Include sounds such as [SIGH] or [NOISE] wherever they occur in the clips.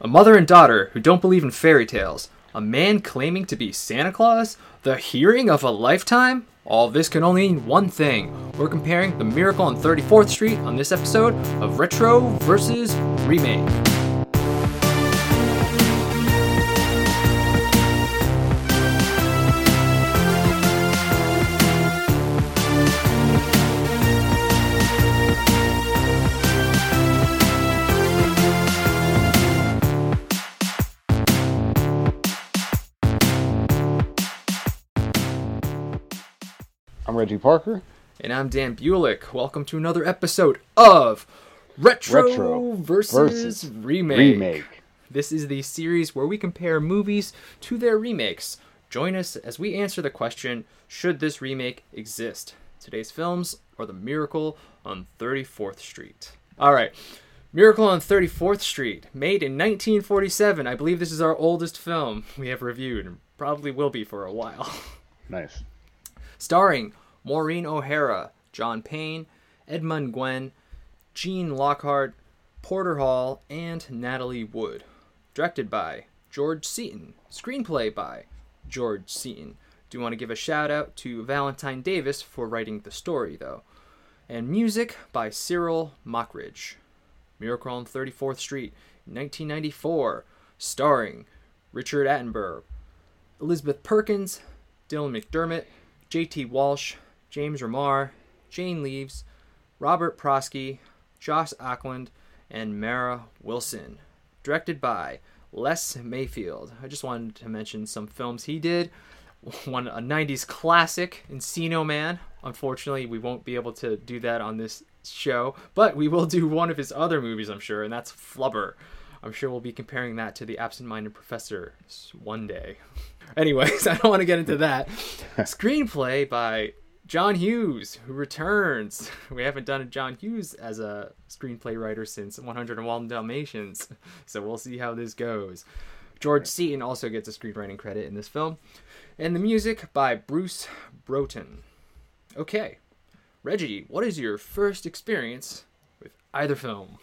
A mother and daughter who don't believe in fairy tales, a man claiming to be Santa Claus, the hearing of a lifetime? All this can only mean one thing. We're comparing The Miracle on 34th Street on this episode of Retro versus Remake. Reggie Parker. And I'm Dan Bulick. Welcome to another episode of Retro, Retro versus, versus Remake. Remake. This is the series where we compare movies to their remakes. Join us as we answer the question Should this remake exist? Today's films are The Miracle on 34th Street. Alright, Miracle on 34th Street, made in 1947. I believe this is our oldest film we have reviewed and probably will be for a while. [LAUGHS] Nice. starring Maureen O'Hara, John Payne, Edmund Gwenn, Gene Lockhart, Porter Hall, and Natalie Wood. Directed by George Seaton. Screenplay by George Seaton. Do want to give a shout out to Valentine Davies for writing the story, though. And music by Cyril Mockridge. Miracle on 34th Street, 1994, starring Richard Attenborough, Elizabeth Perkins, Dylan McDermott, J.T. Walsh, James Remar, Jane Leeves, Robert Prosky, Josh Ackland, and Mara Wilson. Directed by Les Mayfield. I just wanted to mention some films he did. One a 90s classic, Encino Man. Unfortunately, we won't be able to do that on this show, but we will do one of his other movies, I'm sure, and that's Flubber. I'm sure we'll be comparing that to The Absent Minded Professor one day. [LAUGHS] Anyways, [LAUGHS] I don't want to get into that. [LAUGHS] Screenplay by John Hughes, who returns. [LAUGHS] We haven't done a John Hughes as a screenplay writer since 101 Dalmatians, [LAUGHS] so we'll see how this goes. George Seaton also gets a screenwriting credit in this film. And the music by Bruce Broughton. Okay, Reggie, what is your first experience with either film?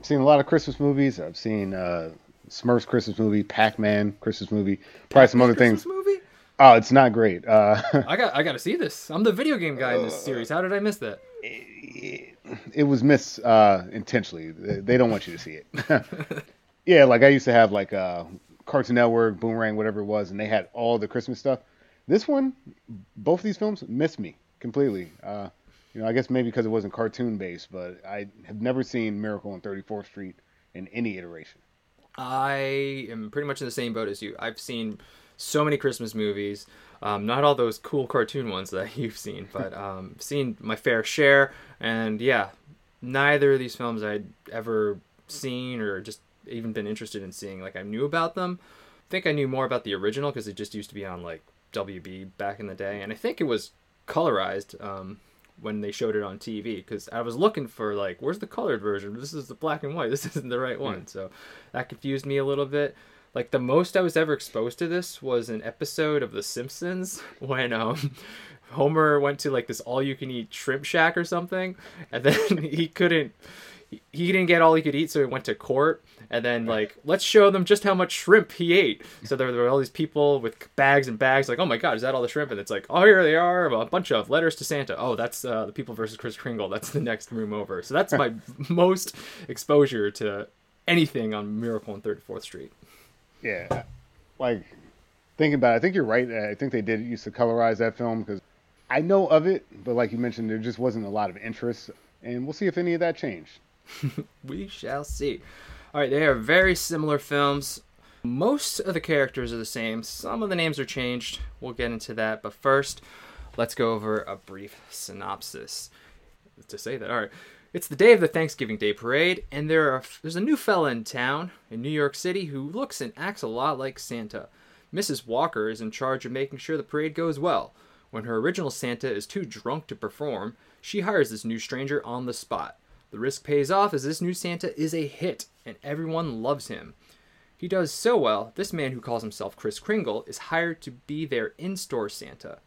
I've seen a lot of Christmas movies. I've seen uh, Smurfs Christmas movie, Pac Man Christmas movie, probably some other Christmas things. movie? Oh, it's not great. Uh, [LAUGHS] I got I got to see this. I'm the video game guy in this series. How did I miss that? it was missed uh, intentionally. They they don't want you to see it. [LAUGHS] yeah, like I used to have like uh, Cartoon Network, Boomerang, whatever it was, and they had all the Christmas stuff. This one, both of these films missed me completely. Uh, you know, I guess maybe because it wasn't cartoon based, but I have never seen Miracle on 34th Street in any iteration. I am pretty much in the same boat as you. I've seen so many Christmas movies. Um, not all those cool cartoon ones that [LAUGHS] you've seen, but um, seen my fair share. And yeah, neither of these films I'd ever seen or just even been interested in seeing. Like I knew about them. I think I knew more about the original because it just used to be on like WB back in the day, and I think it was colorized um, when they showed it on TV. Because I was looking for like, where's the colored version? This is the black and white. [LAUGHS] This isn't the right one. So that confused me a little bit. Like the most I was ever exposed to this was an episode of The Simpsons [LAUGHS] when um, Homer went to like this all-you-can-eat shrimp shack or something, and then [LAUGHS] he couldn't. He didn't get all he could eat, so he went to court. And then, like, let's show them just how much shrimp he ate. So there, there were all these people with bags and bags, like, oh my god, is that all the shrimp? And it's like, oh, here they are, a bunch of letters to Santa. Oh, that's uh, the people versus Kris Kringle. That's the next room over. So that's my [LAUGHS] most exposure to anything on Miracle on 34th Street. Yeah, like thinking about it, I think you're right. I think they did used to colorize that film because I know of it, but like you mentioned, there just wasn't a lot of interest, and we'll see if any of that changed. [LAUGHS] we shall see. All right, they are very similar films. Most of the characters are the same. Some of the names are changed. We'll get into that. But first, let's go over a brief synopsis. To say that, all right. It's the day of the Thanksgiving Day parade, and there are there's a new fella in town in New York City who looks and acts a lot like Santa. Mrs. Walker is in charge of making sure the parade goes well. When her original Santa is too drunk to perform, she hires this new stranger on the spot. The risk pays off as this new Santa is a hit, and everyone loves him. He does so well, this man who calls himself Kris Kringle is hired to be their in store Santa.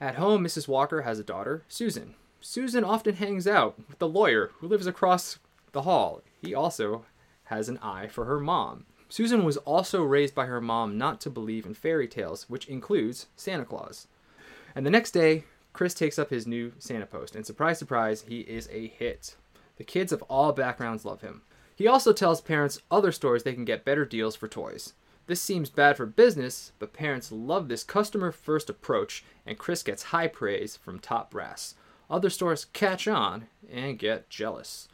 At home, Mrs. Walker has a daughter, Susan. Susan often hangs out with the lawyer who lives across the hall. He also has an eye for her mom. Susan was also raised by her mom not to believe in fairy tales, which includes Santa Claus. And the next day, Chris takes up his new Santa post, and surprise, surprise, he is a hit. The kids of all backgrounds love him. He also tells parents other stores they can get better deals for toys. This seems bad for business, but parents love this customer first approach, and Chris gets high praise from top brass. Other stores catch on and get jealous.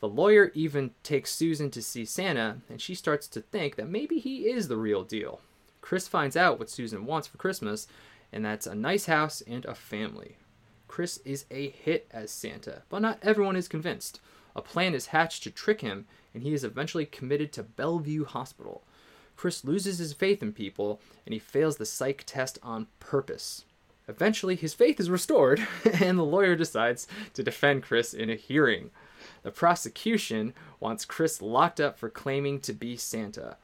The lawyer even takes Susan to see Santa, and she starts to think that maybe he is the real deal. Chris finds out what Susan wants for Christmas, and that's a nice house and a family. Chris is a hit as Santa, but not everyone is convinced. A plan is hatched to trick him, and he is eventually committed to Bellevue Hospital. Chris loses his faith in people, and he fails the psych test on purpose. Eventually, his faith is restored, [LAUGHS] and the lawyer decides to defend Chris in a hearing. The prosecution wants Chris locked up for claiming to be Santa.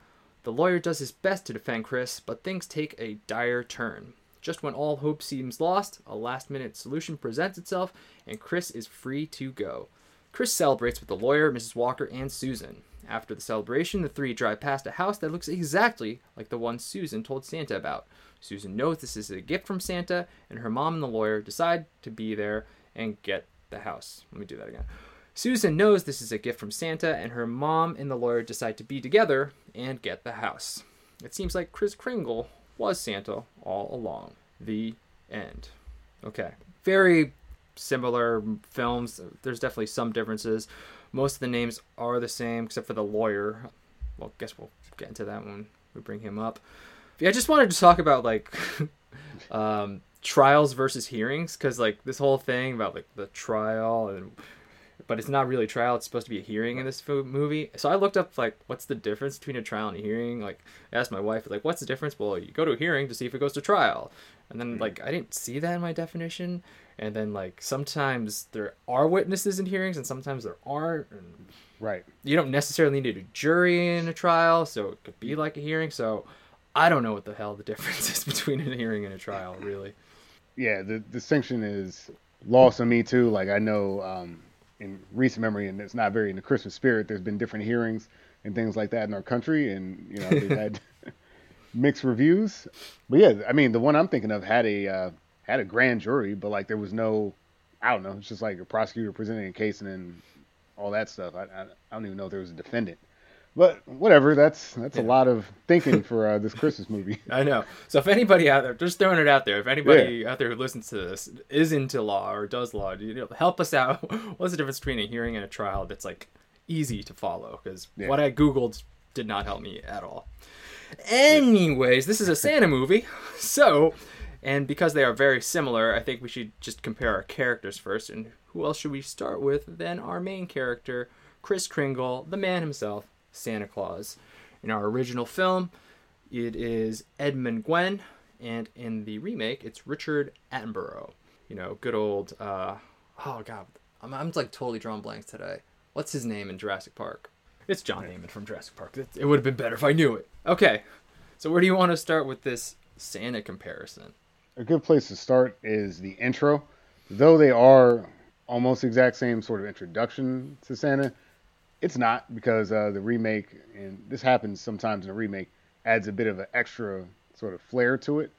The lawyer does his best to defend Chris, but things take a dire turn. Just when all hope seems lost, a last minute solution presents itself, and Chris is free to go. Chris celebrates with the lawyer, Mrs. Walker, and Susan. After the celebration, the three drive past a house that looks exactly like the one Susan told Santa about. Susan knows this is a gift from Santa, and her mom and the lawyer decide to be there and get the house. Let me do that again. Susan knows this is a gift from Santa, and her mom and the lawyer decide to be together and get the house. It seems like Kris Kringle was Santa all along. The end. Okay. Very similar films. There's definitely some differences. Most of the names are the same, except for the lawyer. Well, guess we'll get into that when we bring him up. Yeah, I just wanted to talk about like [LAUGHS] um, trials versus hearings, because like this whole thing about like the trial and but it's not really a trial. It's supposed to be a hearing in this movie. So I looked up like what's the difference between a trial and a hearing. Like I asked my wife like what's the difference? Well, you go to a hearing to see if it goes to trial, and then like I didn't see that in my definition. And then like sometimes there are witnesses in hearings, and sometimes there aren't. And right. You don't necessarily need a jury in a trial, so it could be like a hearing. So I don't know what the hell the [LAUGHS] difference is between a hearing and a trial, really. Yeah, the distinction is lost on me too. Like I know um, in recent memory, and it's not very in the Christmas spirit. There's been different hearings and things like that in our country, and you know they've [LAUGHS] had mixed reviews. But yeah, I mean the one I'm thinking of had a uh, had a grand jury, but like there was no, I don't know, it's just like a prosecutor presenting a case and then all that stuff. I, I, I don't even know if there was a defendant. But whatever, that's that's yeah. a lot of thinking for uh, this [LAUGHS] Christmas movie. I know. So if anybody out there, just throwing it out there, if anybody yeah. out there who listens to this is into law or does law, you know, help us out. [LAUGHS] What's the difference between a hearing and a trial that's like easy to follow? Because yeah. what I googled did not help me at all. Anyways, this is a Santa movie, [LAUGHS] so and because they are very similar, I think we should just compare our characters first. And who else should we start with than our main character, Kris Kringle, the man himself, Santa Claus. In our original film, it is Edmund Gwenn, and in the remake, it's Richard Attenborough. You know, good old. Uh, oh God, I'm, I'm like totally drawing blanks today. What's his name in Jurassic Park? It's John Hammond from Jurassic Park. It would have been better if I knew it. Okay, so where do you want to start with this Santa comparison? A good place to start is the intro. Though they are almost exact same sort of introduction to Santa, it's not because uh, the remake, and this happens sometimes in a remake, adds a bit of an extra sort of flair to it.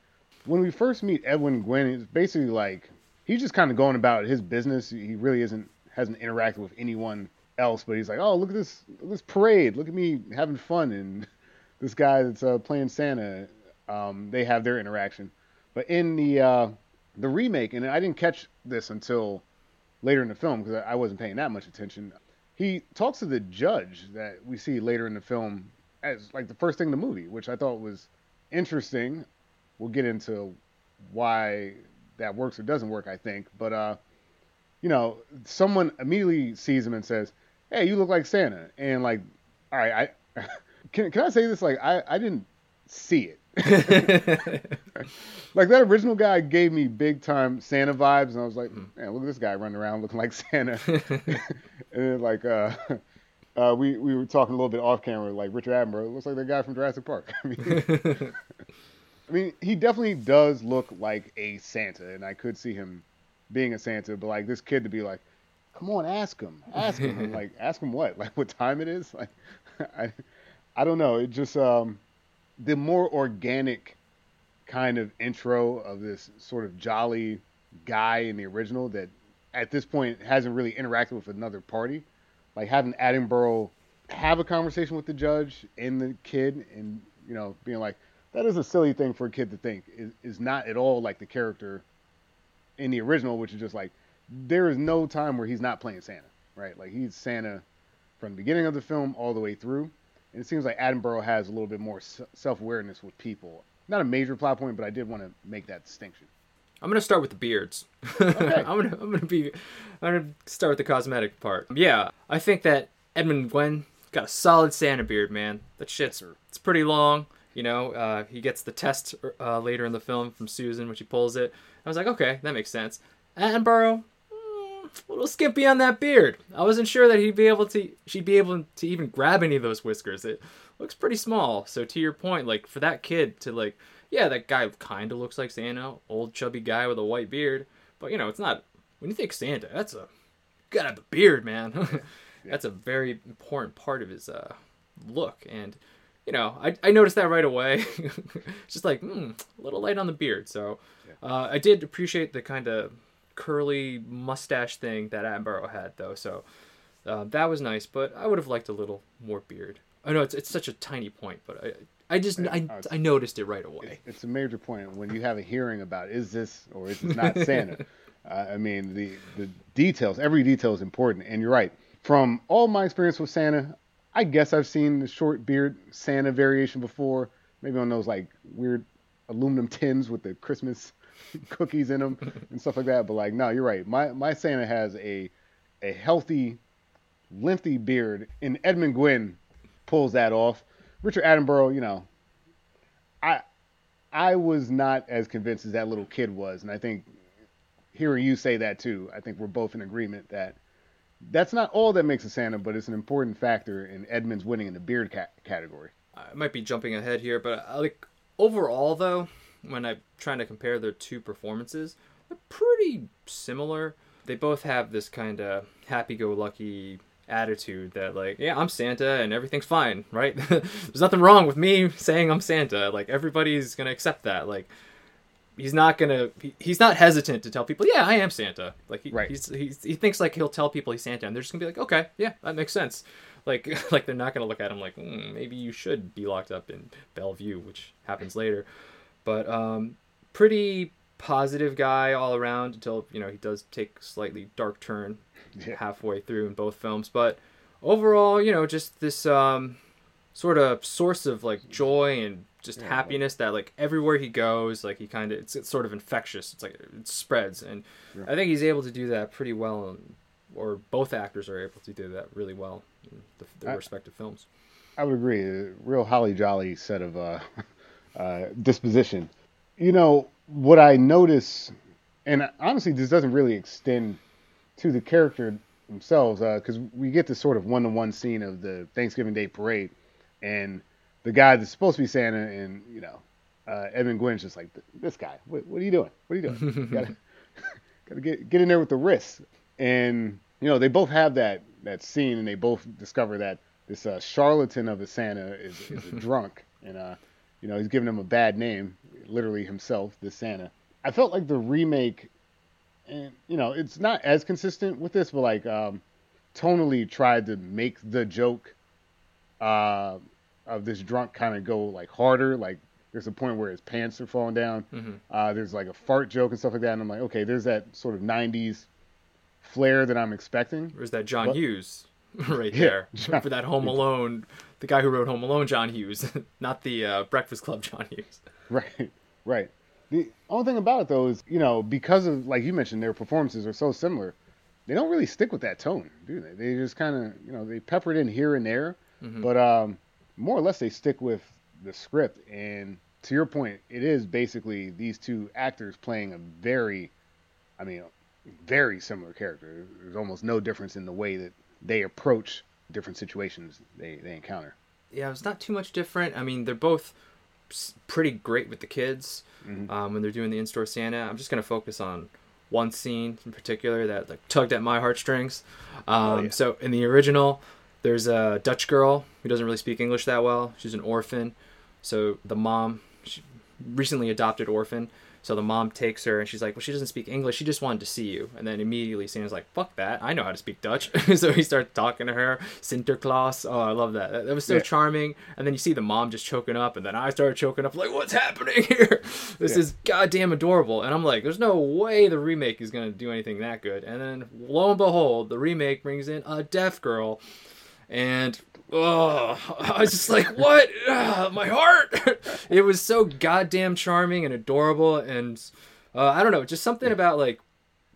When we first meet Edwin Gwenn, it's basically like he's just kind of going about his business. He really isn't hasn't interacted with anyone else, but he's like, oh, look at this look at this parade, look at me having fun, and [LAUGHS] this guy that's uh, playing Santa, um, they have their interaction. But in the uh, the remake, and I didn't catch this until later in the film because I wasn't paying that much attention he talks to the judge that we see later in the film as like the first thing in the movie, which I thought was interesting. We'll get into why that works or doesn't work, I think. But uh, you know, someone immediately sees him and says, "Hey, you look like Santa." And like, all right, I [LAUGHS] can can I say this? Like, I I didn't see it. [LAUGHS] like that original guy gave me big time Santa vibes, and I was like, hmm. man, look at this guy running around looking like Santa. [LAUGHS] and then like uh, [LAUGHS] uh, we we were talking a little bit off camera, like Richard Attenborough looks like the guy from Jurassic Park. I mean, I mean, he definitely does look like a Santa, and I could see him being a Santa, but like this kid to be like, come on, ask him, ask him, and like ask him what, like what time it is, like I I don't know. It just um, the more organic kind of intro of this sort of jolly guy in the original that at this point hasn't really interacted with another party. Like having Attenborough have a conversation with the judge and the kid and you know being like that is a silly thing for a kid to think. Is, is not at all like the character in the original which is just like there is no time where he's not playing santa right? Like he's santa from the beginning of the film all the way through and it seems like Attenborough has a little bit more self-awareness with people not a major plot point but i did want to make that distinction I'm gonna start with the beards. Okay. [LAUGHS] I'm gonna I'm gonna be I'm gonna start with the cosmetic part. Yeah, I think that Edmund Gwenn got a solid Santa beard, man. That shit's it's pretty long. You know, uh, he gets the test uh, later in the film from Susan when she pulls it. I was like, okay, that makes sense. Attenborough, little skimpy on that beard. I wasn't sure that he'd be able to, she'd be able to even grab any of those whiskers. It looks pretty small. So to your point, like for that kid to like, yeah, that guy kind of looks like Santa, old chubby guy with a white beard. But you know, it's not. When you think Santa, that's a gotta have a beard, man. [LAUGHS] that's a very important part of his uh, look. And you know, I, I noticed that right away. [LAUGHS] just like hmm, a little light on the beard. So uh, I did appreciate the kind of curly mustache thing that Attenborough had, though. So uh, that was nice. But I would have liked a little more beard. I know it's it's such a tiny point, but I I just I, I noticed it right away. It's a major point when you have a hearing about is this or is this not Santa. [LAUGHS] uh, I mean the the details, every detail is important, and you're right from all my experience with Santa, I guess I've seen the short beard Santa variation before. Maybe on those like weird aluminum tins with the Christmas [LAUGHS] cookies in them and stuff like that. But like, no, you're right. My my Santa has a a healthy, lengthy beard, and Edmund Gwenn pulls that off. Richard Attenborough, you know, I I was not as convinced as that little kid was, and I think hearing you say that too, I think we're both in agreement that that's not all that makes a Santa, but it's an important factor in Edmund's winning in the beard ca- category. I might be jumping ahead here, but I, like overall though, when I'm trying to compare their two performances, they're pretty similar. They both have this kind of happy-go-lucky attitude that like, yeah, I'm Santa and everything's fine, right? [LAUGHS] There's nothing wrong with me saying I'm Santa. Like everybody's gonna accept that. Like he's not gonna he, he's not hesitant to tell people yeah i am santa like he, right. he's, he's, he thinks like he'll tell people he's santa and they're just gonna be like okay yeah that makes sense like [LAUGHS] like they're not gonna look at him like mm, maybe you should be locked up in bellevue which happens later but um pretty positive guy all around until you know he does take slightly dark turn yeah. halfway through in both films but overall you know just this um sort of source of like joy and just yeah, happiness that like everywhere he goes, like he kind of it's, it's sort of infectious. It's like it spreads, and yeah. I think he's able to do that pretty well. Or both actors are able to do that really well in the, their I, respective films. I would agree. A real holly jolly set of uh, uh, disposition. You know what I notice, and honestly, this doesn't really extend to the character themselves because uh, we get this sort of one-to-one scene of the Thanksgiving Day parade, and the guy that's supposed to be Santa, and you know, uh, Edmund Gwenn's just like, this guy, what, what, are you doing? What are you doing? You [LAUGHS] gotta, [LAUGHS] gotta get get in there with the wrists. And you know, they both have that that scene, and they both discover that this uh, charlatan of a Santa is, is a [LAUGHS] drunk, and uh, you know, he's giving him a bad name, literally himself, this Santa. I felt like the remake, and you know, it's not as consistent with this, but like um, tonally tried to make the joke uh, of this drunk kind of go like harder. Like there's a point where his pants are falling down. Mm-hmm. Uh, there's like a fart joke and stuff like that, and I'm like, okay, there's that sort of '90s flair that I'm expecting. There's that John but, Hughes [LAUGHS] right there [LAUGHS] John, for that Home Alone. The guy who wrote Home Alone, John Hughes, [LAUGHS] not the uh, Breakfast Club John Hughes. Right, right. The only thing about it though is, you know, because of like you mentioned, their performances are so similar. They don't really stick with that tone, do they? They just kind of, you know, they pepper it in here and there. Mm-hmm. But um, more or less they stick with the script. And to your point, it is basically these two actors playing a very, I mean, very similar character. There's almost no difference in the way that they approach different situations they, they encounter. Yeah, it's not too much different. I mean, they're both pretty great with the kids mm-hmm. um, when they're doing the in-store Santa. I'm just gonna focus on one scene in particular that like tugged at my heartstrings. Um, oh, yeah. So in the original, There's a Dutch girl who doesn't really speak English that well. She's an orphan. So the mom, she recently adopted orphan. So the mom takes her and she's like, well, she doesn't speak English. She just wanted to see you. And then immediately Santa's like, fuck that. I know how to speak Dutch. [LAUGHS] so he starts talking to her. Sinterklaas. Oh, I love that. That, that was so Yeah. charming. And then you see the mom just choking up. And then I started choking up like, what's happening here? [LAUGHS] This Yeah. is goddamn adorable. And I'm like, there's no way the remake is going to do anything that good. And then lo and behold, the remake brings in a deaf girl. And oh, I was just like, what? Ah, my heart. [LAUGHS] it was so goddamn charming and adorable, and uh, I don't know, just something about like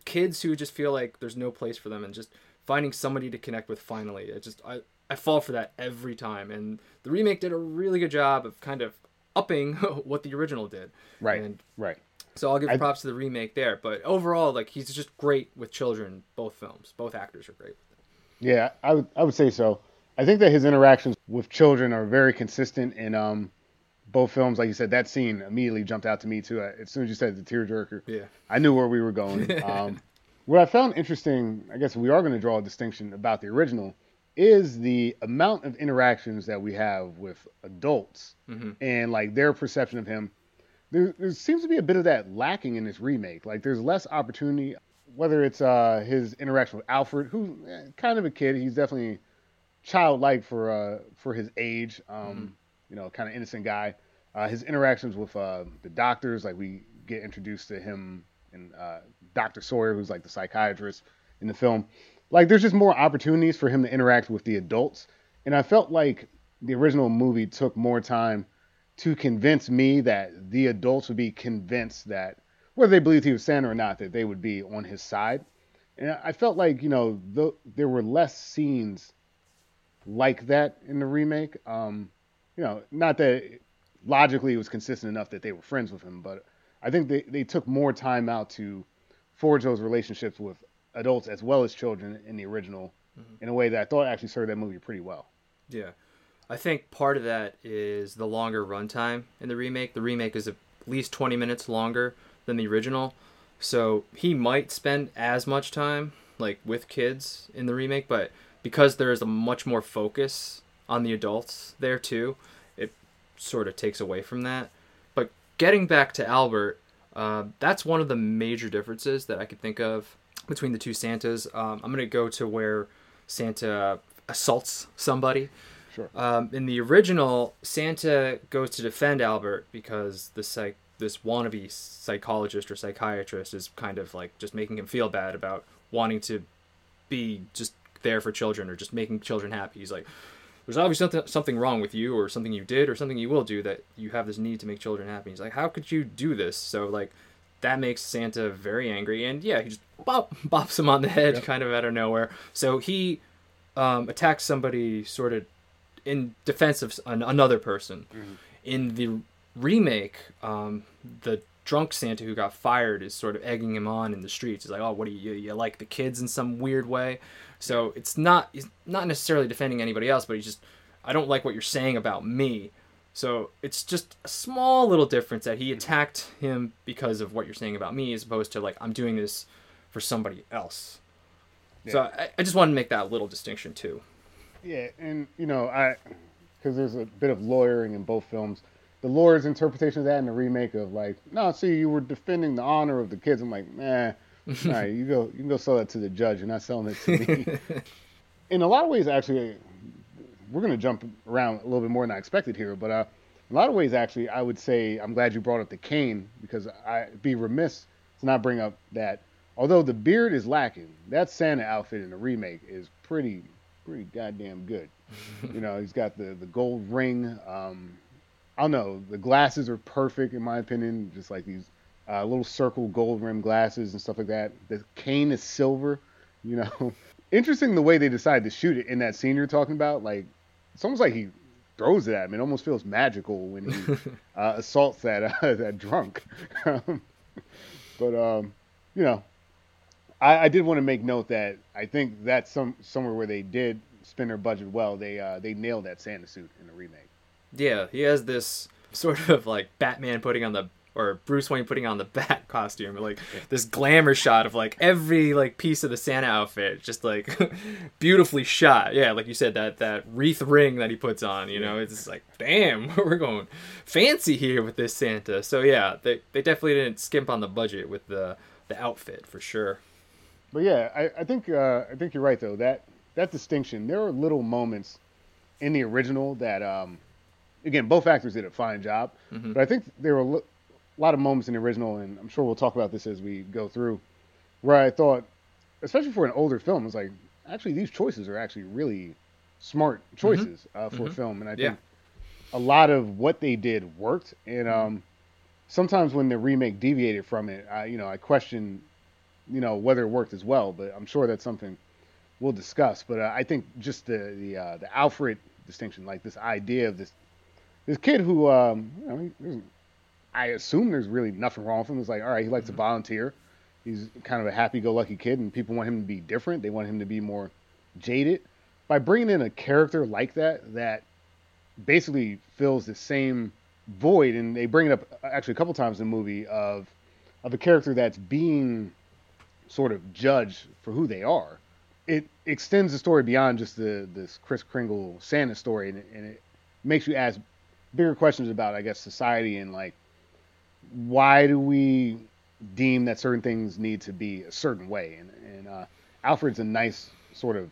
kids who just feel like there's no place for them, and just finding somebody to connect with. Finally, it just I I fall for that every time, and the remake did a really good job of kind of upping [LAUGHS] what the original did. Right. And Right. so I'll give I- props to the remake there, but overall, like he's just great with children. Both films, both actors are great. Yeah, I would I would say so. I think that his interactions with children are very consistent in um both films. Like you said, that scene immediately jumped out to me too. As soon as you said the tearjerker, Yeah. I knew where we were going. [LAUGHS] Um, what I found interesting, I guess we are going to draw a distinction about the original, is the amount of interactions that we have with adults Mhm. and like their perception of him. There, there seems to be a bit of that lacking in this remake. Like there's less opportunity, whether it's uh, his interaction with Alfred, who's eh, kind of a kid. He's definitely childlike for uh, for his age. Um, You know, kind of innocent guy. Uh, his interactions with uh, the doctors, like we get introduced to him and uh, Doctor Sawyer, who's like the psychiatrist in the film. Like there's just more opportunities for him to interact with the adults, and I felt like the original movie took more time to convince me that the adults would be convinced that whether they believed he was Santa or not, that they would be on his side. And I felt like you know th- there were less scenes like that in the remake. Um, you know, not that logically it was consistent enough that they were friends with him, but I think they, they took more time out to forge those relationships with adults as well as children in the original in a way that I thought actually served that movie pretty well. Yeah. I think part of that is the longer runtime in the remake. The remake is at least 20 minutes longer than the original. So he might spend as much time like with kids in the remake, but because there is a much more focus on the adults there too, it sort of takes away from that. But getting back to Albert, uh, that's one of the major differences that I could think of between the two Santas. Um, I'm going to go to where Santa assaults somebody. Sure. Um, in the original, Santa goes to defend Albert because the psych this wannabe psychologist or psychiatrist is kind of like just making him feel bad about wanting to be just there for children or just making children happy. He's like, there's obviously something something wrong with you or something you did or something you will do that you have this need to make children happy. He's like, how could you do this? So like that makes Santa very angry and yeah, he just bop, [LAUGHS] bops him on the head kind of out of nowhere. So he um, attacks somebody sort of in defense of an, another person. In the remake, um, the drunk Santa who got fired is sort of egging him on in the streets. He's like, "Oh, what do you you like the kids in some weird way?" So it's not he's not necessarily defending anybody else, but he's just, "I don't like what you're saying about me." So it's just a small little difference that he attacked him because of what you're saying about me, as opposed to like I'm doing this for somebody else. So I, I just wanted to make that little distinction too. Yeah, and you know, I because there's a bit of lawyering in both films. The lawyer's interpretation of that in the remake of like, no, see, you were defending the honor of the kids. I'm like, nah, all right, you go, you can go sell that to the judge. You're not selling it to me. [LAUGHS] in a lot of ways, actually, we're gonna jump around a little bit more than I expected here, but uh, in a lot of ways, actually, I would say I'm glad you brought up the cane because I'd be remiss to not bring up that although the beard is lacking, that Santa outfit in the remake is pretty pretty goddamn good. [LAUGHS] you know, he's got the the gold ring. Um, I don't know, the glasses are perfect in my opinion, just like these uh, little circle gold rim glasses and stuff like that. The cane is silver. You know, [LAUGHS] interesting the way they decided to shoot it in that scene you're talking about. Like, it's almost like he throws it at him. It almost feels magical when he [LAUGHS] uh, assaults that uh, [LAUGHS] that drunk. Um, but um, you know, I, I did want to make note that I think that's some somewhere where they did spend their budget well. They uh, they nailed that Santa suit in the remake. Yeah, he has this sort of like Batman putting on the or Bruce Wayne putting on the [LAUGHS] bat costume, like this glamour shot of like every like piece of the Santa outfit, just like [LAUGHS] beautifully shot. Yeah, like you said, that that wreath ring that he puts on, you know, it's like, damn, [LAUGHS] we're going fancy here with this Santa. So yeah, they they definitely didn't skimp on the budget with the the outfit for sure. But yeah, I, I think uh, I think you're right though. That that distinction, there are little moments in the original that um, again, both actors did a fine job. Mm-hmm. But I think there were a lot of moments in the original, and I'm sure we'll talk about this as we go through, where I thought, especially for an older film, it's like actually these choices are actually really smart mm-hmm. choices mm-hmm. uh, for mm-hmm. a film, and I think yeah. a lot of what they did worked. And mm-hmm. um, sometimes when the remake deviated from it, I you know I question, you know whether it worked as well. But I'm sure that's something we'll discuss. But uh, I think just the the uh, the Alfred distinction, like this idea of this this kid who, um, you know, I assume there's really nothing wrong with him. It's like, all right, he likes mm-hmm. to volunteer. He's kind of a happy-go-lucky kid, and people want him to be different. They want him to be more jaded. By bringing in a character like that, that basically fills the same void, and they bring it up actually a couple times in the movie of of a character that's being sort of judged for who they are. It extends the story beyond just the this Kris Kringle Santa story, and, and it makes you ask bigger questions about, I guess, society and like why do we deem that certain things need to be a certain way? And, and uh, Alfred's a nice sort of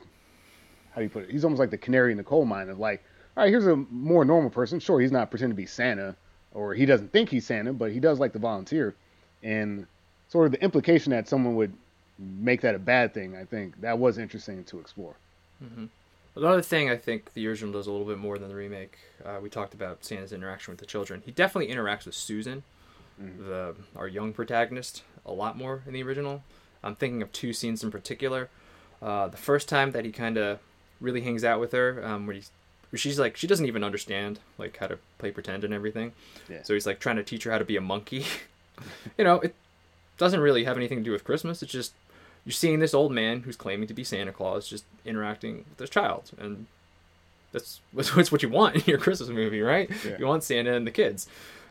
how do you put it? He's almost like the canary in the coal mine of like, all right, here's a more normal person. Sure, he's not pretending to be Santa, or he doesn't think he's Santa, but he does like to volunteer. And sort of the implication that someone would make that a bad thing, I think that was interesting to explore. Mm-hmm. Another thing I think the original does a little bit more than the remake. Uh, we talked about Santa's interaction with the children. He definitely interacts with Susan, mm-hmm. the our young protagonist, a lot more in the original. I'm thinking of two scenes in particular. Uh, the first time that he kind of really hangs out with her, um, where he's where she's like she doesn't even understand like how to play pretend and everything. Yeah. So he's like trying to teach her how to be a monkey. [LAUGHS] you know, it doesn't really have anything to do with Christmas. It's just you're seeing this old man who's claiming to be Santa Claus just interacting with this child, and [LAUGHS] that's what's what you want in your Christmas movie, right? Yeah. You want Santa and the kids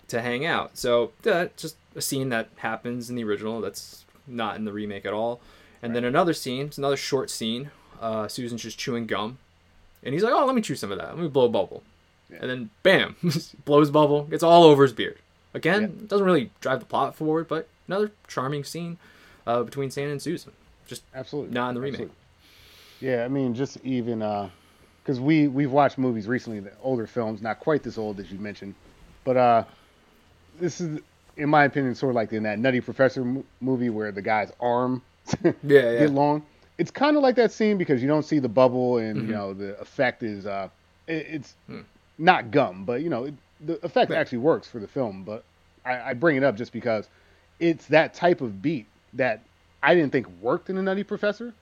to hang out. So that's just a scene that happens in the original. That's not in the remake at all. And right. then another scene, it's another short scene. Uh, Susan's just chewing gum, and he's like, "Oh, let me chew some of that. Let me blow a bubble." Yeah. And then, bam, [LAUGHS] blows bubble, gets all over his beard. Again, yeah. doesn't really drive the plot forward, but another charming scene uh, between Santa and Susan. Just absolutely not in the remake. Absolutely. Yeah, I mean, just even because uh, we we've watched movies recently, the older films, not quite this old as you mentioned, but uh, this is, in my opinion, sort of like in that Nutty Professor movie where the guy's arm [LAUGHS] yeah, yeah. get long. It's kind of like that scene because you don't see the bubble and mm-hmm. you know the effect is uh, it, it's hmm. not gum, but you know it, the effect right. actually works for the film. But I, I bring it up just because it's that type of beat that I didn't think worked in the Nutty Professor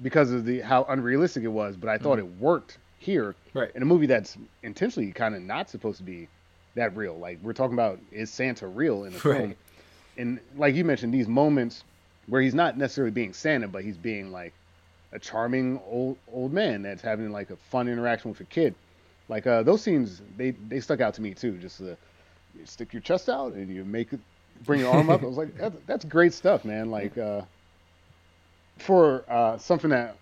because of the how unrealistic it was, but I thought mm. it worked here right. in a movie that's intentionally kind of not supposed to be that real. Like we're talking about is Santa real in the right. film? And like you mentioned, these moments where he's not necessarily being Santa, but he's being like a charming old old man that's having like a fun interaction with a kid. Like uh, those scenes, they they stuck out to me too. Just uh, you stick your chest out and you make it, bring your arm up. I was like, that's, that's great stuff, man. Like uh, for uh, something that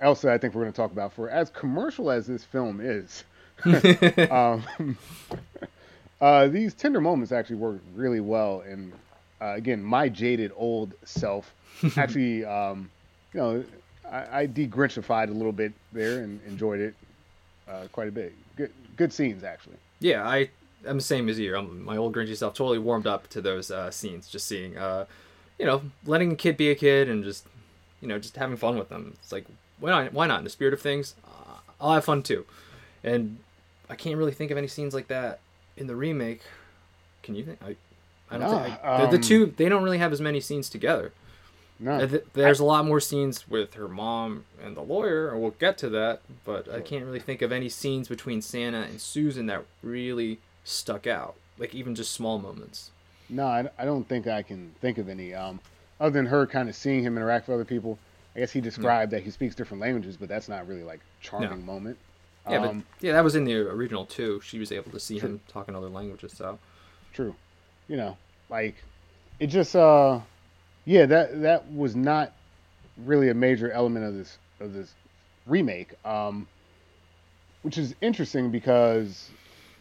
else that I think we're going to talk about, for as commercial as this film is, [LAUGHS] um, [LAUGHS] uh, these tender moments actually work really well. And uh, again, my jaded old self [LAUGHS] actually, um, you know, I, I de-Grinchified a little bit there and enjoyed it uh, quite a bit. Good, good scenes actually. Yeah, I I'm the same as you. I'm, my old Grinchy self totally warmed up to those uh, scenes. Just seeing, uh, you know, letting a kid be a kid and just you know, just having fun with them. It's like, why not? Why not? In the spirit of things, uh, I'll have fun too. And I can't really think of any scenes like that in the remake. Can you think? I, I don't no, think I, um, the, the, two they don't really have as many scenes together. No, there's I, a lot more scenes with her mom and the lawyer, and we'll get to that. But I can't really think of any scenes between Santa and Susan that really stuck out. Like even just small moments. No, I, I don't think I can think of any. Um, other than her kind of seeing him interact with other people, I guess he described that he speaks different languages, but that's not really like charming no. moment. Yeah, um, but yeah, that was in the original too. She was able to see true. him talking other languages. So true, you know. like it just uh yeah that that was not really a major element of this of this remake um which is interesting because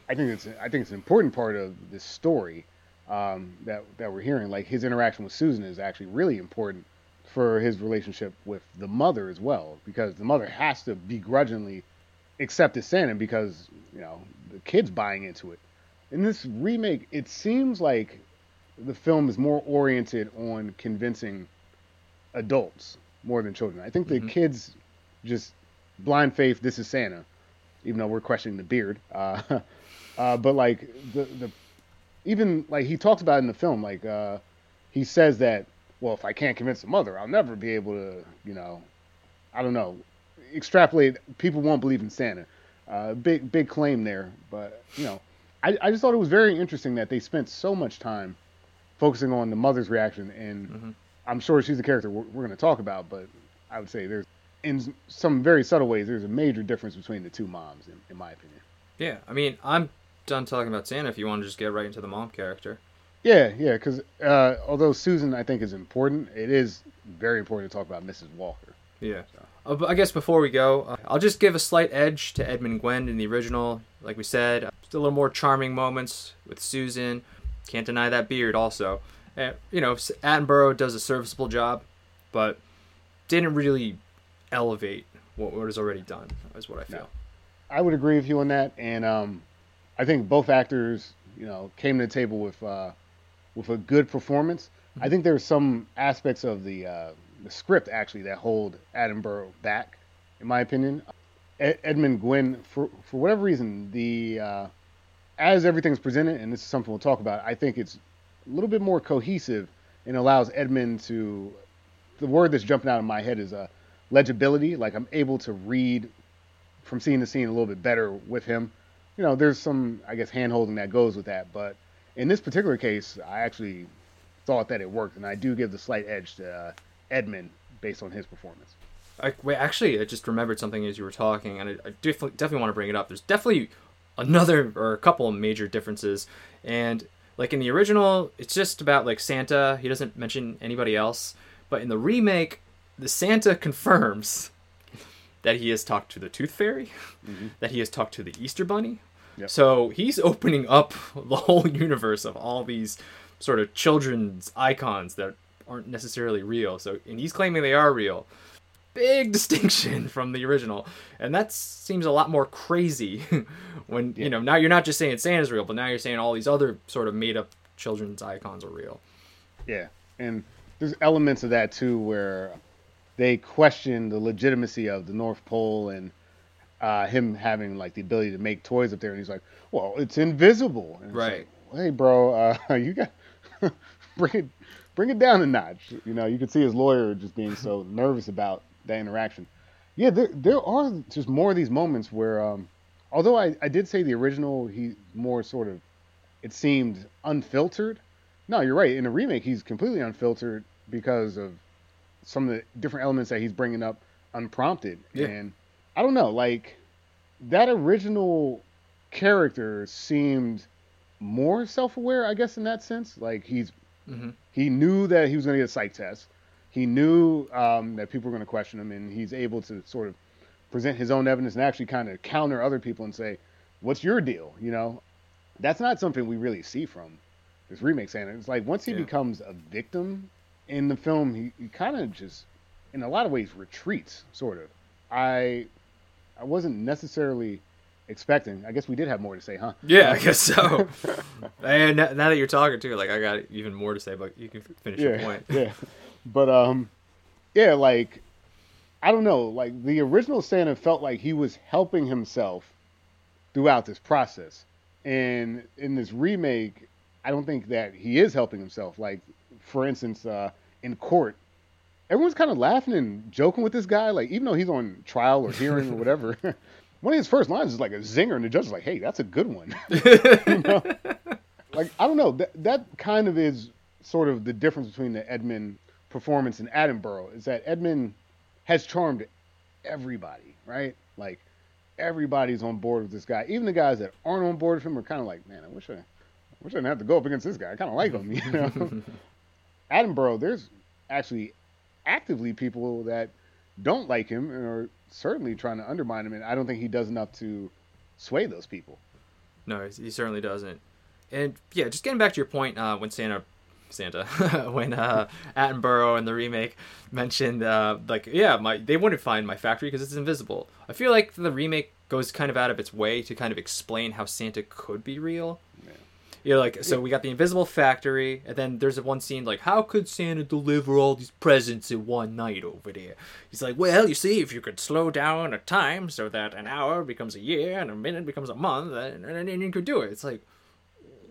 I think it's I think it's an important part of this story um, that that we're hearing. Like his interaction with Susan is actually really important for his relationship with the mother as well, because the mother has to begrudgingly accept his Santa because you know the kid's buying into it. In this remake, it seems like the film is more oriented on convincing adults more than children. I think the Mhm. kids just blind faith. This is Santa, even though we're questioning the beard. Uh, [LAUGHS] uh, but like the the even like he talks about in the film, like uh, he says that well, if I can't convince the mother, I'll never be able to, you know, I don't know, extrapolate. People won't believe in Santa. Uh, big big claim there, but you know, I, I just thought it was very interesting that they spent so much time focusing on the mother's reaction, and Mhm. I'm sure she's a character we're, we're going to talk about, but I would say there's in some very subtle ways there's a major difference between the two moms, in, in my opinion. Yeah, I mean, I'm done talking about Santa. If you want to just get right into the mom character. Yeah, yeah, because uh, although Susan I think is important, it is very important to talk about Mrs. Walker. Yeah. Uh, but I guess before we go, uh, I'll just give a slight edge to Edmund Gwenn in the original. Like we said, uh, just a little more charming moments with Susan. Can't deny that beard also. Uh, you know, Attenborough does a serviceable job, but didn't really elevate what, what is already done, is what I feel. I would agree with you on that, and um, I think both actors, you know, came to the table with uh, with a good performance. I think there's some aspects of the uh, the script actually that hold Attenborough back, in my opinion. Ed- Edmund Gwenn, for for whatever reason, the uh, as everything's presented, and this is something we'll talk about, I think it's a little bit more cohesive and allows Edmund to. The word that's jumping out of my head is uh, legibility. Like I'm able to read from scene to scene a little bit better with him. You know, there's some, I guess, hand holding that goes with that. But in this particular case, I actually thought that it worked, and I do give the slight edge to uh, Edmund based on his performance. I, wait, actually, I just remembered something as you were talking, and I, I definitely, definitely want to bring it up. There's definitely another or a couple of major differences, and like in the original, it's just about like Santa. He doesn't mention anybody else, but in the remake, the Santa confirms that he has talked to the Tooth Fairy, mm-hmm. that he has talked to the Easter Bunny. Yep. So he's opening up [LAUGHS] the whole universe of all these sort of children's icons that aren't necessarily real. So and he's claiming they are real big distinction [LAUGHS] from the original and that seems a lot more crazy [LAUGHS] when Yeah. you know now you're not just saying santa's real but now you're saying all these other sort of made up children's icons are real Yeah, and there's elements of that too where they question the legitimacy of the North Pole and uh, him having like the ability to make toys up there, and he's like, "Well, it's invisible." It's Right. like, hey, bro, uh, [LAUGHS] you got [LAUGHS] bring it bring it down a notch. You know, you could see his lawyer just being so [LAUGHS] nervous about that interaction. Yeah, there there are just more of these moments where, um, although I, I did say the original, he more sort of, it seemed unfiltered. No, you're right. In the remake, he's completely unfiltered because of some of the different elements that he's bringing up unprompted. Yeah. And I don't know, like that original character seemed more self-aware, I guess, in that sense. Like he's hmm he knew that he was going to get a psych test. He knew um, that people were going to question him, and he's able to sort of present his own evidence and actually kind of counter other people and say, "What's your deal?" You know, that's not something we really see from this remake. And It's like once he Yeah. becomes a victim in the film, he, he kind of just, in a lot of ways, retreats. Sort of. I I wasn't necessarily expecting. I guess we did have more to say, huh? yeah i guess so [LAUGHS] and now that you're talking too like i got even more to say but you can finish your yeah, point [LAUGHS] yeah. But um, yeah, like I don't know, like the original Santa felt like he was helping himself throughout this process, and in this remake, I don't think that he is helping himself. Like, for instance, uh, in court, everyone's kind of laughing and joking with this guy, like even though he's on trial or hearing or whatever. [LAUGHS] One of his first lines is like a zinger, and the judge is like, "Hey, that's a good one." [LAUGHS] you know? like I don't know that that kind of is sort of the difference between the Edmund performance and Attenborough is that Edmund has charmed everybody, right? Like everybody's on board with this guy. Even the guys that aren't on board with him are kind of like, man, I wish I, I didn't have to go up against this guy. I kind of like him, you know. Attenborough, there's actually actively people that don't like him and are certainly trying to undermine him, and I don't think he does enough to sway those people. No, he certainly doesn't. And yeah, just getting back to your point, uh, when Santa, Santa, [LAUGHS] when uh, Attenborough and the remake mentioned, uh, like, yeah, my they wouldn't find my factory because it's invisible. I feel like the remake goes kind of out of its way to kind of explain how Santa could be real. Yeah, like so we got the invisible factory, and then there's one scene like, how could Santa deliver all these presents in one night over there? He's like, well, you see, if you could slow down a time so that an hour becomes a year and a minute becomes a month, and then you could do it. It's like,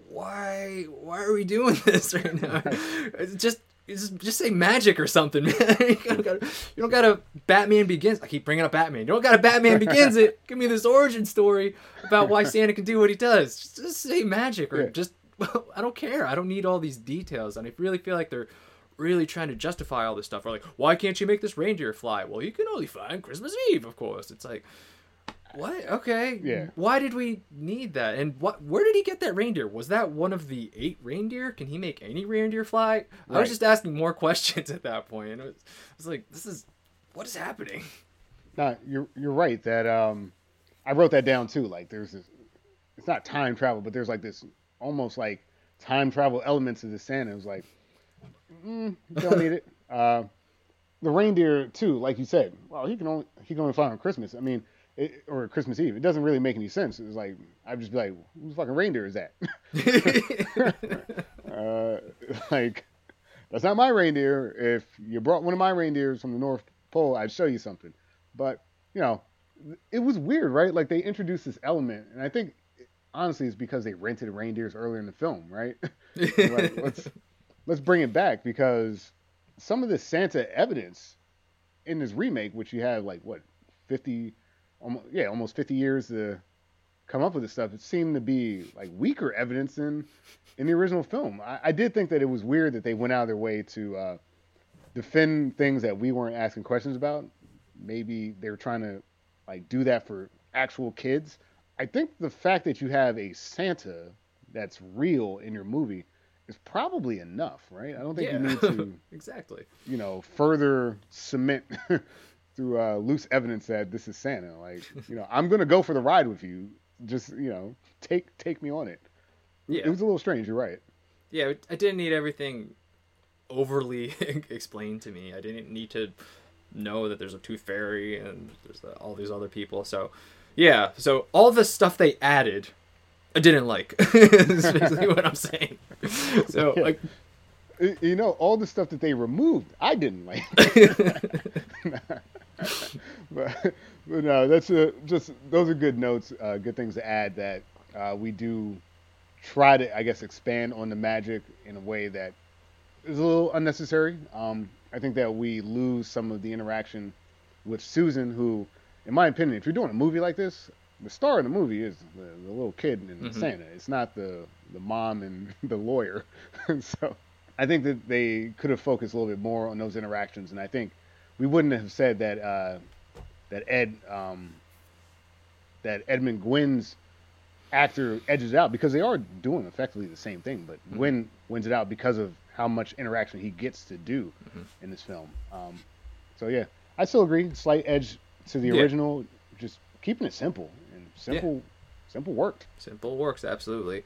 why, why are we doing [LAUGHS] this right now? [LAUGHS] it's just just, just say magic or something, [LAUGHS] man. you, don't gotta, you don't gotta Batman Begins. I keep bringing up Batman. You don't gotta Batman Begins it. Give me this origin story about why [LAUGHS] Santa can do what he does. Just, just say magic or yeah. just. Well, [LAUGHS] I don't care. I don't need all these details. And I really feel like they're really trying to justify all this stuff. Or like, why can't you make this reindeer fly? Well, you can only fly on Christmas Eve, of course. It's like, what? Okay. Yeah. Why did we need that? And what? Where did he get that reindeer? Was that one of the eight reindeer? Can he make any reindeer fly? Right. I was just asking more [LAUGHS] questions at that point. And it was, it was like, this is what is happening. No, you're you're right. That um, I wrote that down too. Like, there's this. It's not time travel, but there's like this almost like time travel elements of the Santa. It was like, mm, don't need it. [LAUGHS] Uh, the reindeer too, like you said. Well, he can only he can only fly on Christmas. I mean it, or Christmas Eve. It doesn't really make any sense. It's like I'd just be like, "Whose fucking reindeer is that?" [LAUGHS] [LAUGHS] uh, like that's not my reindeer. If you brought one of my reindeers from the North Pole, I'd show you something. But you know, it was weird, right? Like they introduced this element, and I think honestly it's because they rented reindeers earlier in the film, right? [LAUGHS] like, let's let's bring it back because some of the Santa evidence in this remake, which you have like what fifty almost, yeah, almost 50 years to come up with this stuff, it seemed to be like weaker evidence in in the original film. I, I did think that it was weird that they went out of their way to uh, defend things that we weren't asking questions about. Maybe they were trying to like do that for actual kids. I think the fact that you have a Santa that's real in your movie is probably enough, right? I don't think yeah. you need [LAUGHS] to exactly, you know, further cement [LAUGHS] through uh, loose evidence that this is Santa. Like, you know, I'm gonna go for the ride with you. Just you know, take take me on it. Yeah. It was a little strange. You're right. Yeah, I didn't need everything overly [LAUGHS] explained to me. I didn't need to know that there's a tooth fairy and there's the, all these other people. So, yeah. So all the stuff they added, I didn't like. [LAUGHS] That's basically what I'm saying. So, yeah. like, you know, all the stuff that they removed, I didn't like. [LAUGHS] [LAUGHS] but, but no, that's a, just those are good notes, uh, good things to add. That uh, we do try to, I guess, expand on the magic in a way that is a little unnecessary. Um, I think that we lose some of the interaction with Susan, who, in my opinion, if you're doing a movie like this, the star of the movie is the, the little kid in mm-hmm. Santa. It's not the the mom and [LAUGHS] the lawyer. [LAUGHS] so I think that they could have focused a little bit more on those interactions, and I think we wouldn't have said that uh, that Ed um, that Edmund Gwenn's actor edges out because they are doing effectively the same thing, but mm-hmm. Gwen wins it out because of how much interaction he gets to do mm-hmm. in this film. Um, so yeah, I still agree. Slight edge to the yeah. original, just keeping it simple and simple. Yeah. Simple worked. Simple works absolutely.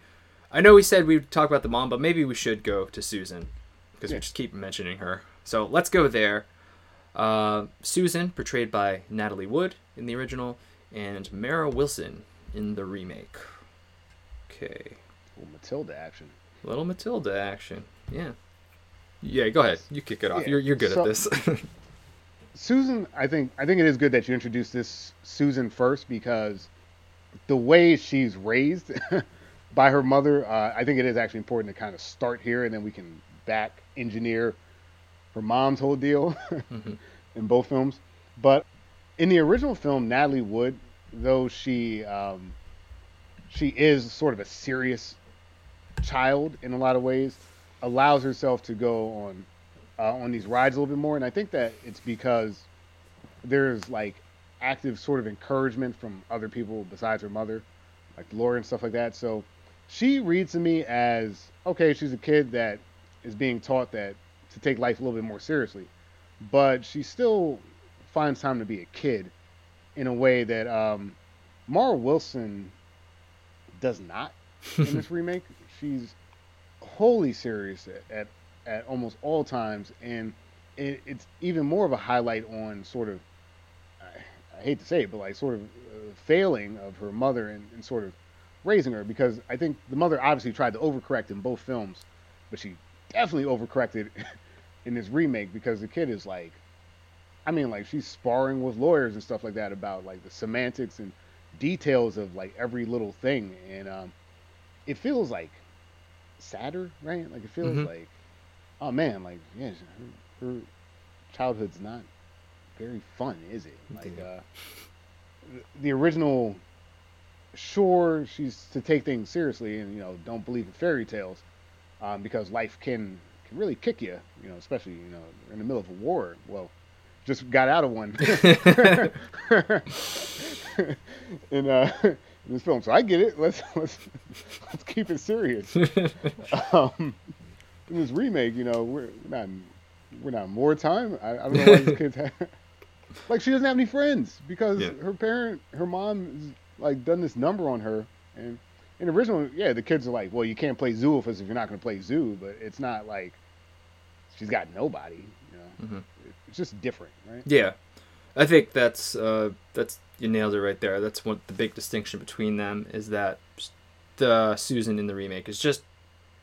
I know we said we'd talk about the mom, but maybe we should go to Susan because yeah. we just keep mentioning her. So let's go there. Uh, Susan, portrayed by Natalie Wood in the original, and Mara Wilson in the remake. Okay. Little Matilda action. Little Matilda action. Yeah. Yeah, go ahead. You kick it off. Yeah. You're you're good so, at this. [LAUGHS] Susan, I think I think it is good that you introduced this Susan first because the way she's raised [LAUGHS] by her mother, uh, I think it is actually important to kind of start here and then we can back engineer her mom's whole deal [LAUGHS] mm-hmm. in both films. But in the original film, Natalie Wood, though she um, she is sort of a serious child in a lot of ways, allows herself to go on uh, on these rides a little bit more, and I think that it's because there's like active sort of encouragement from other people besides her mother, like Laura and stuff like that. So she reads to me as okay, she's a kid that is being taught that to take life a little bit more seriously, but she still finds time to be a kid in a way that um, Mara Wilson does not in [LAUGHS] this remake. She's wholly serious at, at, at almost all times, and it, it's even more of a highlight on sort of I, I hate to say it, but like sort of uh, failing of her mother and, and sort of raising her. Because I think the mother obviously tried to overcorrect in both films, but she definitely overcorrected in this remake because the kid is like, I mean, like she's sparring with lawyers and stuff like that about like the semantics and details of like every little thing, and um, it feels like sadder, right? Like it feels Mhm. like, oh man, like yeah, her, her childhood's not very fun, is it? Like uh, the- original, sure, she's to take things seriously and you know don't believe in fairy tales, um, because life can really kick you, you know, especially you know in the middle of a war. Well, just got out of one [LAUGHS] [LAUGHS] in uh in this film, so I get it. Let's [LAUGHS] let's let's keep it serious. Um, in this remake, you know, we're not we're not in wartime. I, I don't know why these kids have like she doesn't have any friends because Yeah. her parent, her mom, is like done this number on her. And in the original, yeah, the kids are like, well, you can't play zoo with if you're not going to play zoo. But it's not like she's got nobody. You know, Mhm. it's just different, right? Yeah, I think that's uh, that's you nailed it right there. That's what the big distinction between them is that the Susan in the remake is just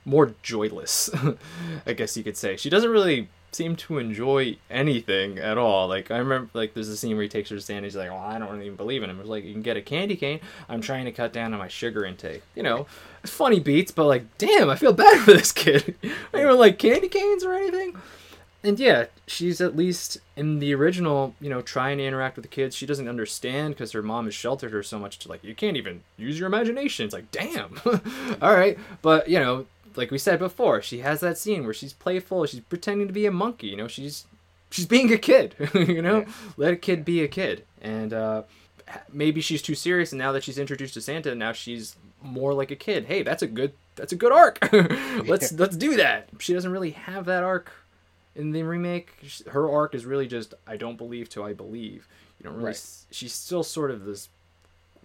more joyless. [LAUGHS] I guess you could say she doesn't really seem to enjoy anything at all. Like I remember, like there's a scene where he takes her to stand. He's like, "Well, I don't even believe in him." It's like you can get a candy cane. I'm trying to cut down on my sugar intake. You know, funny beats, but like, damn, I feel bad [LAUGHS] for this kid. I don't like candy canes or anything and yeah, she's at least in the original, you know, trying to interact with the kids. She doesn't understand because her mom has sheltered her so much to like, you can't even use your imagination. It's like, damn. [LAUGHS] All right. But, you know, like we said before, she has that scene where she's playful. She's pretending to be a monkey. You know, she's she's being a kid. [LAUGHS] you know, Yeah. let a kid be a kid. And uh, maybe she's too serious. And now that she's introduced to Santa, now she's more like a kid. Hey, that's a good that's a good arc. [LAUGHS] let's let's do that. She doesn't really have that arc in the remake her arc is really just i don't believe till i believe you don't really Right. s- she's still sort of this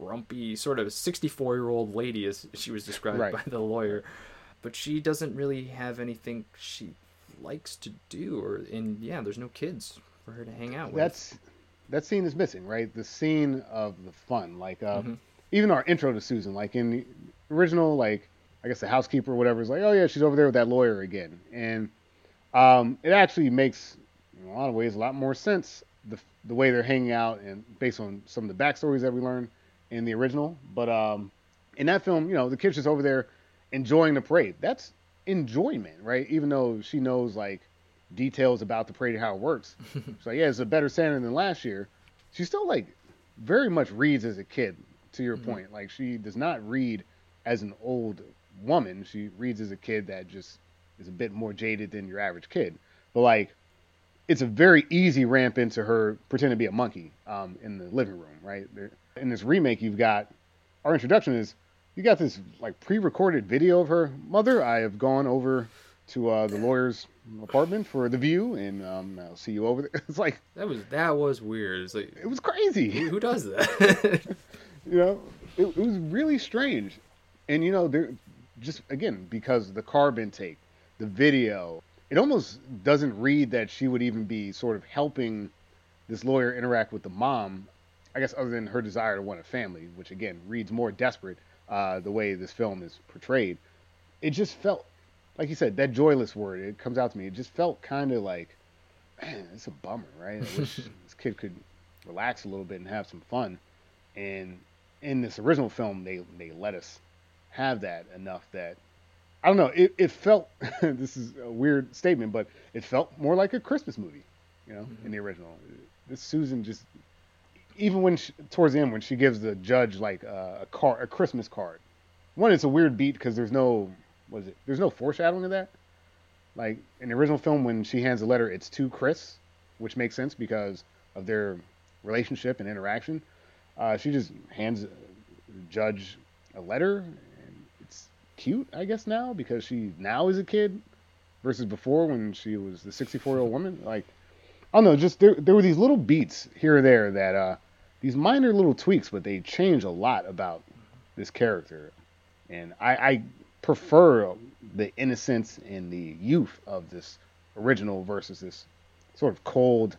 grumpy sort of 64 year old lady as she was described Right. by the lawyer but she doesn't really have anything she likes to do or and yeah there's no kids for her to hang out with That's that scene is missing, right? The scene of the fun, like uh, Mhm. even our intro to Susan, like in the original, like I guess the housekeeper or whatever is like, oh yeah, she's over there with that lawyer again, and um, it actually makes in a lot of ways a lot more sense the the way they're hanging out and based on some of the backstories that we learned in the original. But um, in that film, you know, the kid's just over there enjoying the parade. That's enjoyment, right? Even though she knows like details about the parade and how it works. [LAUGHS] She's like, yeah, it's a better Santa than last year. She still like very much reads as a kid. To your point, like she does not read as an old woman. She reads as a kid that just is a bit more jaded than your average kid. But like, it's a very easy ramp into her pretending to be a monkey um, in the living room, right? There, in this remake, you've got our introduction is you got this like pre-recorded video of her mother. I have gone over to uh, the lawyer's apartment for the view, and um, I'll see you over there. [LAUGHS] It's like that was that was weird it's like it was crazy. who, who does that [LAUGHS] you know, it, it was really strange. And you know, there just again because the carb intake, the video, it almost doesn't read that she would even be sort of helping this lawyer interact with the mom. I guess other than her desire to want a family, which again reads more desperate uh, the way this film is portrayed. It just felt, like you said, that joyless word. It comes out to me. It just felt kind of like, man, it's a bummer, right? I wish [LAUGHS] this kid could relax a little bit and have some fun. And in this original film, they they let us have that enough that I don't know. It it felt [LAUGHS] this is a weird statement, but it felt more like a Christmas movie, you know, in the original. This Susan just even when she, towards the end when she gives the judge like a, a car a Christmas card. One, it's a weird beat because there's no was it there's no foreshadowing of that. Like in the original film, when she hands the letter, it's to Kris, which makes sense because of their relationship and interaction. Uh, she just hands the judge a letter, and it's cute, I guess now because she now is a kid versus before when she was the 64 year old woman. Like, I don't know, just there there were these little beats here or there that uh these minor little tweaks, but they change a lot about this character, and I, I prefer the innocence and the youth of this original versus this sort of cold,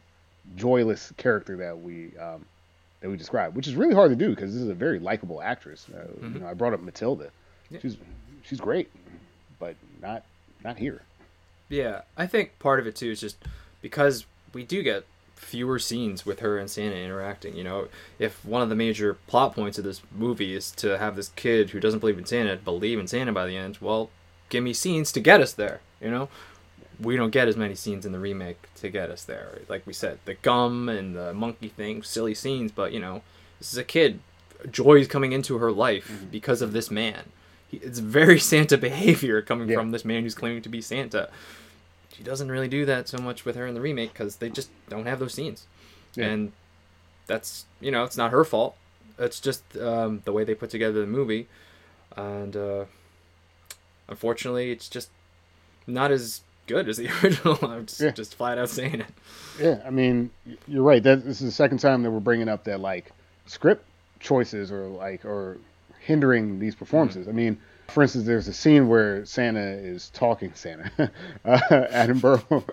joyless character that we um, that we describe, which is really hard to do because this is a very likable actress. Uh, Mhm. You know, I brought up Matilda. Yeah. She's she's great, but not not here. Yeah, I think part of it too is just because we do get fewer scenes with her and Santa interacting. You know, if one of the major plot points of this movie is to have this kid who doesn't believe in Santa believe in Santa by the end, well, give me scenes to get us there. You know, we don't get as many scenes in the remake to get us there. Like we said, the gum and the monkey thing, silly scenes, but you know, this is a kid. Joy is coming into her life Mm-hmm. because of this man. It's very [LAUGHS] Santa behavior coming Yeah. from this man who's claiming to be Santa. She doesn't really do that so much with her in the remake because they just don't have those scenes, Yeah. and that's you know it's not her fault. It's just um, the way they put together the movie, and uh, unfortunately, it's just not as good as the [LAUGHS] original. I'm just, Yeah. just flat out saying it. Yeah, I mean, you're right. That this is the second time that we're bringing up that like script choices or like or hindering these performances. I mean, for instance, there's a scene where Santa is talking. Santa, [LAUGHS] uh, Attenborough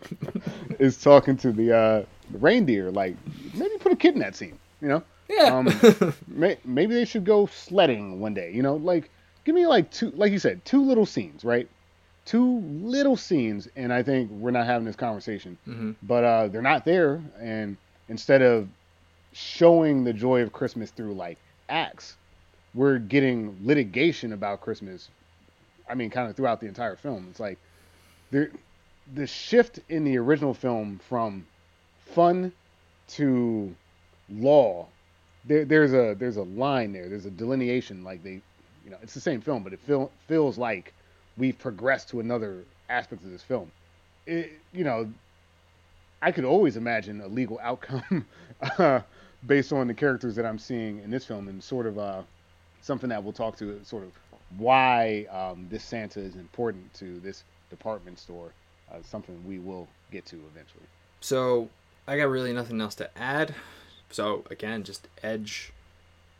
[LAUGHS] is talking to the uh, the reindeer. Like, maybe put a kid in that scene. You know, Yeah. Um, [LAUGHS] may, maybe they should go sledding one day. You know, like give me like two, like you said, two little scenes, right? Two little scenes, and I think we're not having this conversation. hmm But uh, they're not there, and instead of showing the joy of Christmas through like acts, we're getting litigation about Christmas. I mean, kind of throughout the entire film. It's like there, the shift in the original film from fun to law. There, there's a there's a line there. There's a delineation. Like they, you know, it's the same film, but it feel, feels like we've progressed to another aspect of this film. It, you know, I could always imagine a legal outcome [LAUGHS] uh, based on the characters that I'm seeing in this film, and sort of uh, something that we'll talk to, sort of why um, this Santa is important to this department store. Uh, something we will get to eventually. So I got really nothing else to add. So again, just edge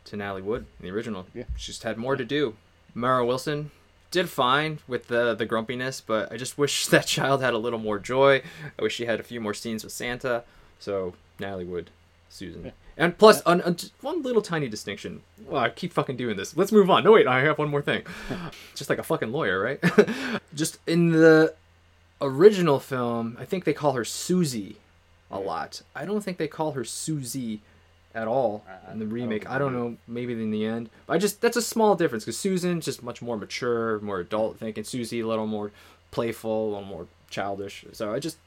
to Natalie Wood in the original. Yeah. She just had more to do. Mara Wilson did fine with the the grumpiness, but I just [LAUGHS] wish that child had a little more joy. I wish she had a few more scenes with Santa. So Natalie Wood, Susan. Yeah. And plus, un- one little tiny distinction. Well, I keep fucking doing this. Let's move on. No, wait, I have one more thing. [LAUGHS] just like a fucking lawyer, right? [LAUGHS] just in the original film, I think they call her Susie a lot. I don't think they call her Susie at all in the remake. I don't know, maybe in the end. But I just that's a small difference because Susan's just much more mature, more adult thinking. Susie a little more playful, a little more childish. So I just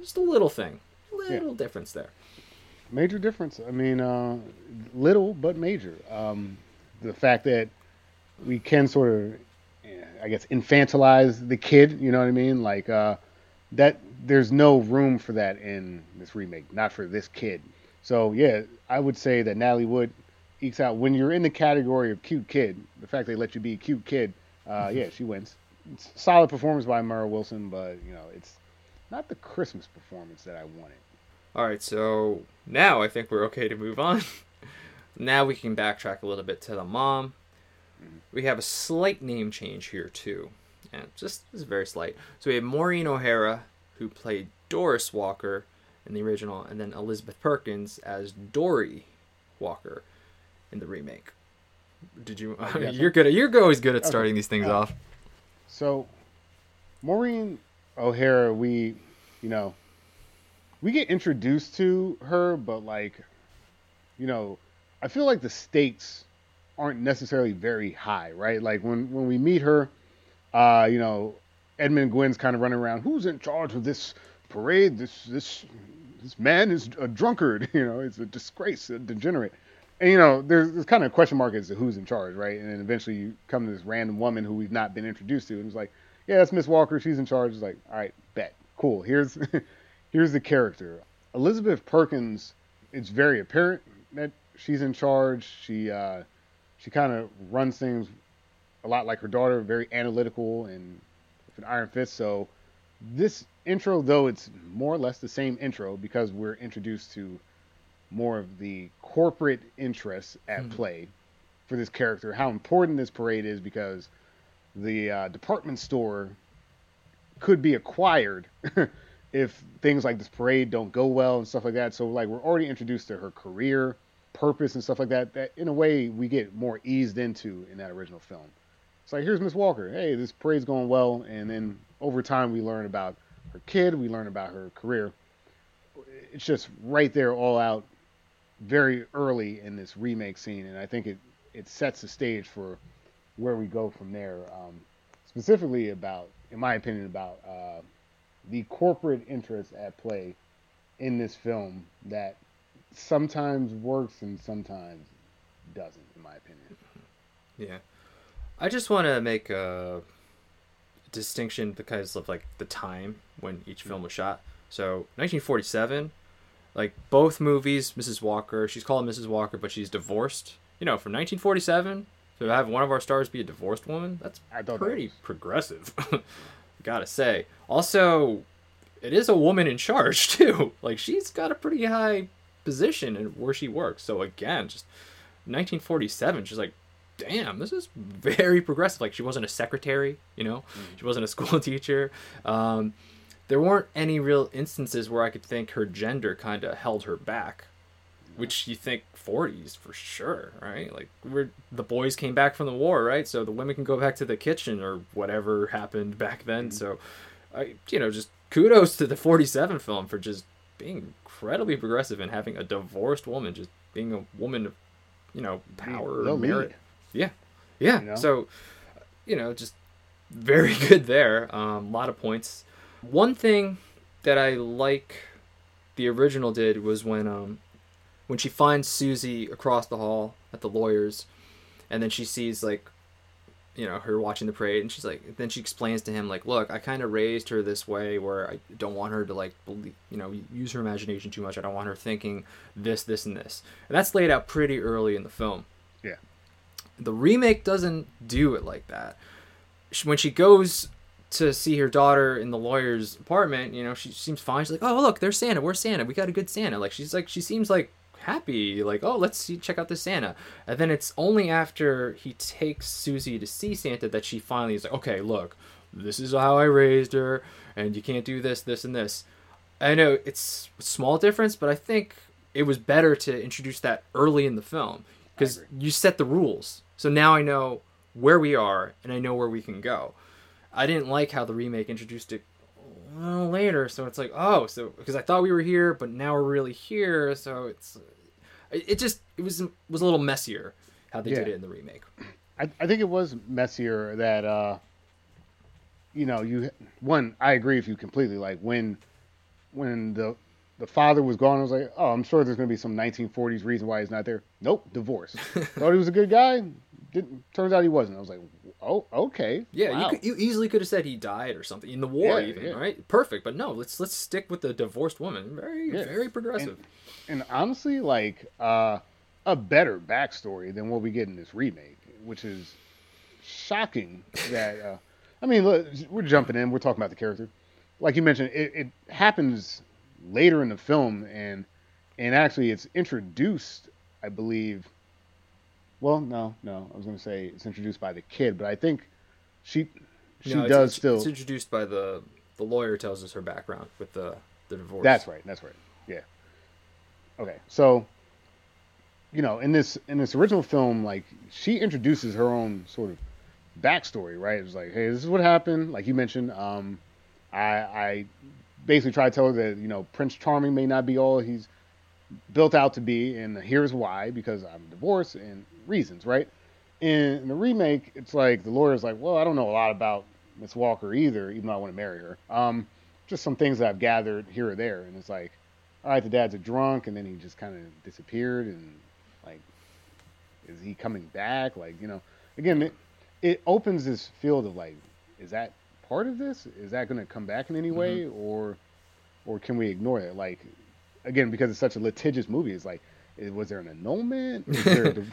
just a little thing, little difference there. Major difference. I mean, uh, little but major. Um, the fact that we can sort of, I guess, infantilize the kid. You know what I mean? Like uh, that. There's no room for that in this remake. Not for this kid. So yeah, I would say that Natalie Wood ekes out when you're in the category of cute kid. The fact they let you be a cute kid, uh, yeah, she wins. It's solid performance by Mara Wilson, but you know, it's not the Christmas performance that I wanted. All right, so now I think we're okay to move on. [LAUGHS] now we can backtrack a little bit to the mom. We have a slight name change here too, and just it's very slight. So we have Maureen O'Hara, who played Doris Walker in the original, and then Elizabeth Perkins as Dory Walker in the remake. Did you? yes. [LAUGHS] you're good. At, you're always good at Okay. starting these things Uh, off. So, Maureen O'Hara, we, you know, we get introduced to her, but like, you know, I feel like the stakes aren't necessarily very high, right? Like when when we meet her, uh, you know, Edmund Gwenn's kind of running around. Who's in charge of this parade? This this this man is a drunkard. [LAUGHS] You know, it's a disgrace, a degenerate. And you know, there's, there's kind of a question mark as to who's in charge, right? And then eventually you come to this random woman who we've not been introduced to, and it's like, yeah, that's Miss Walker. She's in charge. It's like, all right, bet, cool. Here's [LAUGHS] here's the character. Elizabeth Perkins. It's very apparent that she's in charge. She uh, she kind of runs things a lot like her daughter, very analytical and with an iron fist. So this intro, though it's more or less the same intro because we're introduced to more of the corporate interests at Mhm. play for this character, how important this parade is because the uh, department store could be acquired [LAUGHS] if things like this parade don't go well and stuff like that. So like we're already introduced to her career, purpose and stuff like that. That in a way we get more eased into in that original film. It's like here's Miss Walker. Hey, this parade's going well, and then over time we learn about her kid, we learn about her career. It's just right there, all out, very early in this remake scene, and I think it it sets the stage for where we go from there. Um, specifically about, in my opinion, about uh, the corporate interests at play in this film that sometimes works and sometimes doesn't, in my opinion. Yeah. I just want to make a distinction because of like the time when each film was shot. So 1947, like both movies, Mrs. Walker, she's called Mrs. Walker, but she's divorced. You know, from 1947 to have one of our stars be a divorced woman, that's that pretty was- progressive. [LAUGHS] Gotta say. Also, it is a woman in charge [LAUGHS] too. Like she's got a pretty high position in where she works. So again, just 1947, she's like, damn, this is very progressive. Like she wasn't a secretary, you know, she wasn't a [LAUGHS] school teacher. Um, there weren't any real instances where I could think her gender kind of held her back, which you think 40s for sure, right? Like we're the boys came back from the war, right? So the women can go back to the kitchen or whatever happened back then. So, I you know just kudos to the 47 film for just being incredibly progressive and having a divorced woman just being a woman of you know power the or merit. lead. Yeah, yeah. You know? So, you know, just very [LAUGHS] good there. Um, a lot of points. One thing that I like the original did was when um when she finds Susie across the hall at the lawyers, and then she sees like you know her watching the parade and she's like then she explains to him like look i kind of raised her this way where i don't want her to like believe you know use her imagination too much. I don't want her thinking this this and this. And that's laid out pretty early in the film. Yeah. the remake doesn't do it like that. When she goes to see her daughter in the lawyer's apartment you know she seems fine. She's like oh look there's santa. Where's santa? We got a good santa. Like she's like she seems like happy like oh let's see check out the santa. And then it's only after he takes susie to see santa that she finally is like okay look this is how i raised her and you can't do this this and this. I know it's a small difference but i think it was better to introduce that early in the film because you set the rules. So now i know where we are and i know where we can go. I didn't like how the remake introduced it uh, later so it's like oh so because i thought we were here but now we're really here so it's it, just it was was a little messier how they did it in the remake. I, I think it was messier that uh you know you one I agree with you completely. Like when when the the father was gone I was like oh I'm sure there's gonna be some 1940s reason why he's not there. Nope divorce. [LAUGHS] Thought he was a good guy didn't turns out he wasn't. I was like oh okay yeah wow. you, could, you easily could have said he died or something in the war Yeah, even yeah. right? Perfect but no let's let's stick with the divorced woman. Very Yeah. very progressive. And honestly like uh a better backstory than what we get in this remake which is shocking [LAUGHS] that uh I mean look, we're jumping in we're talking about the character like you mentioned it, it happens later in the film and and actually it's introduced I believe well no no I was going to say it's introduced by the kid but I think she she No, does it's, still it's introduced by the the lawyer tells us her background with the the divorce That's right. That's right. Yeah. Okay. So, you know, in this in this original film, like she introduces her own sort of backstory, right? It's like, hey, this is what happened. Like you mentioned, um, I I basically try to tell her that you know Prince Charming may not be all he's built out to be, and here's why because I'm divorced and reasons, right? In the remake, it's like the lawyer's like, well, I don't know a lot about Miss Walker either, even though I want to marry her. Um, just some things that I've gathered here or there, and it's like, all right, the dad's a drunk, and then he just kind of disappeared, and like, is he coming back? Like, you know, again, it, it opens this field of like, is that part of this? Is that going to come back in any mm-hmm. way, or, or can we ignore it? Like, again, because it's such a litigious movie, it's like, was there an annulment? There a [LAUGHS]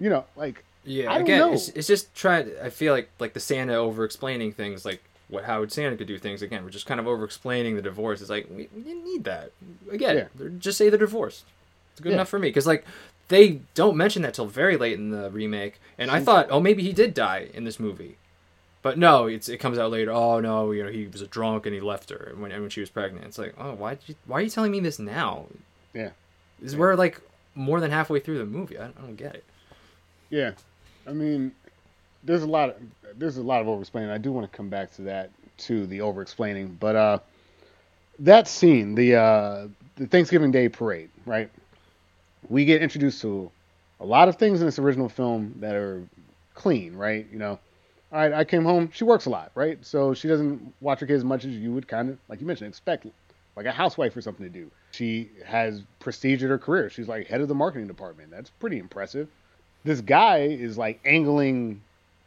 you know, like Yeah, I don't again, know. it's, it's just trying. I feel like like the Santa over explaining things, like what Howard Santa could do things. Again, we're just kind of over explaining the divorce. It's like we, we didn't need that. Again, Yeah. just say they're divorced. It's good Yeah. enough for me because like they don't mention that till very late in the remake, and I thought, oh, maybe he did die in this movie. But no, it's it comes out later. Oh no, you know he was a drunk and he left her when when she was pregnant. It's like, oh, why you, why are you telling me this now? Yeah. This is we're like more than halfway through the movie. I, I don't get it. Yeah, I mean, there's a lot of there's a lot of over explaining. I do want to come back to that to the over explaining, but uh, that scene, the uh, the Thanksgiving Day parade, right? We get introduced to a lot of things in this original film that are clean, right? You know, all right, I came home. She works a lot, right? So she doesn't watch her kids as much as you would kind of, like you mentioned, expect, like a housewife or something to do. She has prestige at her career. She's like head of the marketing department. That's pretty impressive this guy is like angling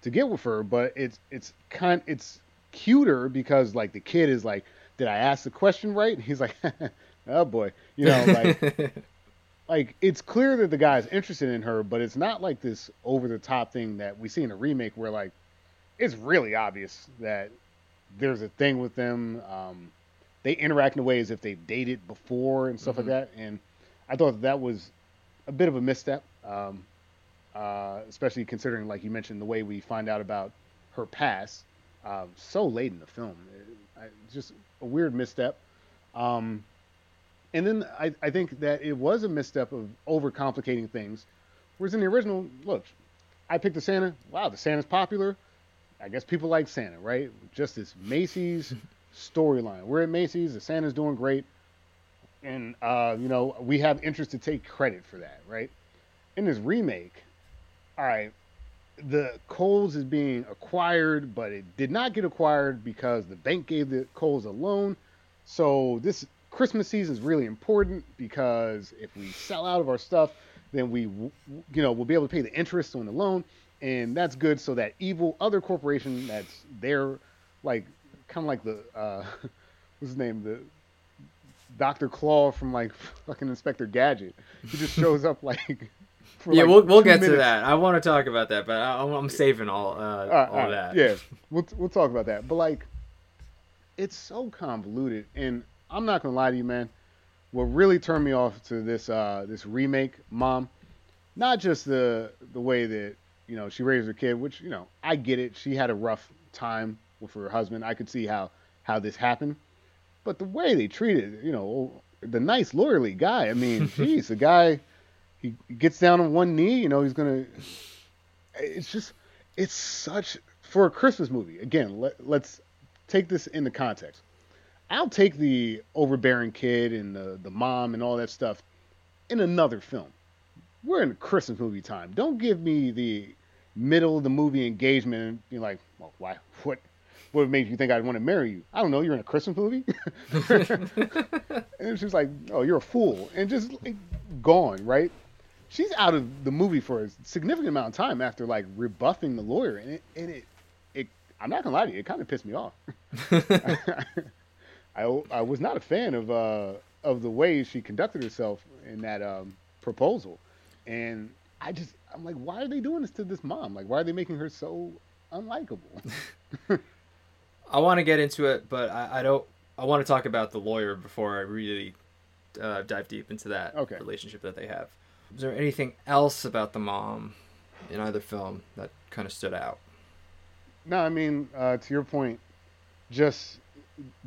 to get with her, but it's it's kind it's cuter because like the kid is like, did I ask the question right? [LAUGHS] He's like, [LAUGHS] oh boy, you know, [LAUGHS] like like it's clear that the guy's interested in her, but it's not like this over the top thing that we see in a remake where like it's really obvious that there's a thing with them. Um, they interact in a way as if they've dated before and stuff Mhm. like that, and I thought that was a bit of a misstep. Um, uh, especially considering, like you mentioned, the way we find out about her past um, so late in the film. It- I, just a weird misstep. Um, and then I, I think that it was a misstep of overcomplicating things. Whereas in the original, look, I picked the Santa. Wow, the Santa's popular. I guess people like Santa, right? Just this Macy's [LAUGHS] storyline. We're at Macy's. The Santa's doing great, and uh, you know we have interest to take credit for that, right? In this remake, all right, the Cole's is being acquired, but it did not get acquired because the bank gave the Cole's a loan. So this Christmas season is really important because if we sell out of our stuff, then we, you know, we'll be able to pay the interest on the loan, and that's good. So that evil other corporation that's there, like kind of like the uh, [LAUGHS] what's his name, the Doctor Claw from like [LAUGHS] fucking Inspector Gadget. He just shows up [LAUGHS] like. For, yeah, like, we'll we'll get to that. I want to talk about that, but I, I'm, I'm saving all uh, All right, all all right, that. Yeah, we'll we'll talk about that. But like, it's so convoluted, and I'm not gonna lie to you, man. What really turned me off to this uh this remake, Mom, not just the the way that you know she raised her kid, which you know I get it. She had a rough time with her husband. I could see how how this happened, but the way they treated, you know, the nice lawyerly guy. I mean, [LAUGHS] geez, the guy he gets down on one knee. You know, he's gonna. It's just it's such for a Christmas movie. Again, let, let's take this into context. I'll take the overbearing kid and the, the mom and all that stuff in another film. We're in Christmas movie time. Don't give me the middle of the movie engagement and be like, well, why? What? What made you think I'd want to marry you? I don't know. You're in a Christmas movie. [LAUGHS] [LAUGHS] and she's like, oh, you're a fool, and just like, gone, right? She's out of the movie for a significant amount of time after like rebuffing the lawyer, and it, and it, it. I'm not gonna lie to you, it kind of pissed me off. [LAUGHS] [LAUGHS] I, I was not a fan of uh, of the way she conducted herself in that um, proposal, and I just I'm like, why are they doing this to this mom? Like, why are they making her so unlikable? [LAUGHS] I want to get into it, but I, I don't. I want to talk about the lawyer before I really uh, dive deep into that Okay. relationship that they have. Is there anything else about the mom in either film that kind of stood out? No, I mean, uh, to your point, just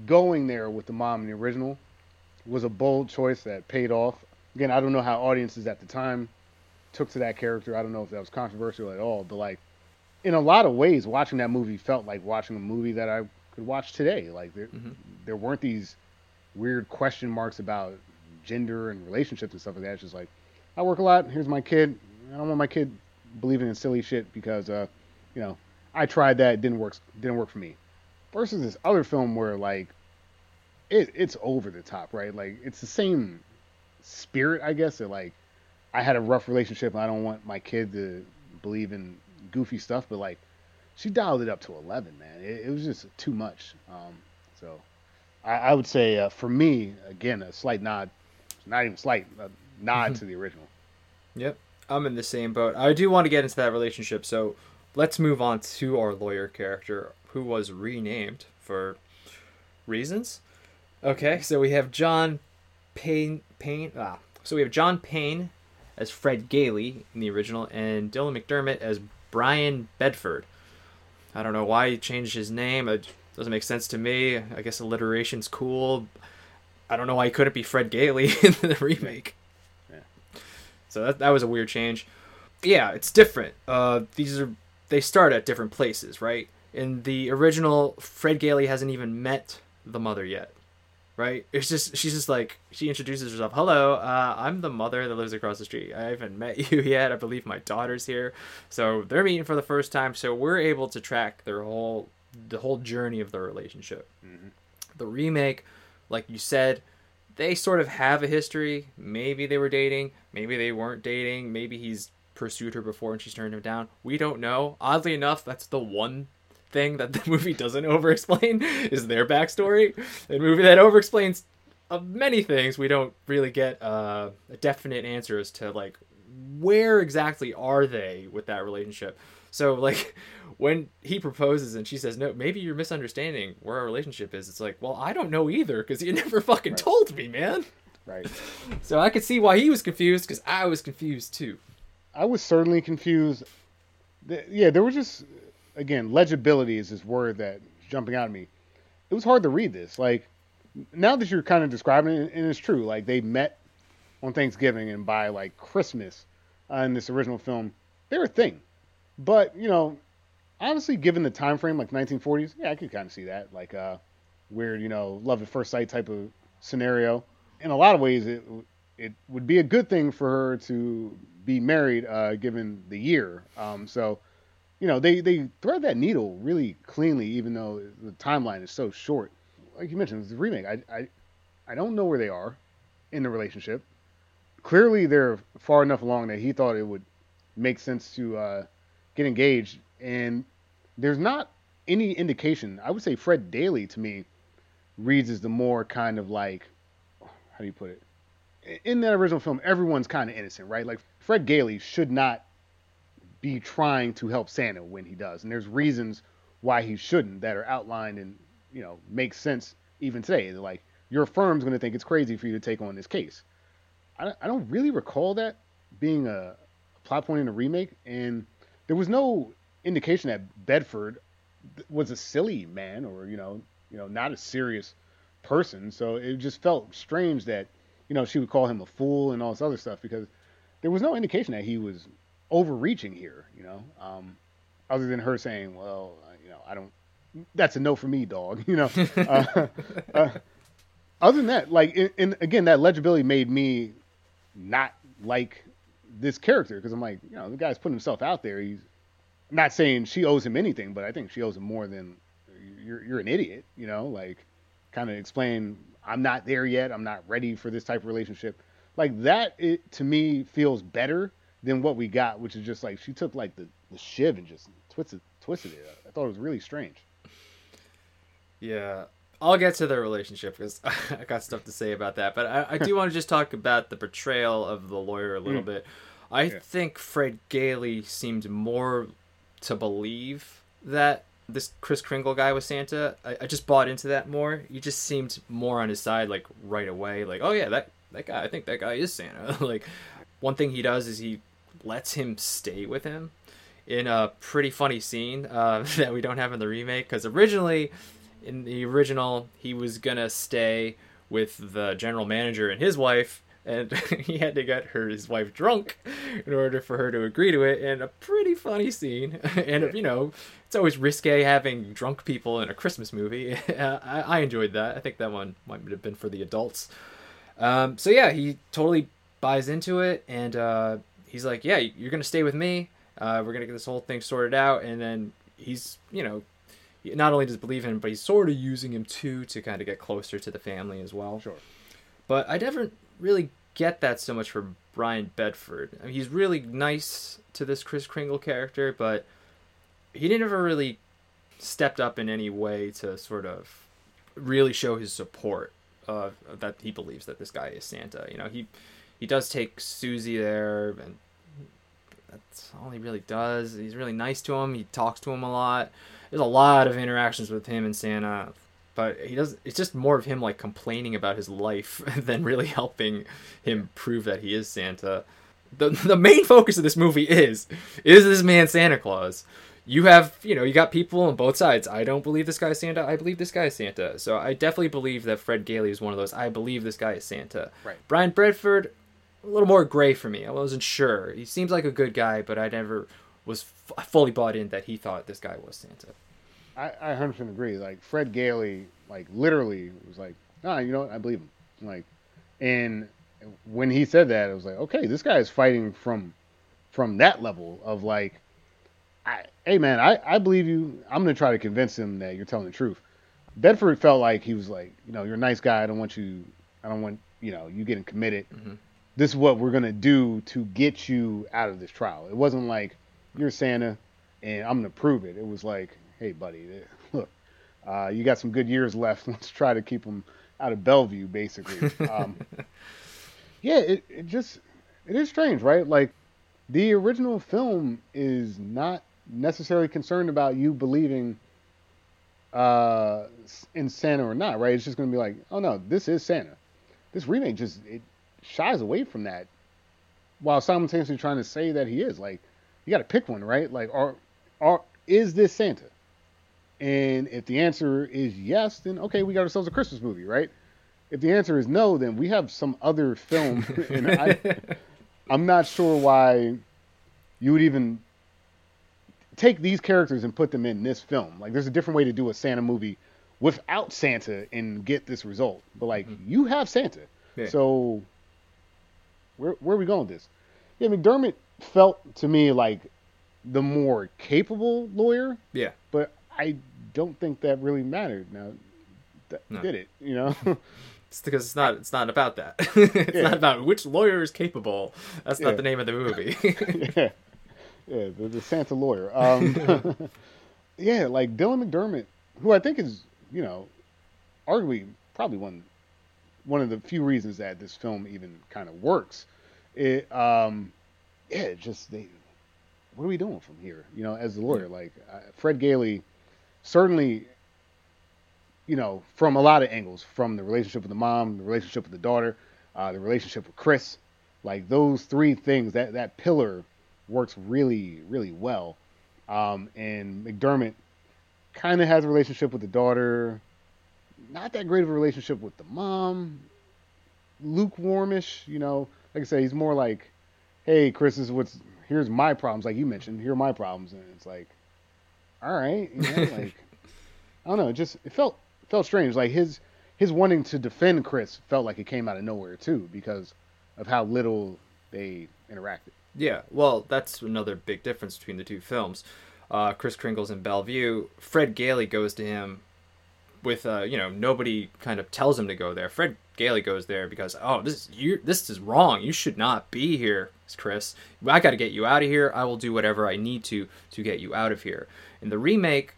going there with the mom in the original was a bold choice that paid off. Again, I don't know how audiences at the time took to that character. I don't know if that was controversial at all, but like in a lot of ways, watching that movie felt like watching a movie that I could watch today. Like there, Mhm. there weren't these weird question marks about gender and relationships and stuff like that. It's just like I work a lot. Here's my kid. I don't want my kid believing in silly shit because, uh, you know, I tried that. It didn't work. Didn't work for me. Versus this other film where like it it's over the top, right? Like it's the same spirit, I guess. That like I had a rough relationship. and I don't want my kid to believe in goofy stuff, but like she dialed it up to eleven, man. It, it was just too much. Um, so I, I would say uh, for me, again, a slight nod, not even slight, a nod [LAUGHS] to the original. Yep. I'm in the same boat. I do want to get into that relationship, so let's move on to our lawyer character, who was renamed for reasons. Okay, so we have John Payne. Payne. Ah, so we have John Payne as Fred Gailey in the original, and Dylan McDermott as Brian Bedford. I don't know why he changed his name. It doesn't make sense to me. I guess alliteration's cool. I don't know why he couldn't be Fred Gailey [LAUGHS] in the remake. So that that was a weird change. Yeah, it's different. Uh, these are they start at different places, right? In the original, Fred Gailey hasn't even met the mother yet, right? It's just she's just like she introduces herself. Hello, uh, I'm the mother that lives across the street. I haven't met [LAUGHS] you yet. I believe my daughter's here, so they're meeting for the first time. So we're able to track their whole the whole journey of their relationship. The remake, like you said, they sort of have a history. Maybe they were dating, maybe they weren't dating, maybe he's pursued her before and she's turned him down. We don't know. Oddly enough, that's the one thing that the [LAUGHS] movie doesn't over explain [LAUGHS] is their backstory. A movie that over explains uh, many things. We don't really get uh, a definite answer as to like where exactly are they with that relationship. So like [LAUGHS] when he proposes and she says no, maybe you're misunderstanding where our relationship is. It's like, well, I don't know either because you [LAUGHS] never fucking Right. told me, man. Right. [LAUGHS] So I could see why he was confused because I was confused too. I was certainly confused. Yeah, there was just again legibility is this word that's jumping out at me. It was hard to read this. Like now that you're kind of describing it, and it's true. Like they met on Thanksgiving, and by like Christmas uh, in this original film, they're a thing. But you know, honestly, given the time frame, like 1940s, yeah, I could kind of see that, like a weird, you know, love at first sight type of scenario. In a lot of ways, it it would be a good thing for her to be married, uh, given the year. Um, so, you know, they they thread that needle really cleanly, even though the timeline is so short. Like you mentioned, a remake. I I I don't know where they are in the relationship. Clearly, they're far enough along that he thought it would make sense to uh, get engaged, and there's not any indication. I would say Fred Gailey to me reads as the more kind of like, how do you put it? In that original film, everyone's kind of innocent, right? Like Fred Gailey should not be trying to help Santa when he does, and there's reasons why he shouldn't that are outlined and you know make sense even today. They're like your firm's going to think it's crazy for you to take on this case. I don't, I don't really recall that being a, plot point in a remake, and there was no indication that Bedford was a silly man or you know you know not a serious person. So it just felt strange that you know she would call him a fool and all this other stuff because there was no indication that he was overreaching here. You know, um, other than her saying, "Well, uh, you know, I don't." That's a no for me, dog. [LAUGHS] You know. uh, uh, other than that, like, and, and again, that legibility made me not like this character because I'm like, you know, the guy's putting himself out there. He's I'm not saying she owes him anything, but I think she owes him more than you're you're an idiot, you know, like kind of explain I'm not there yet. I'm not ready for this type of relationship. Like that it to me feels better than what we got, which is just like she took like the, the shiv and just twisted twisted it. I thought it was really strange. Yeah, I'll get to their relationship because [LAUGHS] I got stuff to say about that. But I, I do [LAUGHS] want to just talk about the portrayal of the lawyer a little Mm. bit. I Yeah. think Fred Gailey seemed more to believe that this Kris Kringle guy was Santa. I, I just bought into that more. He just seemed more on his side, like right away. Like, oh yeah, that that guy. I think that guy is Santa. [LAUGHS] like, one thing he does is he lets him stay with him in a pretty funny scene uh, that we don't have in the remake because originally in the original he was gonna stay with the general manager and his wife and [LAUGHS] he had to get her his wife drunk in order for her to agree to it and a pretty funny scene. [LAUGHS] And you know it's always risque having drunk people in a christmas movie. [LAUGHS] I, I enjoyed that. I think that one might have been for the adults. Um, so yeah he totally buys into it and uh, he's like yeah you're gonna stay with me. Uh, we're gonna get this whole thing sorted out and then he's you know not only does believe in him but he's sort of using him too to kind of get closer to the family as well Sure. but I never really get that so much from Brian Bedford. I mean, he's really nice to this Kris Kringle character, but he never really stepped up in any way to sort of really show his support uh, that he believes that this guy is Santa. You know, he he does take Susie there, and That's all he really does. He's really nice to him. He talks to him a lot. There's a lot of interactions with him and Santa, but he does. It's just more of him like complaining about his life [LAUGHS] than really helping him prove that he is Santa. the The main focus of this movie is is this man Santa Claus. You have, you know, you got people on both sides. I don't believe this guy is Santa. I believe this guy is Santa. So I definitely believe that Fred Gailey is one of those. I believe this guy is Santa. Right. Brian Bedford, a little more gray for me. I wasn't sure. He seems like a good guy, but I never was f- fully bought in that he thought this guy was Santa. I, I 100% agree. Like Fred Gailey, like literally was like, nah, you know what? I believe him. Like, and when he said that, it was like, okay, this guy is fighting from from that level of like, I, hey man, I, I believe you. I'm gonna try to convince him that you're telling the truth. Bedford felt like he was like, you know, you're a nice guy. I don't want you. I don't want you know you getting committed. Mhm. This is what we're gonna do to get you out of this trial. It wasn't like you're Santa and I'm gonna prove it. It was like, hey buddy, look, uh, you got some good years left. [LAUGHS] Let's try to keep them out of Bellevue, basically. [LAUGHS] Um, yeah, it, it just it is strange, right? Like the original film is not necessarily concerned about you believing uh, in Santa or not, right? It's just going to be like, oh no, this is Santa. This remake just it shies away from that, while simultaneously trying to say that he is. Like, you got to pick one, right? Like, are are is this Santa? And if the answer is yes, then okay, we got ourselves a Christmas movie, right? If the answer is no, then we have some other film, [LAUGHS] and I, I'm not sure why you would even take these characters and put them in this film. Like, there's a different way to do a Santa movie without Santa and get this result. But like, mm-hmm. you have Santa, Yeah. so where where are we going with this? Yeah, McDermott felt to me like the more capable lawyer, yeah. but I don't think that really mattered. Now, that No. did it? You know? [LAUGHS] It's because it's not. It's not about that. [LAUGHS] it's Yeah. not about which lawyer is capable. That's not the name of the movie. [LAUGHS] yeah, yeah, the, the Santa lawyer. Um, yeah, like Dylan McDermott, who I think is, you know, arguably probably one one of the few reasons that this film even kind of works. It, um, yeah, it just they, what are we doing from here? You know, as the lawyer, like uh, Fred Gailey, certainly, you know, from a lot of angles, from the relationship with the mom, the relationship with the daughter, uh, the relationship with Kris, like those three things, that that pillar works really, really well. Um, and McDermott kind of has a relationship with the daughter, not that great of a relationship with the mom, lukewarmish. You know, like I say, he's more like, "Hey, Kris, this is what's here's my problems." Like you mentioned, here are my problems, and it's like, all right, you know, [LAUGHS] like I don't know, it just it felt felt strange. Like his his wanting to defend Kris felt like it came out of nowhere too, because of how little they interacted. Yeah, well, that's another big difference between the two films. Uh, Kris Kringle's in Bellevue. Fred Gailey goes to him with, uh, you know, nobody kind of tells him to go there. Fred Gailey goes there because, oh, this is you, this is wrong. You should not be here, Kris. I got to get you out of here. I will do whatever I need to to get you out of here. In the remake,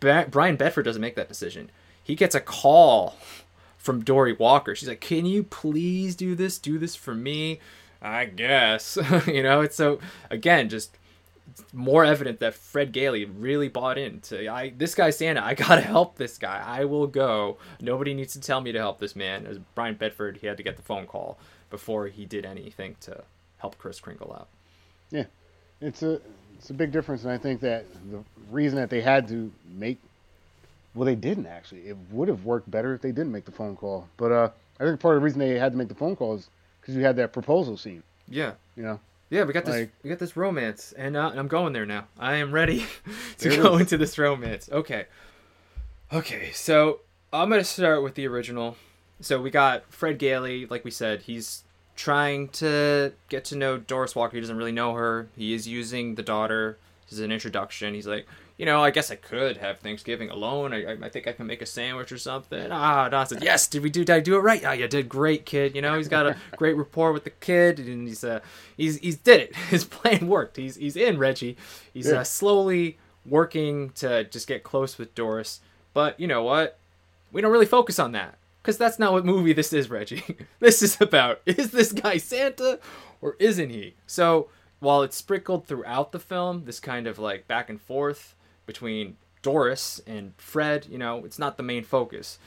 ba- Bryan Bedford doesn't make that decision. He gets a call from Dorey Walker. She's like, "Can you please do this? Do this for me?" I guess. [LAUGHS] you know, it's so again just more evident that Fred Gailey really bought into I this guy Santa, I gotta help this guy. I will go. Nobody needs to tell me to help this man. As Bryan Bedford, he had to get the phone call before he did anything to help Kris Kringle out. Yeah, it's a it's a big difference, and I think that the reason that they had to make well, they didn't actually. It would have worked better if they didn't make the phone call. But uh, I think part of the reason they had to make the phone call is because you had that proposal scene. Yeah. You know, Yeah, we got this. Like- we got this romance, and, uh, and I'm going there now. I am ready [LAUGHS] to go is. into this romance. Okay, okay. So I'm gonna start with the original. So we got Fred Gailey, like we said, he's trying to get to know Doris Walker. He doesn't really know her. He is using the daughter as an introduction. He's like, you know, I guess I could have Thanksgiving alone. I, I, think I can make a sandwich or something. Ah, Don says, yes. Did we do? Did I do it right? Ah, you did great, kid. You know, he's got a [LAUGHS] great rapport with the kid, and he's uh, he's he's did it. [LAUGHS] His plan worked. He's he's in Reggie. He's Yeah. uh, slowly working to just get close with Doris. But you know what? We don't really focus on that because that's not what movie this is, Reggie. [LAUGHS] this is about is this guy Santa or isn't he? So while it's sprinkled throughout the film, this kind of like back and forth between Doris and Fred, you know, it's not the main focus.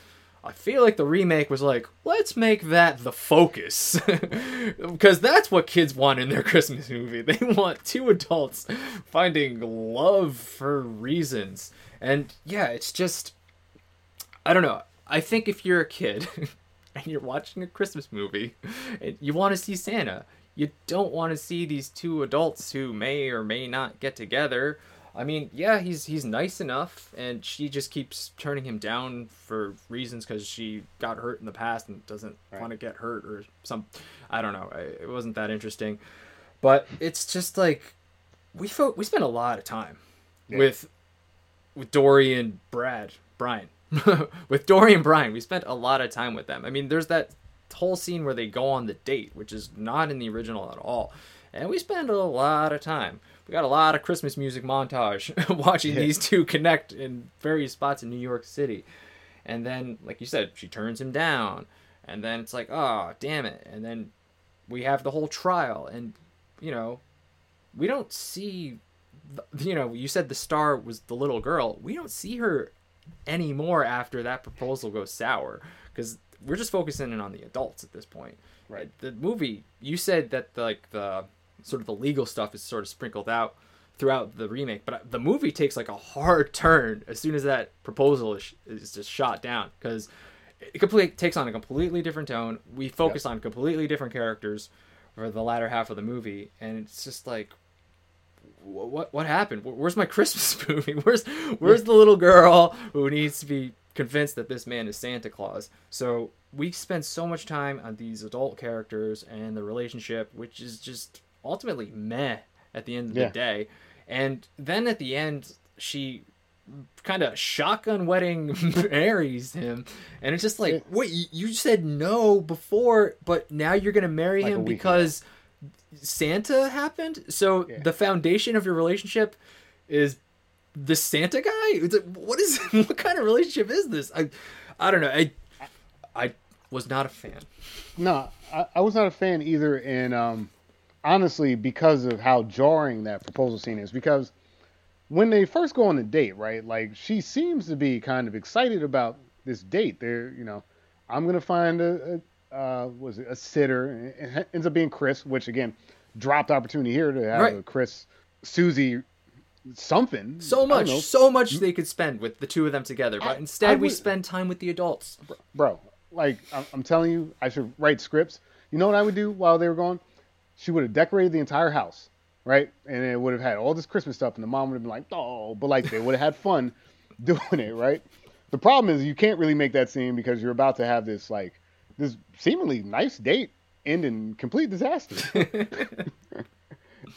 I feel like the remake was like, let's make that the focus. [LAUGHS] because that's what kids want in their [LAUGHS] Christmas movie. They want two adults finding love for reasons. And yeah, it's just I don't know. I think if you're a kid [LAUGHS] and you're watching a Christmas movie you want to see Santa, you don't want to see these two adults who may or may not get together I mean, yeah, he's he's nice enough, and she just keeps turning him down for reasons because she got hurt in the past and doesn't right. want to get hurt or some. I don't know. It wasn't that interesting, but it's just like we fo- we spent a lot of time yeah. with with Dorey and Brad Bryan [LAUGHS] with Dorey and Bryan. We spent a lot of time with them. I mean, there's that whole scene where they go on the date, which is not in the original at all, and we spend a lot of time we got a lot of Christmas music montage [LAUGHS] watching yeah. these two connect in various spots in New York City. And then, like you said, she turns him down. And then it's like, oh, damn it. And then we have the whole trial. And, you know, we don't see, you know, you said the star was the little girl. We don't see her anymore after that proposal goes sour. Because we're just focusing in on the adults at this point. Right. The movie, you said that, the, like, the sort of the legal stuff is sort of sprinkled out throughout the remake but the movie takes like a hard turn as soon as that proposal is, is just shot down because it completely takes on a completely different tone. We focus yep. on completely different characters for the latter half of the movie and it's just like what what happened? Where's my [LAUGHS] christmas movie? Where's where's the little girl who needs to be convinced that this man is santa claus? So we spend so much time on these adult characters and the relationship which is just ultimately meh at the end of yeah. the day. And then at the end, she kind of shotgun wedding [LAUGHS] marries him, and it's just like, wait, you said no before, but now you're gonna marry like him because Santa happened. So yeah. the foundation of your relationship is the Santa guy. It's like, what is [LAUGHS] what kind of relationship is this? I, I don't know. I, I was not a fan. No, I, I was not a fan either, and um honestly because of how jarring that proposal scene is. Because when they first go on the date, right? Like she seems to be kind of excited about this date. They're, you know, I'm gonna find a, a uh, was it a sitter? It ends up being Kris, which again, dropped opportunity here to have right. Kris, Susie, something. So much, so much they could spend with the two of them together, but I, instead I would, we spend time with the adults. Bro, like I'm, I'm telling you, I should write scripts. You know what I would do while they were gone? She would have decorated the entire house, right? And it would have had all this Christmas stuff, and the mom would have been like, "Oh," but like they would have had fun [LAUGHS] doing it, right? The problem is you can't really make that scene because you're about to have this like this seemingly nice date end in complete disaster. [LAUGHS]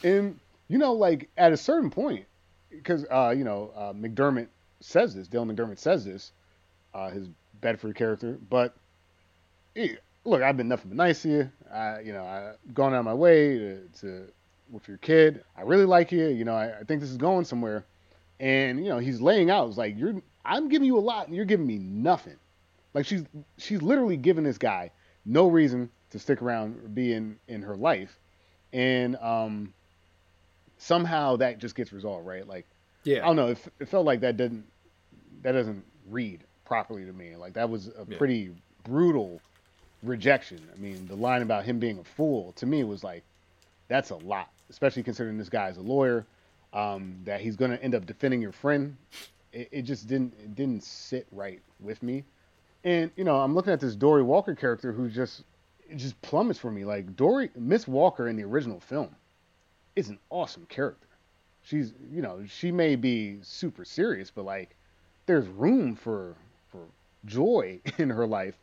and you know, like at a certain point, because uh, you know uh, McDermott says this, Dylan McDermott says this, uh, his Bedford character, but look, I've been nothing but nice to you. I, you know, I've gone out of my way to, to with your kid. I really like you. You know, I, I think this is going somewhere. And you know, he's laying out. It's like you're, I'm giving you a lot, and you're giving me nothing. Like she's, she's literally giving this guy no reason to stick around or be in in her life, and um, somehow that just gets resolved, right? Like, yeah, I don't know. It, it felt like that didn't, that doesn't read properly to me. Like that was a yeah. pretty brutal rejection. I mean, the line about him being a fool to me was like, that's a lot, especially considering this guy is a lawyer. Um, that he's going to end up defending your friend. It, it, just didn't it didn't sit right with me. And you know, I'm looking at this Dorey Walker character who just just plummets for me. Like Dory Miss Walker in the original film is an awesome character. She's you know she may be super serious, but like there's room for for joy [LAUGHS] in her life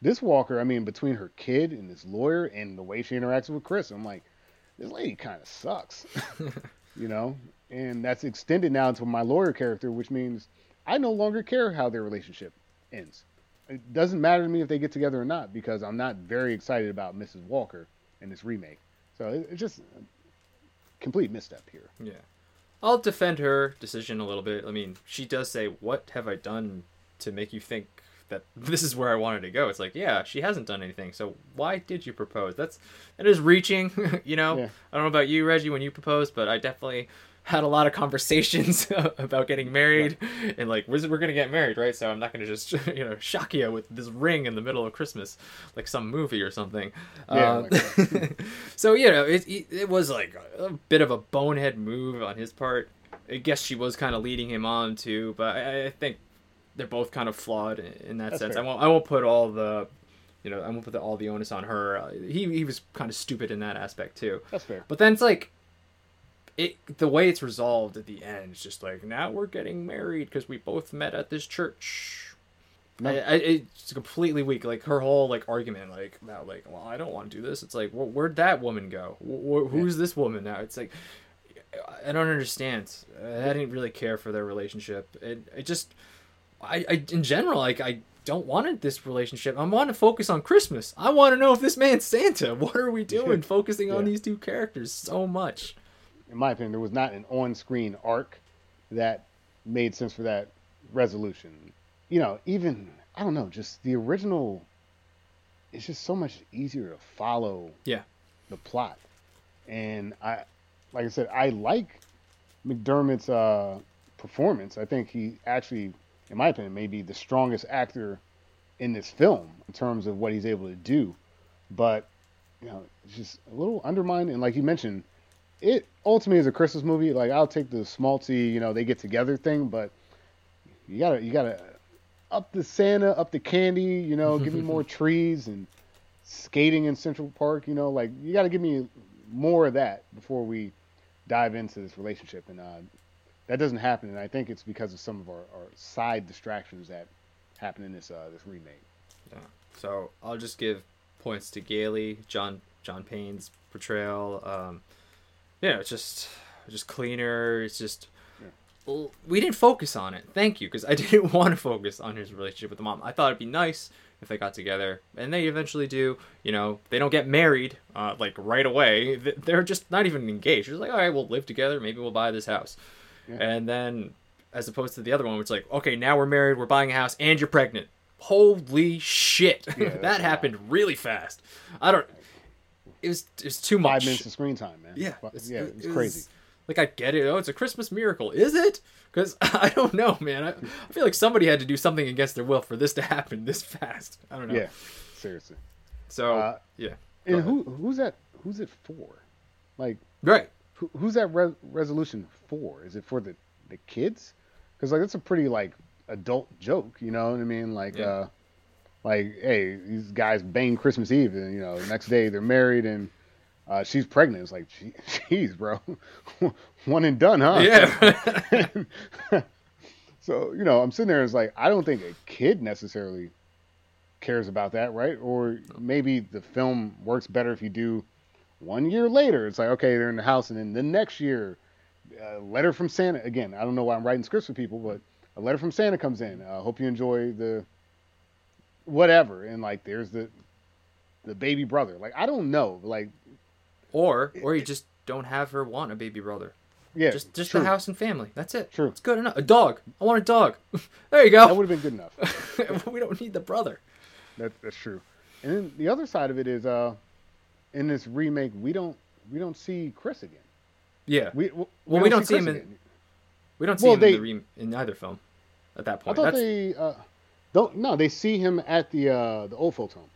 this Walker, I mean, between her kid and this lawyer and the way she interacts with Kris, I'm like, this lady kind of sucks, [LAUGHS] you know. And that's extended now to my lawyer character, which means I no longer care how their relationship ends. It doesn't matter to me if they get together or not because I'm not very excited about Mrs. Walker in this remake. So it's just a complete misstep here. Yeah. I'll defend her decision a little bit. I mean, she does say, "What have I done to make you think that [LAUGHS] this is where I wanted to go. It's like, yeah, she hasn't done anything. So why did you propose? That's that is reaching, [LAUGHS] you know. Yeah. I don't know about you, Reggie, when you proposed, but I definitely had a lot of conversations [LAUGHS] about getting married and like we're, we're gonna get married right so i'm not gonna just you know shock you with this ring in the middle of christmas like some movie or something Yeah, Um, like so you know it, it, it was like a bit of a bonehead move on his part i guess she was kind of leading him on too but i, I think they're both kind of flawed in, that That's sense. fair. i won't i won't put all the you know i won't put the, all the onus on her. Uh, he, he was kind of stupid in that aspect too. That's fair. but then it's like it the way it's resolved at the end it's just like now we're getting married because we both met at this church. No. I, I, it's completely weak. Like her whole like argument like about like well i don't want to do this. It's like well, where'd that woman go? Wh- wh- who's this woman now? It's like i don't understand. I didn't really care for their relationship. It, it just I, I in general like i don't want this relationship i want to focus on christmas i want to know if this man's santa [LAUGHS] what are we doing focusing on these two characters so much in my opinion, there was not an on-screen arc that made sense for that resolution. You know, even I don't know, just the original. It's just so much easier to follow. Yeah. The plot, and I, like I said, I like McDermott's uh, performance. I think he actually, in my opinion, maybe the strongest actor in this film in terms of what he's able to do. But you know, it's just a little undermined, and like you mentioned it ultimately is a Christmas movie. Like I'll take the smalty, you know, they get together thing, but you gotta you gotta up the Santa, up the candy, you know, give me more [LAUGHS] trees and skating in Central Park, you know, like you gotta give me more of that before we dive into this relationship. And uh, that doesn't happen, and I think it's because of some of our, our side distractions that happen in this uh, this remake. Yeah. So I'll just give points to Gailey, John John Payne's portrayal. Um, yeah, it's just just cleaner. It's just we didn't focus on it. Thank you, because I [LAUGHS] didn't want to focus on his relationship with the mom. I thought it'd be nice if they got together, and they eventually do. You know, they don't get married uh, like right away. They're just not even engaged. It's like, all right, we'll live together. Maybe we'll buy this house, Yeah. and then as opposed to the other one, which is like, okay, now we're married, we're buying a house, and you're pregnant. Holy shit, Yeah, [LAUGHS] that happened really fast. I don't. It was it was too much. Five minutes of screen time, man. Yeah, it's, yeah, it- it's it crazy. was- like I get it. Oh, it's a Christmas miracle. Is it? Because [LAUGHS] I don't know, man. I, I feel like somebody had to do something against their will for this to happen this fast. I don't know. Yeah, seriously. So Uh, yeah. And who who's that? Who's it for? Like, Right. Who, who's that re- resolution for? Is it for the the kids? Because like it's a pretty like adult joke, you know what I mean? Like, Yeah. uh, like hey, these guys bang Christmas Eve, and you know, next day they're married and. Uh, she's pregnant. It's like, [LAUGHS] jeez, bro, [LAUGHS] one and done, huh? Yeah. [LAUGHS] so you know, I'm sitting there. It's like I don't think a kid necessarily cares about that, right? Or maybe the film works better if you do one year later. It's like okay, they're in the house, and then the next year, a letter from Santa. Again, I don't know why I'm writing scripts for people, but a letter from Santa comes in. I uh, hope you enjoy the whatever, and like there's the the baby brother. Like I don't know, like or or you just don't have her want a baby brother. yeah, Just just true. a house and family. That's it. True. It's good enough. A dog. I want a dog. [LAUGHS] there you go. That would have been good enough. [LAUGHS] we don't need the brother. That, that's true. And then the other side of it is, uh, in this remake, we don't we don't see Kris again. Yeah. We well, Well, we don't see him in- again. We don't see Well, him they- in, the re- in either film at that point, I thought That's, they uh, don't. No, they see him at the uh, the old folks home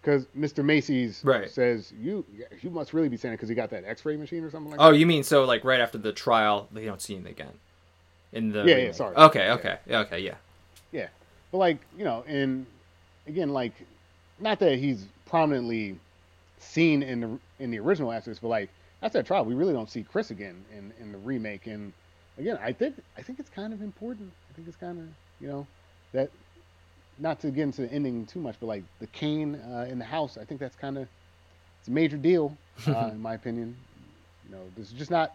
because Mr. Macy's Right. says you you must really be saying because he got that X-ray machine or something like Oh, you mean so like right after the trial, they don't see him again? In the Yeah, yeah, sorry. Okay, okay, yeah, okay, yeah. Yeah, but like you know, and again, like not that he's prominently seen in the in the original Exorcist, but like after that trial, we really don't see Kris again in in the remake. And again, I think I think it's kind of important. I think it's kind of you know that not to get into the ending too much, but like the cane uh, in the house, I think that's kind of it's a major deal [LAUGHS] uh, in my opinion. You know, this is just not.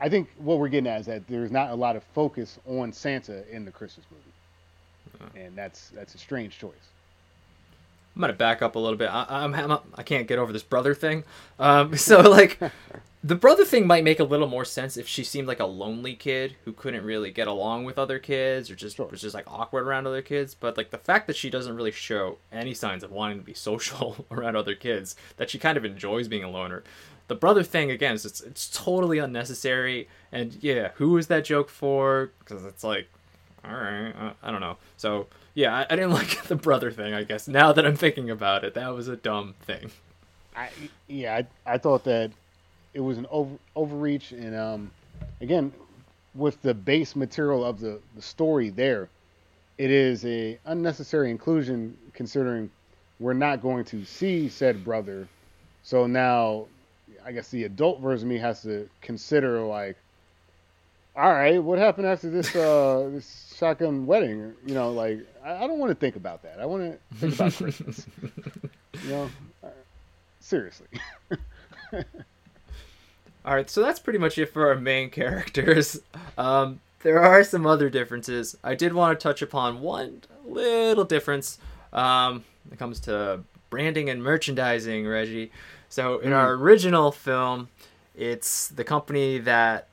I think what we're getting at is that there's not a lot of focus on Santa in the Christmas movie, and that's that's a strange choice. I'm gonna back up a little bit. I, I'm, I'm I can't get over this brother thing. Um, [LAUGHS] so like, the brother thing might make a little more sense if she seemed like a lonely kid who couldn't really get along with other kids or just Sure. was just like awkward around other kids. But like the fact that she doesn't really show any signs of wanting to be [LAUGHS] social around other kids, that she kind of enjoys being a loner. The brother thing again is it's it's totally unnecessary. And yeah, who is that joke for? Because it's like, all right, uh, I don't know. So yeah, I, I didn't [LAUGHS] like the brother thing. I guess now that I'm thinking about it, that was a dumb thing. I yeah, I, I thought that it was an over, overreach, and um, again, with the base material of the, the story there, it is a unnecessary inclusion considering we're not going to see said brother. So now, I guess the adult version of me has to consider like, all right, what happened after this uh, this shotgun wedding? You know, like I, I don't want to think about that. I want to think about Christmas. [LAUGHS] you know, Uh, seriously. [LAUGHS] All right, so that's pretty much it for our main characters. Um, there are some other differences. I did want to touch upon one little difference. Um, when it comes to branding and merchandising, Reggie. So in our original film, it's the company that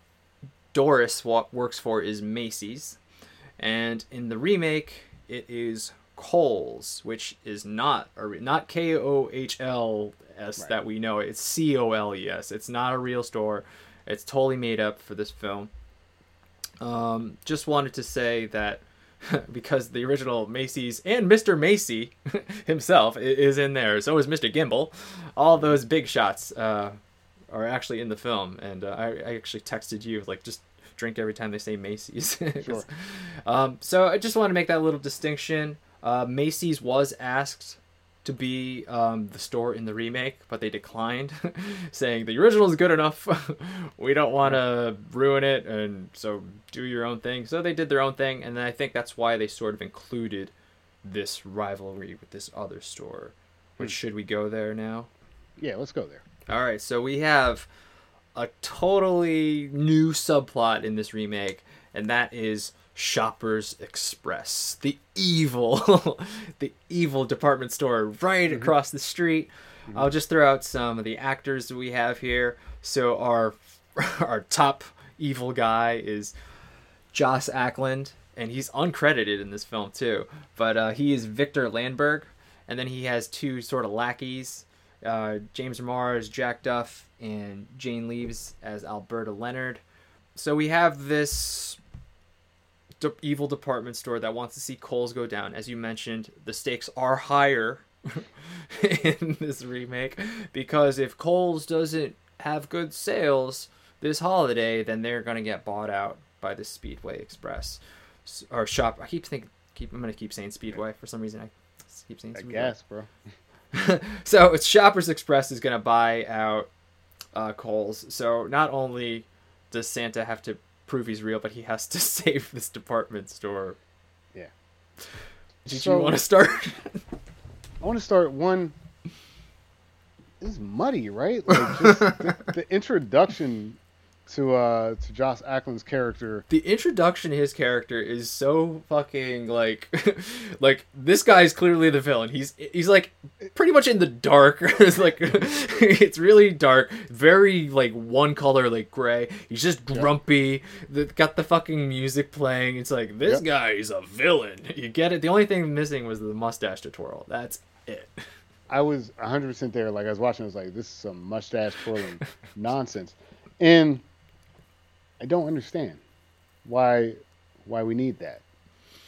Doris wa- works for is Macy's, and in the remake, it is Cole's, which is not a re- not K O H L S Right. that we know. It's C O L E S. It's not a real store. It's totally made up for this film. Um, just wanted to say that [LAUGHS] because the original Macy's and Mr. Macy [LAUGHS] himself is in there, so is Mr. Gimbel. All those big shots uh, are actually in the film, and uh, I, I actually texted you like just drink every time they say Macy's. [LAUGHS] Sure. Um, so I just want to make that little distinction. Uh, Macy's was asked to be um, the store in the remake, but they declined, [LAUGHS] saying the original is good enough. [LAUGHS] we don't want to ruin it, and so do your own thing. So they did their own thing, and I think that's why they sort of included this rivalry with this other store. Which should we go there now? Yeah, let's go there. All right, so we have a totally new subplot in this remake, and that is Shoppers Express, the evil, [LAUGHS] the evil department store right across the street. I'll just throw out some of the actors that we have here. So our [LAUGHS] our top evil guy is Joss Ackland, and he's uncredited in this film too. But uh, he is Victor Lamberg, and then he has two sort of lackeys, uh, James Remar, Jack Duff, and Jane Leeves as Alberta Leonard. So we have this de- evil department store that wants to see Cole's go down. As you mentioned, the stakes are higher [LAUGHS] in this remake because if Cole's doesn't have good sales this holiday, then they're gonna get bought out by the Speedway Express or shop. I keep thinking, keep I'm gonna keep saying Speedway for some reason. I keep saying I Speedway. guess, bro. [LAUGHS] so it's Shoppers Express is gonna buy out uh, Cole's. So not only does Santa have to prove he's real, but he has to [LAUGHS] save this department store. Yeah. Did So- you want to start? [LAUGHS] I want to start one. This is muddy, right? Like just [LAUGHS] the, the introduction to uh to Joss Ackland's character. the introduction to his character is so fucking like [LAUGHS] like this guy's clearly the villain. He's he's like pretty much in the dark. [LAUGHS] It's like [LAUGHS] it's really dark very like one color like gray. He's just grumpy. The, got the fucking music playing. It's like this Yep. guy is a villain. You get it? The only thing missing was the mustache to twirl that's it. I was 100% there. Like I was watching, I was like, this is some mustache twirling nonsense, and I don't understand why why we need that,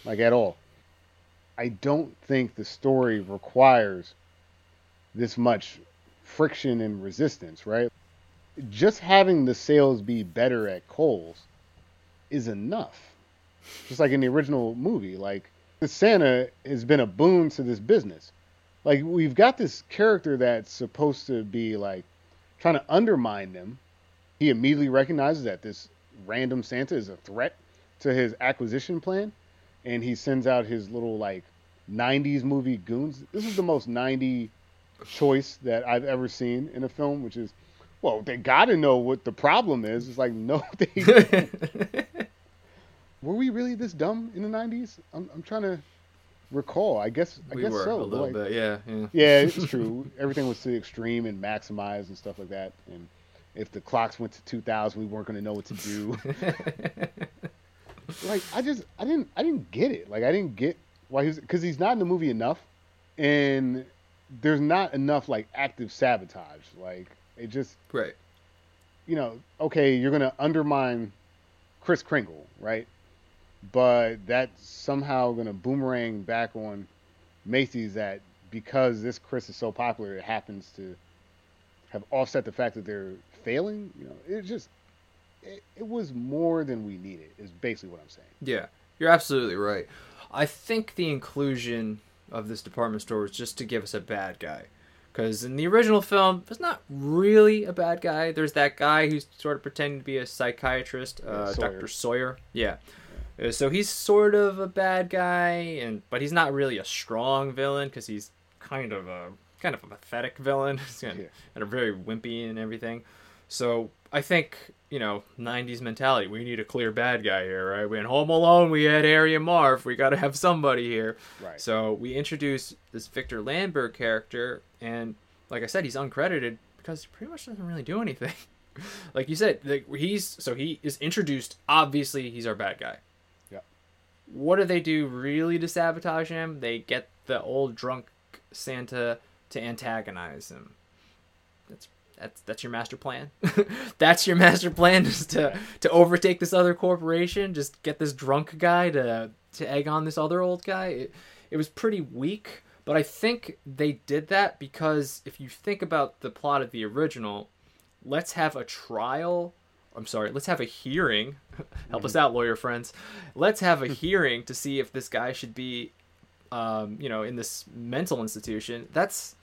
like at all. I don't think the story requires this much friction and resistance, right? Just having the sales be better at Cole's is enough. Just like in the original movie, like the Santa has been a boon to this business. Like we've got this character that's supposed to be like trying to undermine them. He immediately recognizes that this random Santa is a threat to his acquisition plan, and he sends out his little like 90s movie goons. This is the most 90 choice that I've ever seen in a film, which is, well, they got to know what the problem is. It's like, no, [LAUGHS] they [LAUGHS] were we really this dumb in the 90s? I'm, I'm trying to recall. I guess I we guess so. a little like, bit yeah yeah yeah, it's [LAUGHS] true. Everything was to the extreme and maximized and stuff like that. And if the clocks went to 2000, we weren't going to know what to do. [LAUGHS] like I just I didn't I didn't get it. Like I didn't get why he's because he's not in the movie enough, and there's not enough like active sabotage. Like it just right. You know, okay, you're gonna undermine Kris Kringle, right? But that's somehow gonna boomerang back on Macy's that because this Chris is so popular, it happens to have offset the fact that they're failing. You know, it just it, it was more than we needed. Is basically what I'm saying. Yeah, you're absolutely right. I think the inclusion of this department store was just to give us a bad guy. Because in the original film, there's not really a bad guy. There's that guy who's sort of pretending to be a psychiatrist, uh, Sawyer. Dr. Sawyer. Yeah. Uh, So he's sort of a bad guy, and but he's not really a strong villain because he's kind of a kind of a pathetic villain. [LAUGHS] He's kind of, Yeah. and a very wimpy and everything. So I think you know '90s mentality. We need a clear bad guy here, right? We in Home Alone, we had Harry and Marv. We got to have somebody here. Right. So we introduce this Victor Lamberg character, and like I said, he's uncredited because he pretty much doesn't really do anything. [LAUGHS] like you said, like, he's so he is introduced. Obviously, he's our bad guy. Yeah. What do they do really to sabotage him? They get the old drunk Santa to antagonize him. That's that's that's your master plan. [LAUGHS] that's your master plan is to to overtake this other corporation. Just get this drunk guy to to egg on this other old guy. It, it was pretty weak, but I think they did that because if you think about the plot of the original, let's have a trial. I'm sorry, let's have a hearing. [LAUGHS] Help us out, lawyer friends. Let's have a hearing to see if this guy should be, um, you know, in this mental institution. That's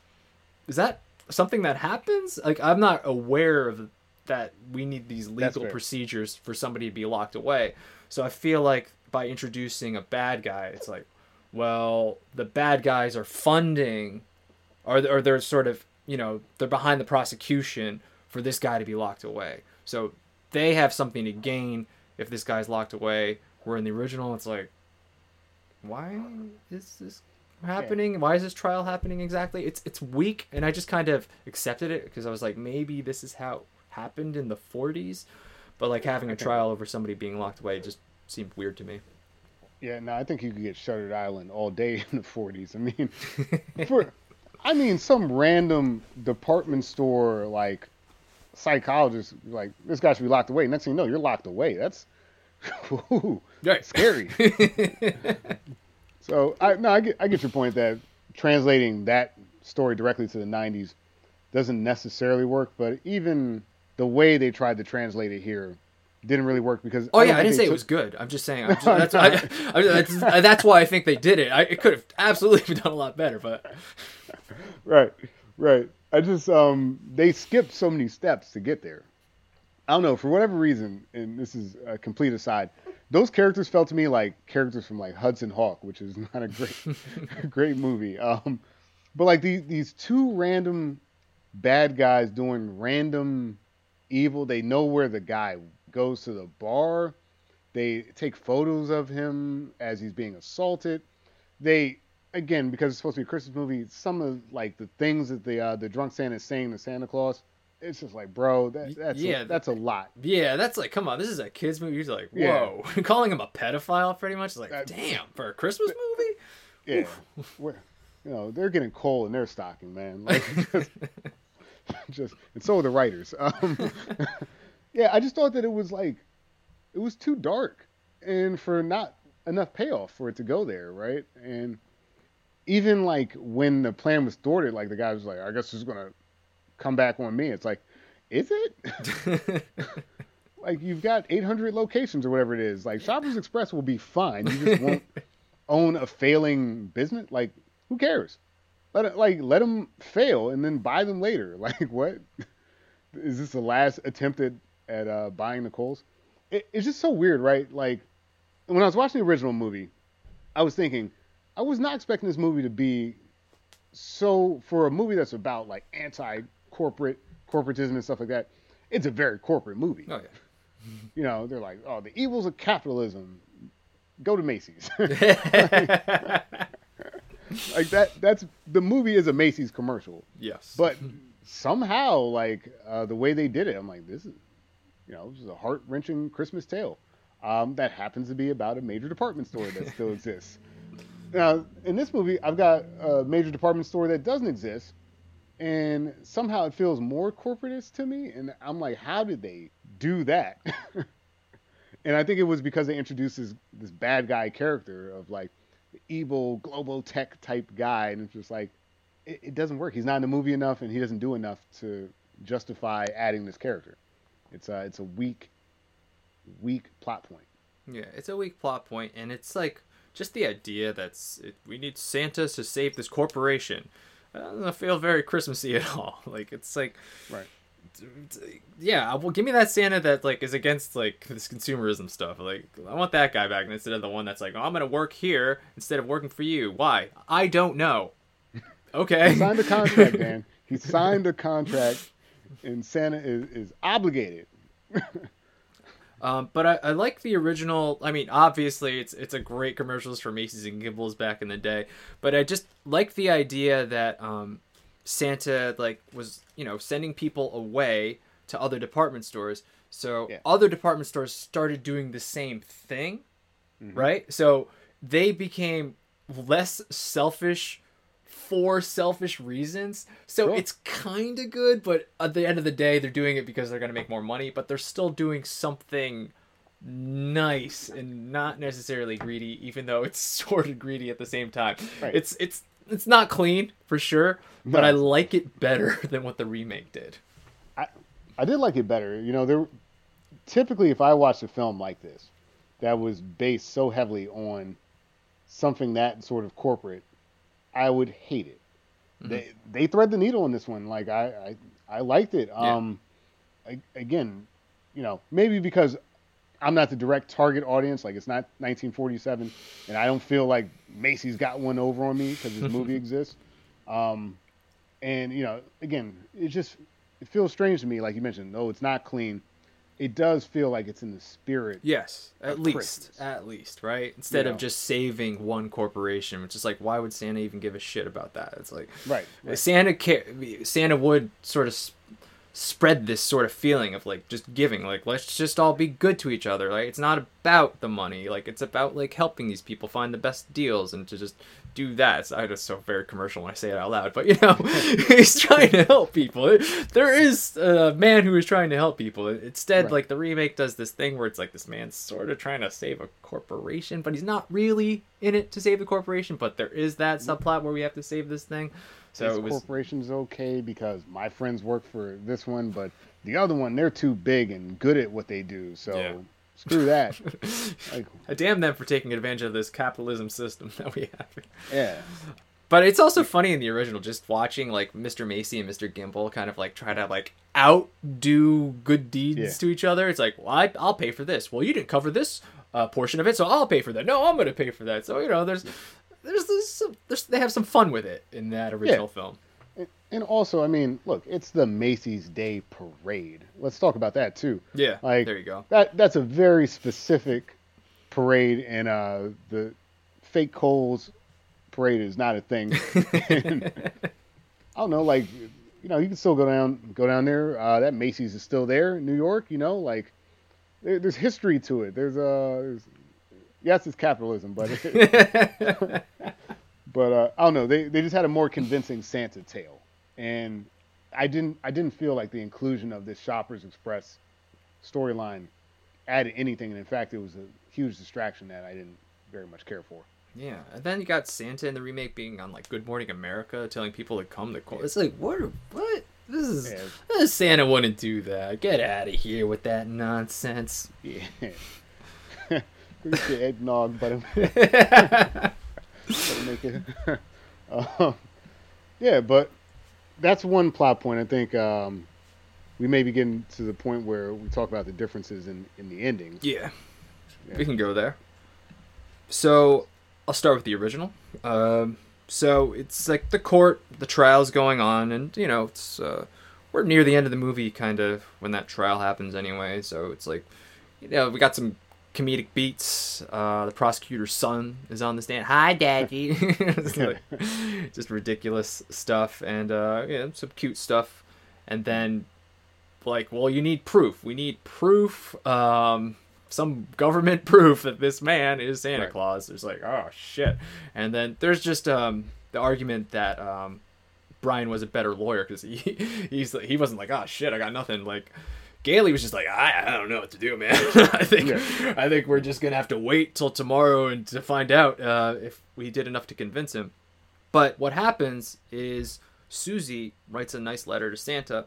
is that something that happens? Like I'm not aware of that. We need these legal procedures for somebody to be locked away. So I feel like by introducing a bad guy, it's like, well, the bad guys are funding, or or they're sort of you know they're behind the prosecution for this guy to be locked away. So they have something to gain if this guy's locked away. Where in the original, it's like, why is this happening? Why is this trial happening exactly? It's it's weak, and I just kind of accepted it because I was like, maybe this is how it happened in the 40s, but like having a trial over somebody being locked away just seemed weird to me. Yeah, no, I think you could get Shutter Island all day [LAUGHS] in the 40s. I mean, [LAUGHS] for, I mean, some random department store like psychologist, like this guy should be locked away. Next thing you know, you're locked away. That's [LAUGHS] ooh, Right. scary. So I no, I get I get your point that translating that story directly to the 90s doesn't necessarily work, but even the way they tried to translate it here didn't really work because Oh don't yeah, I didn't say it was good. I'm just saying. I'm [LAUGHS] just, that's, I, I, that's, that's why I think they did it. I, it could have absolutely [LAUGHS] done a lot better, but [LAUGHS] right, right. I just um they skipped so many steps to get there. I don't know for whatever reason, and this is a complete aside. Those characters felt to me like characters from like Hudson Hawk, which is [LAUGHS] not a great, [LAUGHS] great movie. Um, but like these these two random bad guys doing random evil. They know where the guy goes to the bar. They take photos of him as he's being assaulted. They again because it's supposed to be a Christmas movie. Some of like the things that the uh, the drunk Santa is saying to Santa Claus, it's just like, bro, that, that's yeah, a, that's a lot. yeah, that's like, come on, this is a kids movie. He's like, Yeah. whoa, [LAUGHS] calling him a pedophile, pretty much. It's like, That- damn, for a Christmas movie. Yeah, you know they're getting coal in their stocking, man. Like, [LAUGHS] just, [LAUGHS] just and so are the writers. Um, yeah, I just thought that it was like it was too dark, and for not enough payoff for it to go there, right? And even like when the plan was thwarted, like the guy was like, "I guess it's gonna come back on me." It's like, is it? [LAUGHS] like you've got 800 locations or whatever it is. Like Shoppers Express will be fine. You just won't [LAUGHS] own a failing business. Like who cares? Let it like let them fail and then buy them later. [LAUGHS] Like what? Is this the last attempt at, at uh, buying the Cole's? It, it's just so weird, right? Like when I was watching the original movie, I was thinking I was not expecting this movie to be so for a movie that's about like anti-corporate corporatism and stuff like that. It's a very corporate movie Oh yeah. [LAUGHS] you know, they're like, oh, the evils of capitalism. Go to Macy's. [LAUGHS] like that. That's the movie is a Macy's commercial, yes. but somehow, like uh, the way they did it, I'm like, this is, you know, this is a heart wrenching Christmas tale. Um, that happens to be about a major department store that still [LAUGHS] exists. Now, in this movie, I've got a major department store that doesn't exist, and somehow it feels more corporatist to me. And I'm like, how did they do that? [LAUGHS] and I think it was because they introduced this, this bad guy character of like the evil global tech type guy, and it's just like it, it doesn't work. He's not in the movie enough, and he doesn't do enough to justify adding this character. It's a it's a weak, weak plot point. Yeah, it's a weak plot point, and it's like just the idea that it, we need Santa to save this corporation. It doesn't feel very Christmassy at all. [LAUGHS] Like it's like, right? Yeah, uh, well, give me that Santa that like is against like this consumerism stuff. Like I want that guy back instead of the one that's like, oh, I'm gonna work here instead of working for you. Why? I don't know. [LAUGHS] Okay. he signed a contract, man. He [LAUGHS] signed a contract, and Santa is, is obligated. Um, but I, I, like the original. I mean, obviously, it's it's a great commercials for Macy's and Gimbels back in the day. But I just like the idea that um, Santa like was you know sending people away to other department stores. So yeah. other department stores started doing the same thing, mm-hmm. right? So they became less selfish for selfish reasons. So it's kind of good, but at the end of the day, they're doing it because they're going to make more money, but they're still doing something nice and not necessarily greedy, even though it's [LAUGHS] sort of greedy at the same time. Right. It's it's it's not clean for sure, but no. I like it better [LAUGHS] than what the remake did. I I did like it better. You know, there typically if I watched a film like this that was based so heavily on something that sort of corporate I would hate it. Mm-hmm. They they thread the needle on this one. Like I I, I liked it. Yeah. Um, I, again, you know, maybe because I'm not the direct target audience. Like it's not 1947, and I don't feel like Macy's got one over on me because this movie [LAUGHS] exists. Um, and you know, again, it just it feels strange to me. Like you mentioned, no, it's not clean it does feel like it's in the spirit. Yes, at least, Christmas. at least, right? Instead you of just saving one corporation, which is like, why would Santa even give a shit about that? It's like, right, right. Santa, Santa would sort of spread this sort of feeling of like just giving, like let's just all be good to each other. Like it's not about the money, like it's about like helping these people find the best deals and to just do that. It's, I just so very commercial when I say it out loud, but you know, [LAUGHS] he's trying to help people. There is a man who is trying to help people. Instead, right. like the remake does this thing where it's like this man's sort of trying to save a corporation, but he's not really in it to save the corporation. But there is that mm-hmm. subplot where we have to save this thing. So this it was... corporation's okay because my friends work for this one, but the other one they're too big and good at what they do. So. Yeah Screw that. [LAUGHS] like, I damn them for taking advantage of this capitalism system [LAUGHS] that we have. Yeah. But it's also funny in the original, just watching like Mr. Macy and Mr. Gimbel kind of like try to like outdo good deeds yeah. to each other. It's like, well, I, will pay for this. Well, you didn't cover this uh, portion of it, so I'll pay for that. No, I'm going to pay for that. So you know, there's, there's, there's, some, there's, they have some fun with it in that original yeah. film. And also, I mean, look, it's the Macy's Day Parade. Let's talk about that too. Yeah, like there you go. That that's a very specific parade, and uh, the fake Cole's parade is not a thing. [LAUGHS] and, I don't know, like you know, you can still go down go down there. Uh, that Macy's is still there in New York. You know, like there, there's history to it. There's uh, there's, yes, it's capitalism, but [LAUGHS] [LAUGHS] but uh, I don't know. They they just had a more convincing Santa tale and I didn't I didn't feel like the inclusion of this Shoppers Express storyline added anything, and in fact, it was a huge distraction that I didn't very much care for. Yeah, and then you got Santa in the remake being on like Good Morning America, telling people to come to court. It's like what? What? This is yeah. this Santa wouldn't do that. Get out of here with that nonsense. Yeah. [LAUGHS] Eggnog, but make it. um, yeah, but that's one plot point. I think um, we may be getting to the point where we talk about the differences in, in the endings. Yeah. yeah. we can go there. So I'll start with the original. Um, so it's like the court, the trial's going on, and you know it's uh, we're near the end of the movie, kind of when that trial happens anyway. So it's like you know we got some comedic beats. Uh, the prosecutor's son is on the stand. Hi, Daddy. [LAUGHS] [LAUGHS] like, just ridiculous stuff, and uh, yeah, some cute stuff and then like, well, you need proof. We need proof. Um, some government [LAUGHS] proof that this man is Santa Right. Claus. There's like, oh shit, and then there's just um, the argument that um, Bryan was a better lawyer because he he's he wasn't like, oh shit, I got nothing. Like Gailey was just like, I, I don't know what to do, man. [LAUGHS] I think Yeah. I think we're just gonna have to wait till tomorrow and to find out uh, if we did enough to convince him. But what happens is Susie writes a nice letter to Santa,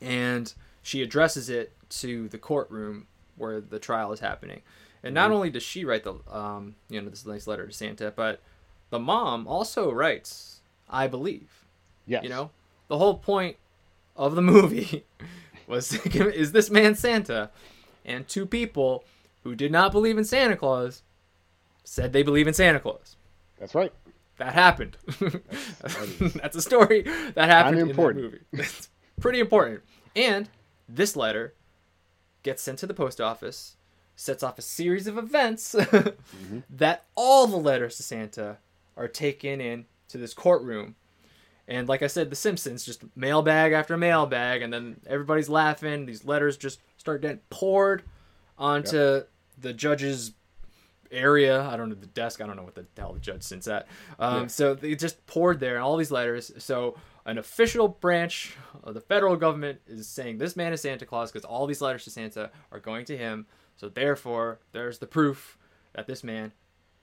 and she addresses it to the courtroom where the trial is happening. And not only does she write the um, you know this nice letter to Santa, but the mom also writes, "I believe." Yes. You know, the whole point of the [LAUGHS] movie was is this man Santa, and two people who did not believe in Santa Claus said they believe in Santa Claus. That's right. That happened. That's [LAUGHS] a story that happened in that movie. [LAUGHS] It's pretty important. And this letter gets sent to the post office, sets off a series of events [LAUGHS] that all the letters to Santa are taken in to this courtroom. And like I said, The Simpsons just mailbag after mailbag, and then everybody's laughing. These letters just start getting poured onto the judge's area. I don't know the desk. I don't know what the hell the judge sits at. Um, Yeah. So they just poured there, and all these letters. So an official branch of the federal government is saying this man is Santa Claus because all these letters to Santa are going to him. So therefore, there's the proof that this man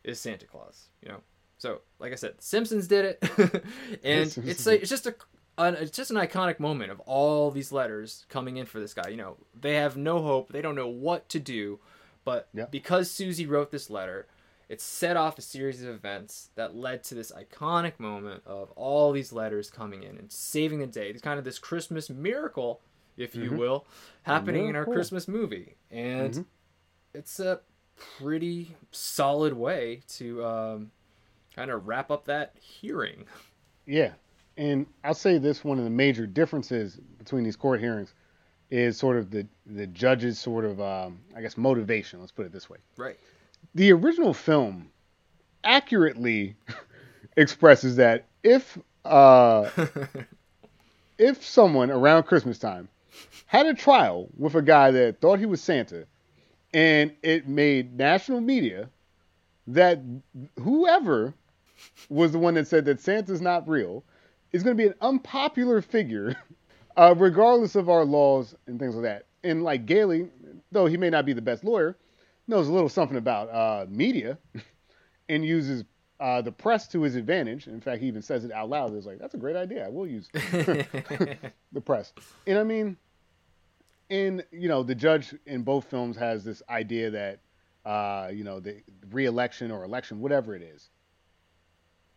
is Santa Claus. You know. So like I said, Simpsons did it, [LAUGHS] and it's a, it's just a an, it's just an iconic moment of all these letters coming in for this guy. You know, they have no hope. They don't know what to do. But Yeah. because Susie wrote this letter, it set off a series of events that led to this iconic moment of all these letters coming in and saving the day. It's kind of this Christmas miracle, if you Mhm. will, happening in our Christmas movie. And Mhm. it's a pretty solid way to um, kind of wrap up that hearing. Yeah. And I'll say this one of the major differences between these court hearings is sort of the the judge's sort of um, I guess motivation, let's put it this way. Right. The original film accurately [LAUGHS] expresses that if uh, [LAUGHS] if someone around Christmas time had a trial with a guy that thought he was Santa and it made national media that whoever was the one that said that Santa's not real is going to be an unpopular figure, [LAUGHS] uh, regardless of our laws and things like that. And like Gailey, though he may not be the best lawyer, knows a little something about uh, media [LAUGHS] and uses uh, the press to his advantage. In fact, he even says it out loud. It's like, that's a great idea. I will use [LAUGHS] the press. And I mean, and you know, the judge in both films has this idea that, uh, you know, the re-election or election, whatever it is,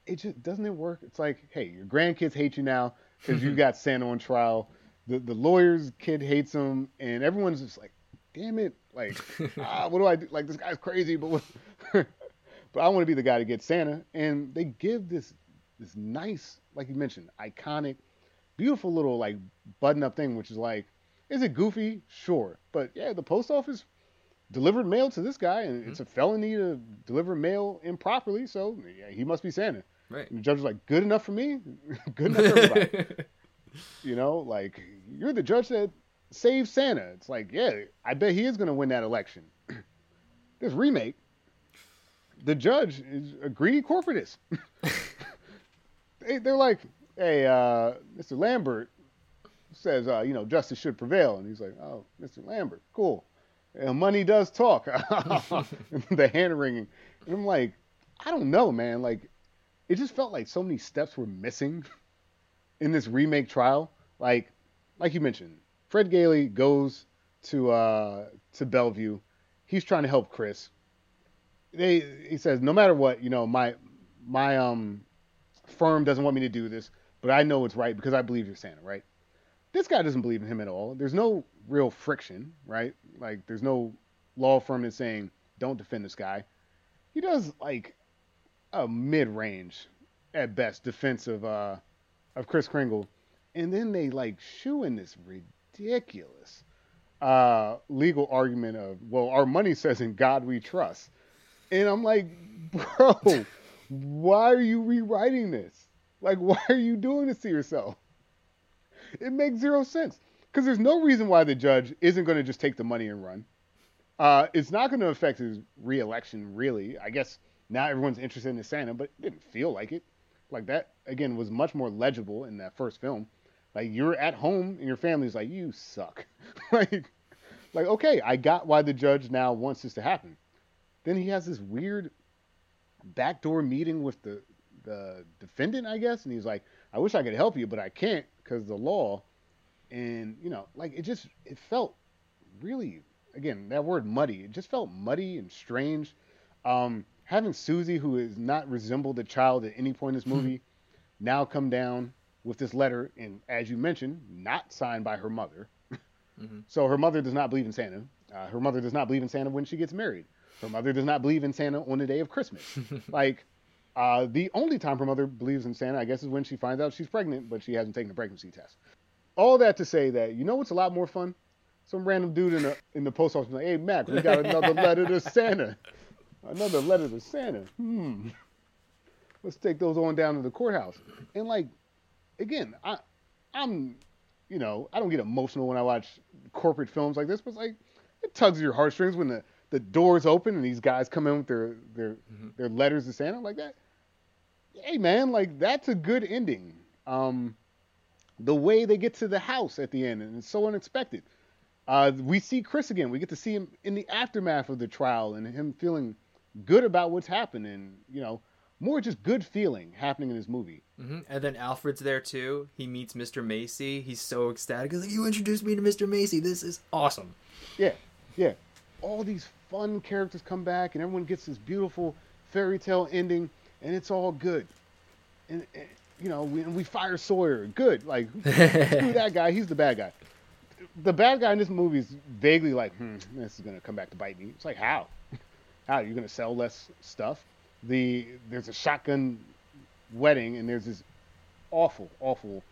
it just doesn't it work. It's like, hey, your grandkids hate you now because you [LAUGHS] got Santa on trial. The the lawyer's kid hates him, and everyone's just like, damn it, like, [LAUGHS] ah, what do I do? Like this guy's crazy, but what? [LAUGHS] but I want to be the guy to get Santa, and they give this this nice, like you mentioned, iconic, beautiful little like button up thing, which is like, is it goofy? Sure, but yeah, the post office delivered mail to this guy, and it's a felony to deliver mail improperly, so yeah, he must be Santa. Right. And the judge was like, good enough for me, [LAUGHS] good enough for everybody. [LAUGHS] you know, like you're the judge that saved Santa. It's like, yeah, I bet he is going to win that election. [CLEARS THROAT] this remake, the judge is a greedy corporatist. [LAUGHS] they, they're like, hey, uh, Mr. Lamberg says, uh, you know, justice should prevail, and he's like, oh, Mr. Lamberg, cool. Uh, money does talk. the hand wringing. And I'm like, I don't know, man. Like, it just felt like so many steps were missing [LAUGHS] in this remake trial. Like, like you mentioned, Fred Gailey goes to uh, to Bellevue. He's trying to help Kris. They he says, no matter what, you know, my my um firm doesn't want me to do this, but I know it's right because I believe you're Santa, right? This guy doesn't believe in him at all. There's no real friction, right? Like, there's no law firm that's saying don't defend this guy. He does like a mid-range, at best, defense of uh of Kris Kringle, and then they like shoe in this ridiculous uh legal argument of well, our money says in God we trust, and I'm like, [LAUGHS] bro, why are you rewriting this? Like, [LAUGHS] why are you doing this to yourself? it makes zero sense because there's no reason why the judge isn't going to just take the money and run. Uh, it's not going to affect his reelection, really. I guess now everyone's interested in Santa, but it didn't feel like it. Like that again was much more legible in that first film. Like you're at home and your family's like, you suck. [LAUGHS] like, like okay, I got why the judge now wants this to happen. Then he has this weird backdoor meeting with the the defendant, I guess, and he's like, I wish I could help you, but I can't because the law. And you know, like it just it felt really again that word muddy. It just felt muddy and strange. Um, having Susie, who is not resembled a child at any point in this movie, now come down with this letter, and as you mentioned, not signed by her mother. mm-hmm. So her mother does not believe in Santa. Uh, her mother does not believe in Santa when she gets married. Her mother does not believe in Santa on the day of Christmas. [LAUGHS] like, uh, the only time her mother believes in Santa, I guess, is when she finds out she's pregnant, but she hasn't taken a pregnancy test. All that to say that you know what's a lot more fun? Some random dude in the in the post office like, "Hey Mac, we got another letter to Santa. [LAUGHS] Another letter to Santa. Hmm. Let's take those on down to the courthouse." And like, again, I, I'm, you know, I don't get emotional when I watch corporate films like this, but like, it tugs at your heartstrings when the the doors open and these guys come in with their their mm-hmm. their letters to Santa like that. Hey man, like that's a good ending. Um, the way they get to the house at the end and it's so unexpected. Uh, we see Kris again. We get to see him in the aftermath of the trial and him feeling good about what's happening. you know more just good feeling happening in this movie. Mm-hmm. And then Alfred's there too. He meets Mr. Macy. He's so ecstatic. He's like, "You introduced me to Mr. Macy. This is awesome." Yeah, yeah. All these fun characters come back, and everyone gets this beautiful fairy tale ending, and it's all good. And, and you know, we, we fire Sawyer. Good. Like, who that guy? He's the bad guy. The bad guy in this movie is vaguely like, hmm, this is gonna come back to bite me. It's like, how? How you're gonna sell less stuff? The there's a shotgun wedding, and there's this awful, awful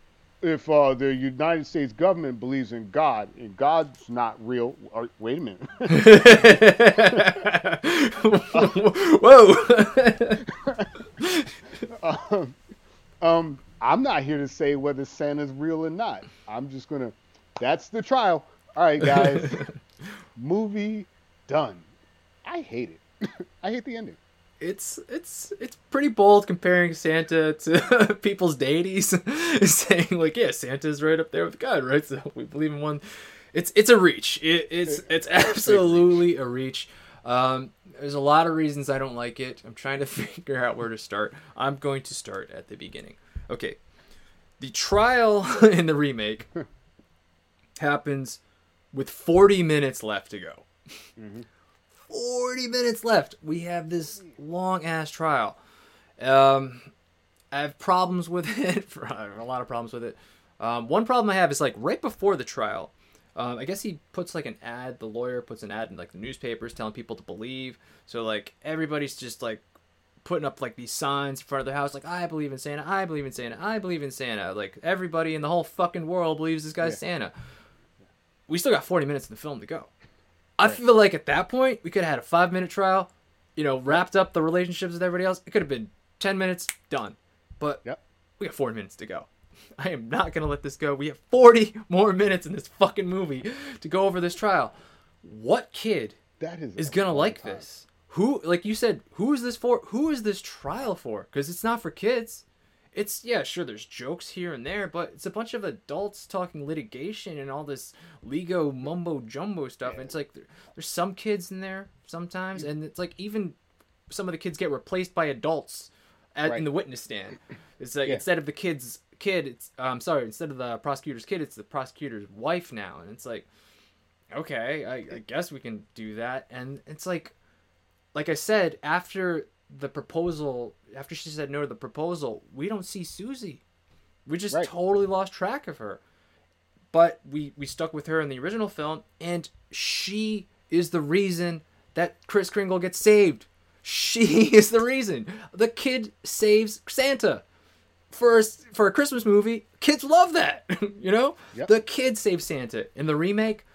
if uh, the United States government believes in God and God's not real, or, wait a minute. [LAUGHS] [LAUGHS] Whoa. [LAUGHS] um, um, I'm not here to say whether Santa's real or not. I'm just gonna. That's the trial. All right, guys. Movie done. I hate it. I hate the ending it's it's it's pretty bold comparing Santa to [LAUGHS] people's deities, [LAUGHS] saying like, yeah, Santa's right up there with God, right? So we believe in one. It's it's a reach. It, it's it's absolutely a reach. Um, there's a lot of reasons I don't like it. I'm trying to [LAUGHS] figure out where to start. I'm going to start at the beginning. Okay, the trial in the remake happens with 40 minutes left to go. Mm-hmm. 40 minutes left. We have this long ass trial. Um, I have problems with [LAUGHS] it. [LAUGHS] a lot of problems with it. Um, one problem I have is like right before the trial. Um, I guess he puts like an ad. The lawyer puts an ad in like the newspapers telling people to believe. So like everybody's just like putting up like these signs in front of their house, like I believe in Santa, I believe in Santa, I believe in Santa. Like everybody in the whole fucking world believes this guy's yeah. Santa. We still got 40 minutes in the film to go. I feel like at that point we could have had a five minute trial, you know, wrapped up the relationships with everybody else. It could have been ten minutes, done. But yep. we got four minutes to go. [LAUGHS] I am not gonna let this go. We have forty [LAUGHS] more minutes in this fucking movie to go over this trial. What kid that is, is gonna like time. this? Who, like you said, who is this for? Who is this trial for? Because it's not for kids it's yeah, sure. There's jokes here and there, but it's a bunch of adults talking litigation and all this Lego mumbo jumbo stuff. And it's like there, there's some kids in there sometimes, and it's like even some of the kids get replaced by adults at, right. in the witness stand. [CLEARS THROAT] It's like yeah. instead of the kid's kid, it's I'm um, sorry, instead of the prosecutor's kid, it's the prosecutor's wife now, and it's like okay, I, I guess we can do that. And it's like, like I said, after the proposal after she said no to the proposal, we don't see Susie. We just right. totally lost track of her. But we we stuck with her in the original film, and she is the reason that Kris Kringle gets saved. She [LAUGHS] is the reason. The kid saves Santa. For a, for a Christmas movie, kids love that. [LAUGHS] you know, yep. the kid saves Santa. In the remake,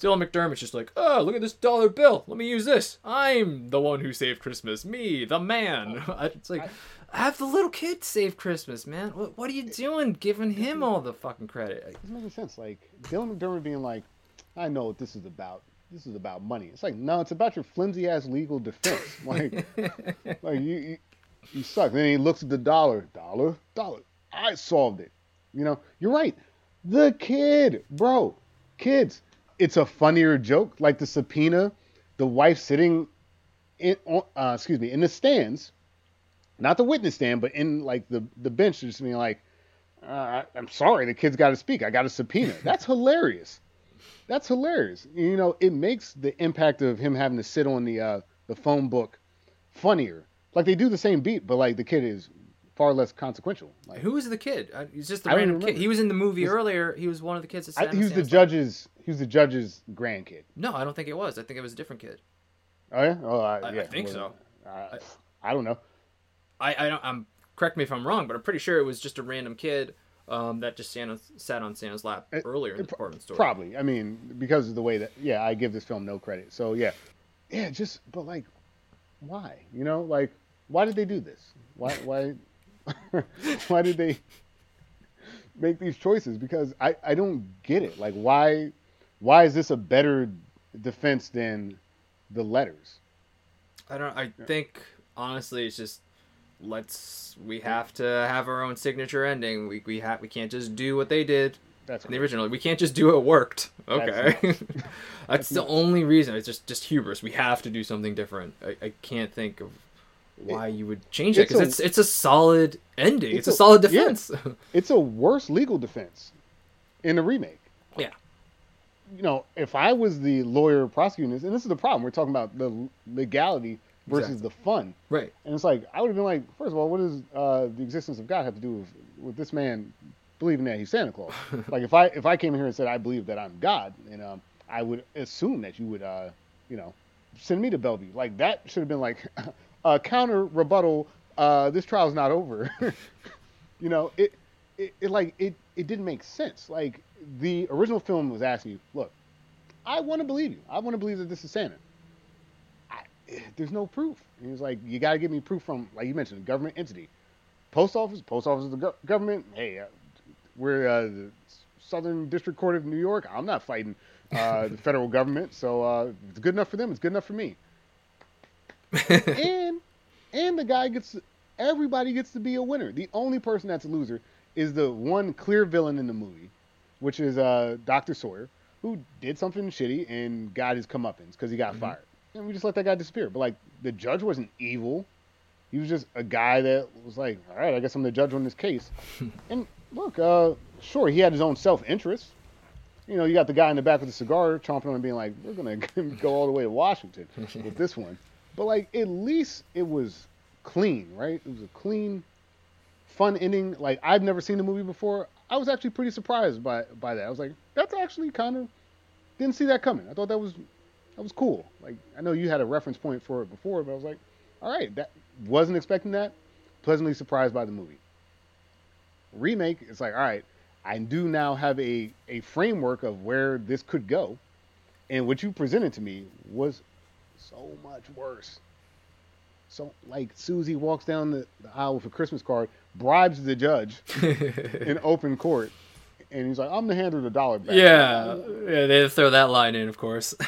Dylan McDermott's just like, oh, look at this dollar bill. Let me use this. I'm the one who saved Christmas. Me, the man. [LAUGHS] It's like, I, have the little kid save Christmas, man. What, what are you doing giving him all the fucking credit? It doesn't make any sense. Like Dylan McDermott being like, I know what this is about. This is about money. It's like, no, it's about your flimsy ass legal defense. [LAUGHS] Like, like you, you, you suck. Then he looks at the dollar, dollar, dollar. I solved it. You know, you're right. The kid, bro, kids. It's a funnier joke, like the subpoena, the wife sitting in, uh, excuse me, in the stands, not the witness stand, but in like the the bench, just being like, uh, I'm sorry, the kid's got to speak. I got a subpoena. [LAUGHS] That's hilarious. That's hilarious. You know, it makes the impact of him having to sit on the uh, the phone book funnier. Like they do the same beat, but like the kid is far less consequential. Like, Who was the kid? Uh, He's just I don't random kid. remember. He was in the movie earlier. He was one of the kids. That I, sat he was the Sam's lap. judge's. He was the judge's grandkid. No, I don't think it was. I think it was a different kid. Oh yeah. Oh, I, I- yeah. think Uh, I- I don't know. I, I don't. I'm correct me if I'm wrong, but I'm pretty sure it was just a random kid um, that just Santa, sat on Santa's lap It- earlier in the pro- department store. Probably. I mean, because of the way that. Yeah, I give this film no credit. So yeah, yeah. Just but like, why? You know, like, why did they do this? Why? Why? [LAUGHS] why did they make these choices? Because I I don't get it. Like, why? Why is this a better defense than the letters? I don't. I think honestly, it's just let's. We have to have our own signature ending. We we have we can't just do what they did That's in the original. We can't just do it worked. Okay, That's [LAUGHS] [LAUGHS] that's, the only reason. It's just just hubris. We have to do something different. I, I can't think of why you would change it because a- it's it's a solid ending. It's, it's a, a- solid yeah. defense. It's a worse legal defense in the remake. Yeah. You know, if I was the lawyer prosecuting this, and this is the problem, we're talking about the legality versus Exactly. the fun. right. And it's like I would have been like, first of all, what does uh, the existence of God have to do with, with this man believing that he's Santa Claus? [LAUGHS] like if I if I came in here and said I believe that I'm God, and um, I would assume that you would, uh, you know, send me to Bellevue. Like that should have been like [LAUGHS] a counter rebuttal. Uh, this trial's not over. [LAUGHS] you know, it, it it like it it didn't make sense. Like the original film was asking you, look, I want to believe you. I want to believe that this is Santa. I, there's no proof. And he was like, you got to give me proof from, like you mentioned, a government entity. Post office, post office is the go- government. Hey, uh, we're uh, the Southern District Court of New York. I'm not fighting uh, the federal government, so uh, it's good enough for them. It's good enough for me. And and the guy gets everybody gets to be a winner. The only person that's a loser is the one clear villain in the movie, which is uh, Doctor Sawyer, who did something shitty and got his comeuppance because he got Mhm. fired. And we just let that guy disappear. But like the judge wasn't evil. He was just a guy that was like, all right, I guess I'm the judge on this case. [LAUGHS] and look, uh, sure, he had his own self interest. You know, you got the guy in the back with the cigar chomping on and being like, we're going [LAUGHS] to go all the way to Washington with this one. But like, at least it was clean, right? It was a clean, fun ending. Like, I've never seen the movie before. I was actually pretty surprised by, by that. I was like, that's actually kind of, didn't see that coming. I thought that was, that was cool. Like, I know you had a reference point for it before, but I was like, all right, that wasn't expecting that. Pleasantly surprised by the movie. Remake, it's like, all right, I do now have a, a framework of where this could go. And what you presented to me was so much worse. So, like, Susie walks down the, the aisle with a Christmas card, bribes the judge [LAUGHS] in open court, and he's like, I'm the hand of the dollar back. yeah, yeah, they throw that line in, of course. [LAUGHS]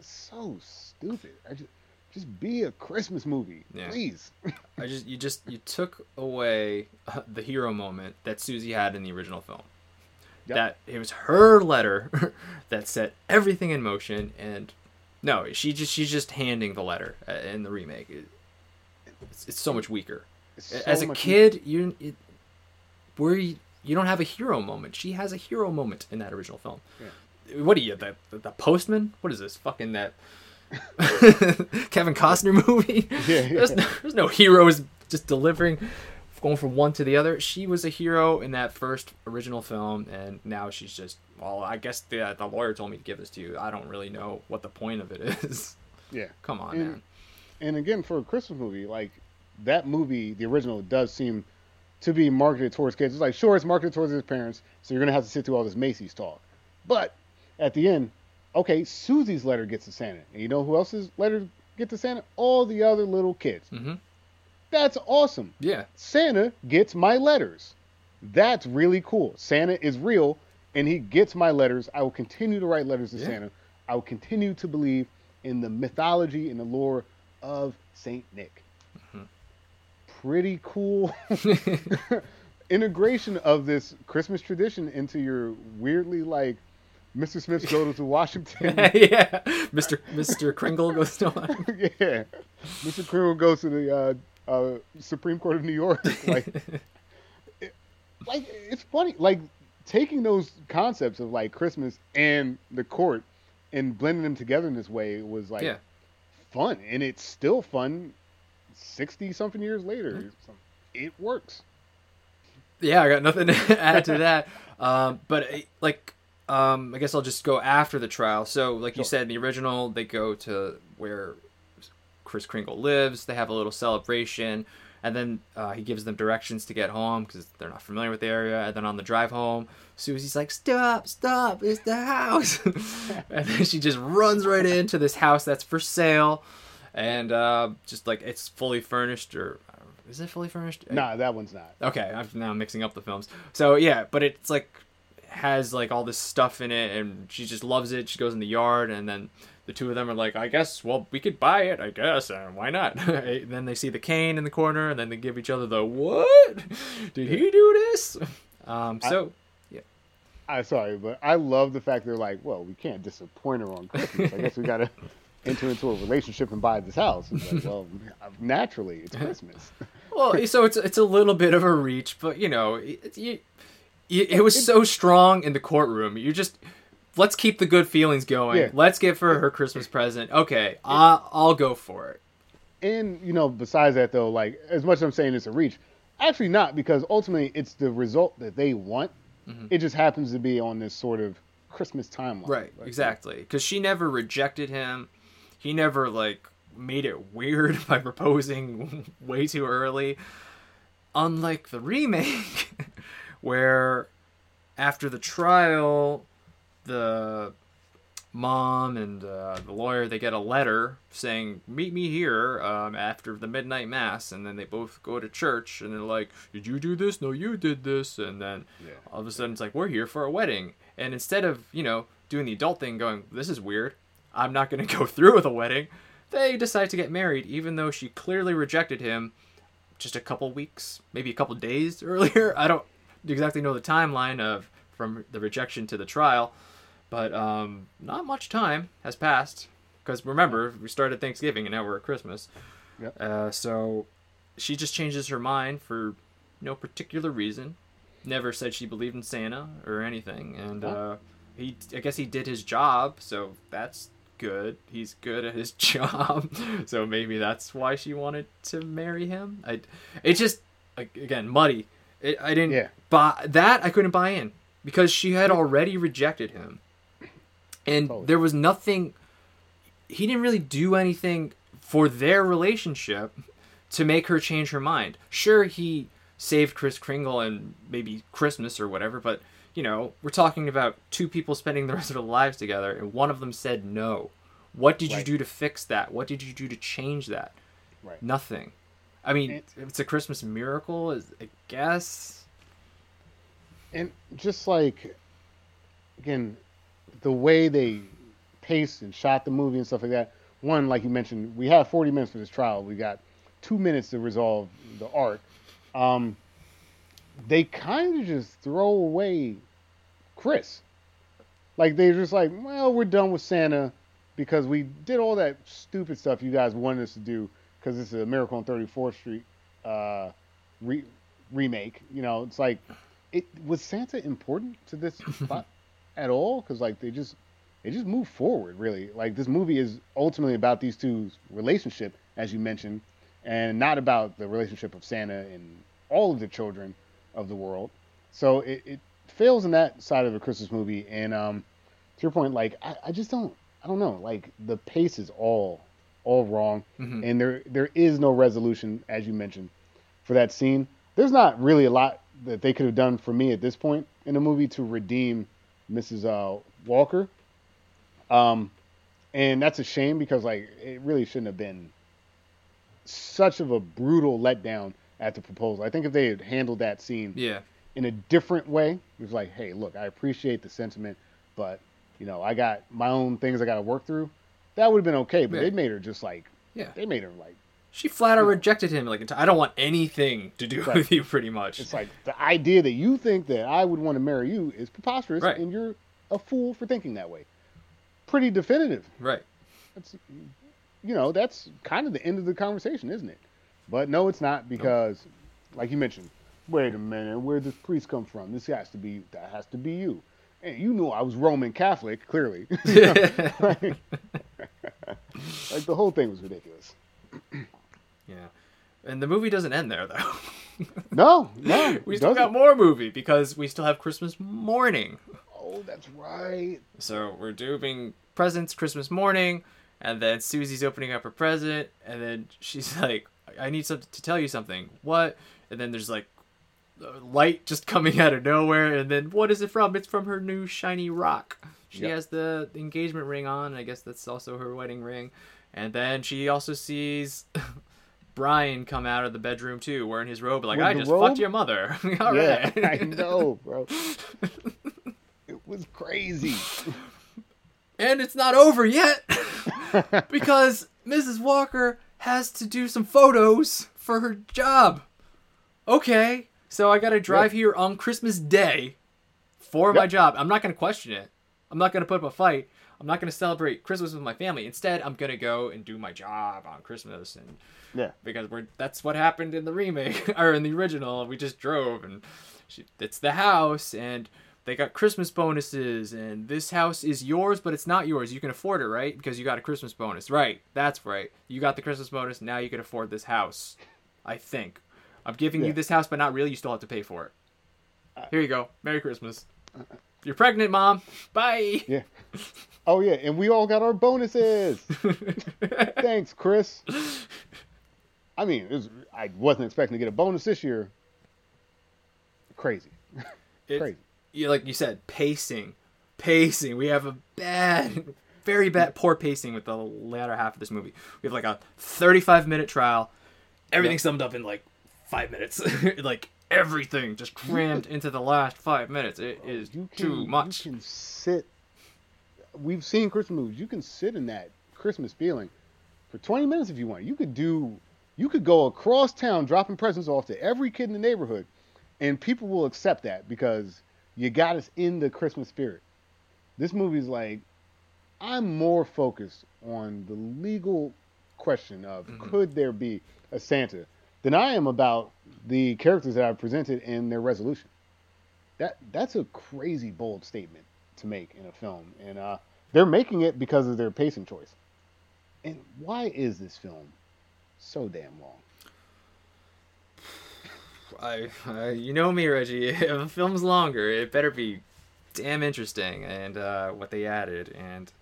So stupid. I just, just be a Christmas movie, Yeah. please. I just you just you took away uh, the hero moment that Susie had in the original film. Yep. That it was her letter [LAUGHS] that set everything in motion, and no, she just she's just handing the letter uh, in the remake. It's, it's so much weaker. It's As a kid, you it, where you, you don't have a hero moment. She has a hero moment in that original film. What are you, the, the the postman? What is this? Fucking that [LAUGHS] Kevin Costner movie? Yeah, yeah. There's, no, there's no heroes just delivering, going from one to the other. She was a hero in that first original film, and now she's just. Well, I guess the the lawyer told me to give this to you. I don't really know what the point of it [LAUGHS] is. yeah. Come on, And- man. And again, for a Christmas movie, like that movie, the original, does seem to be marketed towards kids. It's like, sure, it's marketed towards his parents, so you're gonna have to sit through all this Macy's talk. But at the end, Okay, Susie's letter gets to Santa, and you know who else's letter gets to Santa? All the other little kids. Mm-hmm. That's awesome. Yeah. Santa gets my letters. That's really cool. Santa is real, and he gets my letters. I will continue to write letters to Yeah. Santa. I will continue to believe in the mythology and the lore of Saint Nick. Mm-hmm. Pretty cool [LAUGHS] [LAUGHS] integration of this Christmas tradition into your weirdly like Mr. Smith's go to Washington. [LAUGHS] yeah. Mr. Mr. Kringle goes to yeah, Mr. Kringle goes to the uh, uh, Supreme Court of New York. [LAUGHS] Like, it, like it's funny, like taking those concepts of like Christmas and the court and blending them together in this way was like Yeah. fun, and it's still fun. Sixty something years later, Mm-hmm. it works. Yeah, I got nothing [LAUGHS] to add to that. Um, but uh, like, um, I guess I'll just go after the trial. So, like you said, in the original, they go to where Kris Kringle lives. They have a little celebration, and then uh, he gives them directions to get home because they're not familiar with the area. And then on the drive home, Susie's like, "Stop! Stop! It's the house!" [LAUGHS] and then she just runs right into this house that's for sale, and uh, just like it's fully furnished or. Is it fully furnished? Nah, that one's not. Okay, I'm now mixing up the films. So yeah, but it's like has like all this stuff in it, and she just loves it. She goes in the yard, and then the two of them are like, "I guess, well, we could buy it. I guess, uh, why not?" [LAUGHS] then they see the cane in the corner, and then they give each other the "What? Did he do this?" [LAUGHS] Um, so yeah. I'm sorry, but I love the fact they're like, well, we can't disappoint her on Christmas. I guess we gotta [LAUGHS] enter into a relationship and buy this house. It's like, well, naturally, it's Christmas. well, so it's it's a little bit of a reach, but you know, it, it, it was so strong in the courtroom. You just let's keep the good feelings going. Yeah. Let's give her her Christmas present. Okay, I'll, I'll go for it. And you know, besides that though, like as much as I'm saying it's a reach, actually not because ultimately it's the result that they want. Mm-hmm. It just happens to be on this sort of Christmas timeline. Right, Like, exactly. Because she never rejected him. He never like made it weird [LAUGHS] by proposing [LAUGHS] way too early. Unlike the remake, [LAUGHS] where after the trial, the mom and uh, the lawyer they get a letter saying meet me here um, after the midnight mass and then they both go to church and they're like did you do this? No you did this and then Yeah. all of a sudden it's like we're here for a wedding and instead of you know doing the adult thing going this is weird. I'm not going [LAUGHS] to go through with a wedding they decide to get married even though she clearly rejected him just a couple weeks maybe a couple days [LAUGHS] earlier. I don't exactly know the timeline of from the rejection to the trial but um, not much time has passed because remember we started thanksgiving and now we're at christmas. Yep. uh, so she just changes her mind for no particular reason. Never said she believed in santa or anything and uh, he i guess he did his job so that's good. He's good at his [LAUGHS] job. So maybe that's why she wanted to marry him. I it just again muddy. It, i didn't Yeah. buy that i couldn't buy in because she had already rejected him and Totally. there was nothing he didn't really do anything for their relationship to make her change her mind. Sure he saved Kris Kringle and maybe christmas or whatever but you know we're talking about two people spending the rest of their lives together and one of them said no. What did you do to fix that? What did you do to change that? Right. nothing. I mean And- it's a christmas miracle is i guess. And just like again the way they paced and shot the movie and stuff like that one like you mentioned we have 40 minutes for this trial. We got two minutes to resolve the arc. Um, they kind of just throw away Kris. Like they're just like well we're done with santa because we did all that stupid stuff you guys wanted us to do because it's a miracle on 34th street uh, re- remake you know? It's like it was Santa important to this [LAUGHS] plot at all? Because like they just they just move forward really. Like this movie is ultimately about these two's relationship, as you mentioned, and not about the relationship of Santa and all of the children of the world. So it, it fails in that side of a Christmas movie. And um, to your point, like I, I just don't I don't know. Like the pace is all all wrong, Mhm. and there there is no resolution, as you mentioned, for that scene. There's not really a lot that they could have done for me at this point in the movie to redeem Mrs. Uh, Walker. Um, and that's a shame because like it really shouldn't have been such of a brutal letdown at the proposal. I think if they had handled that scene Yeah. in a different way, it was like, hey, look, I appreciate the sentiment, but you know, I got my own things I got to work through. That would have been okay, but Yeah. they made her just like Yeah. they made her like She flat out rejected him. Like, I don't want anything to do Right. with you, pretty much. it's like the idea that you think that I would want to marry you is preposterous, Right. and you're a fool for thinking that way. Pretty definitive. Right. That's you know that's kind of the end of the conversation, isn't it? But no, it's not because, like you mentioned, wait a minute, where this priest come from? This has to be that has to be you. And you knew I was Roman Catholic, clearly. [LAUGHS] [LAUGHS] like, [LAUGHS] like the whole thing was ridiculous. [CLEARS THROAT] Yeah. And the movie doesn't end there, though. [LAUGHS] No, no, we still got doesn't. more movie because we still have Christmas morning. Oh, that's right. So we're doing presents Christmas morning, and then Susie's opening up her present, and then she's [LAUGHS] like, "I need something to tell you something." What? And then there's like light just coming out of nowhere, and then what is it from? It's from her new shiny rock. She Yep. has the engagement ring on. I guess that's also her wedding ring. And then she also sees [LAUGHS] Bryan come out of the bedroom too, wearing his robe. Like With I just robe? fucked your mother. [LAUGHS] All yeah, right. I know, bro. [LAUGHS] it was crazy. And it's not over yet [LAUGHS] because Mrs. Walker has to do some photos for her job. Okay, so I got to drive here on Christmas Day for my job. I'm not going to question it. I'm not going to put up a fight. I'm not going to celebrate Christmas with my family. Instead, I'm going to go and do my job on Christmas and Yeah. because we're that's what happened in the remake [LAUGHS] or in the original. We just drove and she, it's the house and they got Christmas bonuses and this house is yours, but it's not yours. You can afford it, right? Because you got a Christmas bonus, right? That's right. You got the Christmas bonus. Now you can afford this house. I think I'm giving you this house, but not really. You still have to pay for it. Uh, Here you go. Merry Christmas. Uh, uh. You're pregnant, mom. [LAUGHS] Bye. Yeah. [LAUGHS] Oh yeah, and we all got our bonuses. [LAUGHS] Thanks, Kris. I mean, it was, I wasn't expecting to get a bonus this year. Crazy. [LAUGHS] It- Crazy. you like you said, pacing, pacing. We have a bad, very bad, poor pacing with the latter half of this movie. We have like a 35 minute trial, everything Yep. summed up in like five minutes, like everything just crammed into the last five minutes. It is can, too much. You can sit. We've seen Christmas movies. You can sit in that Christmas feeling for 20 minutes if you want. You could do. You could go across town dropping presents off to every kid in the neighborhood, and people will accept that because you got us in the Christmas spirit. This movie's like, I'm more focused on the legal question of mm-hmm. could there be a Santa than I am about the characters that I've presented in their resolution. That that's a crazy bold statement to make in a film, and uh, they're making it because of their pacing choice. And why is this film so damn long? I, you know me, Reggie. [LAUGHS] If a film's longer, it better be damn interesting. And uh, what they added, and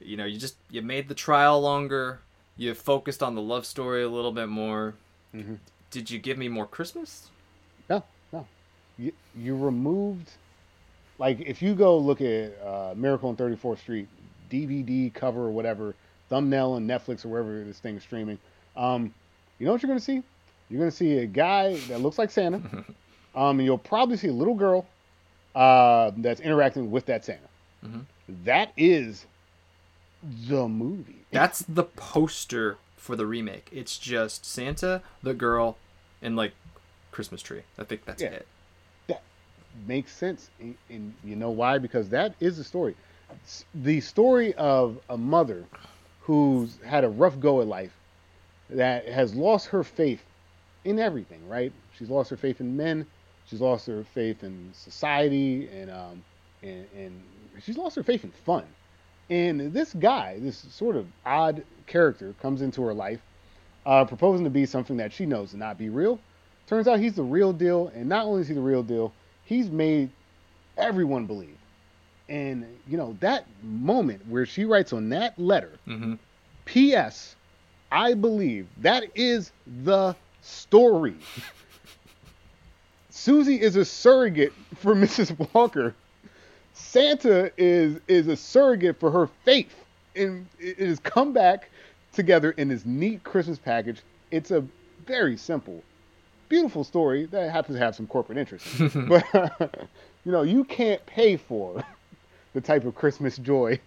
you know, you just you made the trial longer. You focused on the love story a little bit more. Mhm. Did you give me more Christmas? No, no. You you removed like if you go look at uh, Miracle on 34th Street DVD cover or whatever thumbnail on Netflix or wherever this thing is streaming, um, you know what you're gonna see? You're gonna see a guy that looks like Santa, [LAUGHS] um, and you'll probably see a little girl uh, that's interacting with that Santa. Mhm. That is the movie. That's the poster for the remake. It's just Santa, the girl, and like Christmas tree. I think that's Yeah. it. Makes sense and, and you know why? Because that is the story. S- the story of a mother who's had a rough go at life that has lost her faith in everything right? She's lost her faith in men she's lost her faith in society and um and, and she's lost her faith in fun. And this guy this sort of odd character comes into her life uh, proposing to be something that she knows to not be real. Turns out he's the real deal, and not only is he the real deal, he's made everyone believe. And you know that moment where she writes on that letter, Mm-hmm. P.S. I believe that is the story. [LAUGHS] Susie is a surrogate for [LAUGHS] Mrs. Walker, Santa is is a surrogate for her faith, and it has come back together in this neat Christmas package. It's a very simple, beautiful story that happens to have some corporate interest. [LAUGHS] but [LAUGHS] you know, you can't pay for [LAUGHS] the type of Christmas joy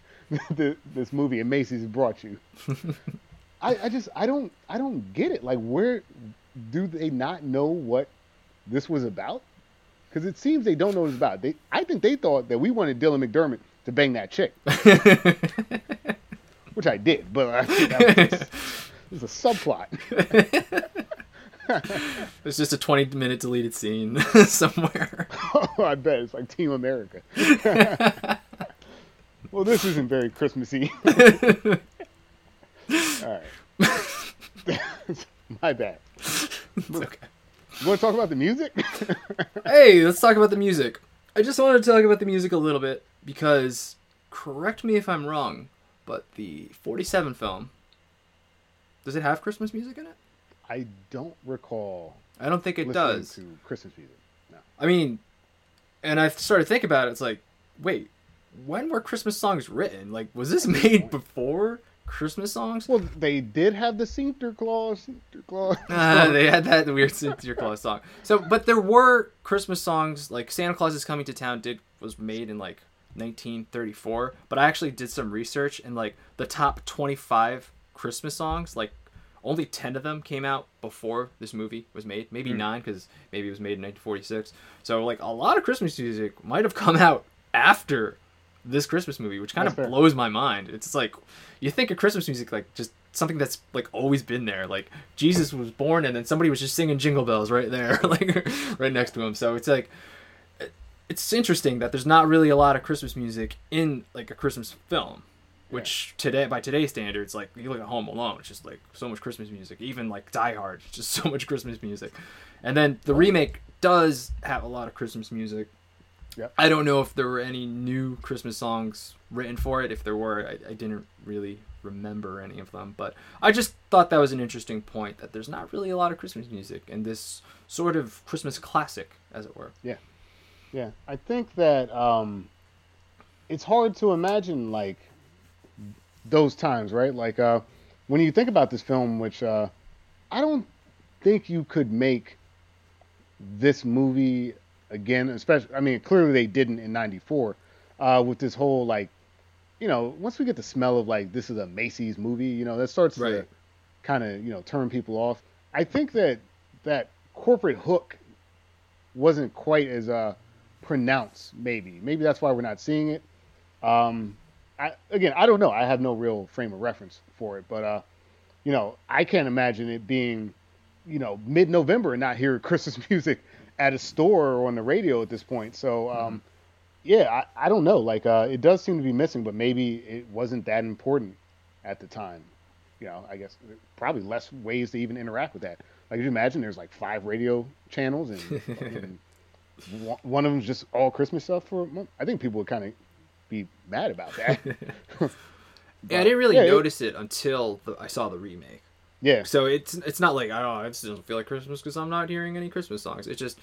that this movie and Macy's brought you. I, I just I don't I don't get it. Like, where do they not know what this was about? Because it seems they don't know what it's about. They, I think they thought that we wanted Dylan McDermott to bang that chick, which I did, but I think that was, just, was a subplot. [LAUGHS] it's just a 20 minute deleted scene [LAUGHS] somewhere. oh, [LAUGHS] I bet it's like Team America. well, this isn't very Christmassy. All right. My bad. It's okay. You want to talk about the music? hey, let's talk about the music. I just wanted to talk about the music a little bit because, correct me if I'm wrong, but the 47 film, does it have Christmas music in it? I don't recall. I don't think it does. To Christmas music. No. I mean, and I started to think about it. It's like, wait, when were Christmas songs written? Like, was this made before Christmas songs? Well, they did have the Santa Claus, Santa Claus. [LAUGHS] Uh, they had that weird Santa Claus song. So, but there were Christmas songs like Santa Claus is Coming to Town. Did was made in like 1934. But I actually did some research and like the top 25 Christmas songs, like only 10 of them came out before this movie was made. Maybe Hmm. nine because maybe it was made in 1946. So like a lot of Christmas music might have come out after this Christmas movie, which kind That's of fair. blows my mind. It's like you think of Christmas music like just something that's like always been there. Like Jesus was born and then somebody was just singing jingle bells right there, [LAUGHS] like right next to him. So it's like it's interesting that there's not really a lot of Christmas music in like a Christmas film. Which today, by today's standards, like you look at Home Alone, it's just like so much Christmas music. Even like Die Hard, it's just [LAUGHS] so much Christmas music. And then the remake does have a lot of Christmas music. Yep. I don't know if there were any new Christmas songs written for it. If there were, I, I didn't really remember any of them. But I just thought that was an interesting point that there's not really a lot of Christmas music in this sort of Christmas classic, as it were. Yeah yeah, I think that um, it's hard to imagine like those times, right? Like uh, when you think about this film, which uh, I don't think you could make this movie again. Especially, I mean, clearly they didn't in '94 uh, with this whole like, you know, once we get the smell of like this is a Macy's movie, you know, that starts to kind of you know turn people off. I think that that corporate hook wasn't quite as uh, pronounced. Maybe, maybe that's why we're not seeing it. Um, I, again, I don't know. I have no real frame of reference for it, but uh, you know, I can't imagine it being, you know, mid-November and not hear [LAUGHS] Christmas music at a store or on the radio at this point. So, um, yeah, I, I don't know. Like, uh, it does seem to be missing, but maybe it wasn't that important at the time. You know, I guess probably less ways to even interact with that. Like, could you imagine there's like five radio channels and, [LAUGHS] and one- one of them's just all Christmas stuff for a month? I think people would kind of be mad about that. [LAUGHS] [LAUGHS] Yeah, I didn't really yeah, notice it until the, I saw the remake. yeah, So it's it's not like I don't know, it just doesn't feel like Christmas because I'm not hearing any Christmas songs. It just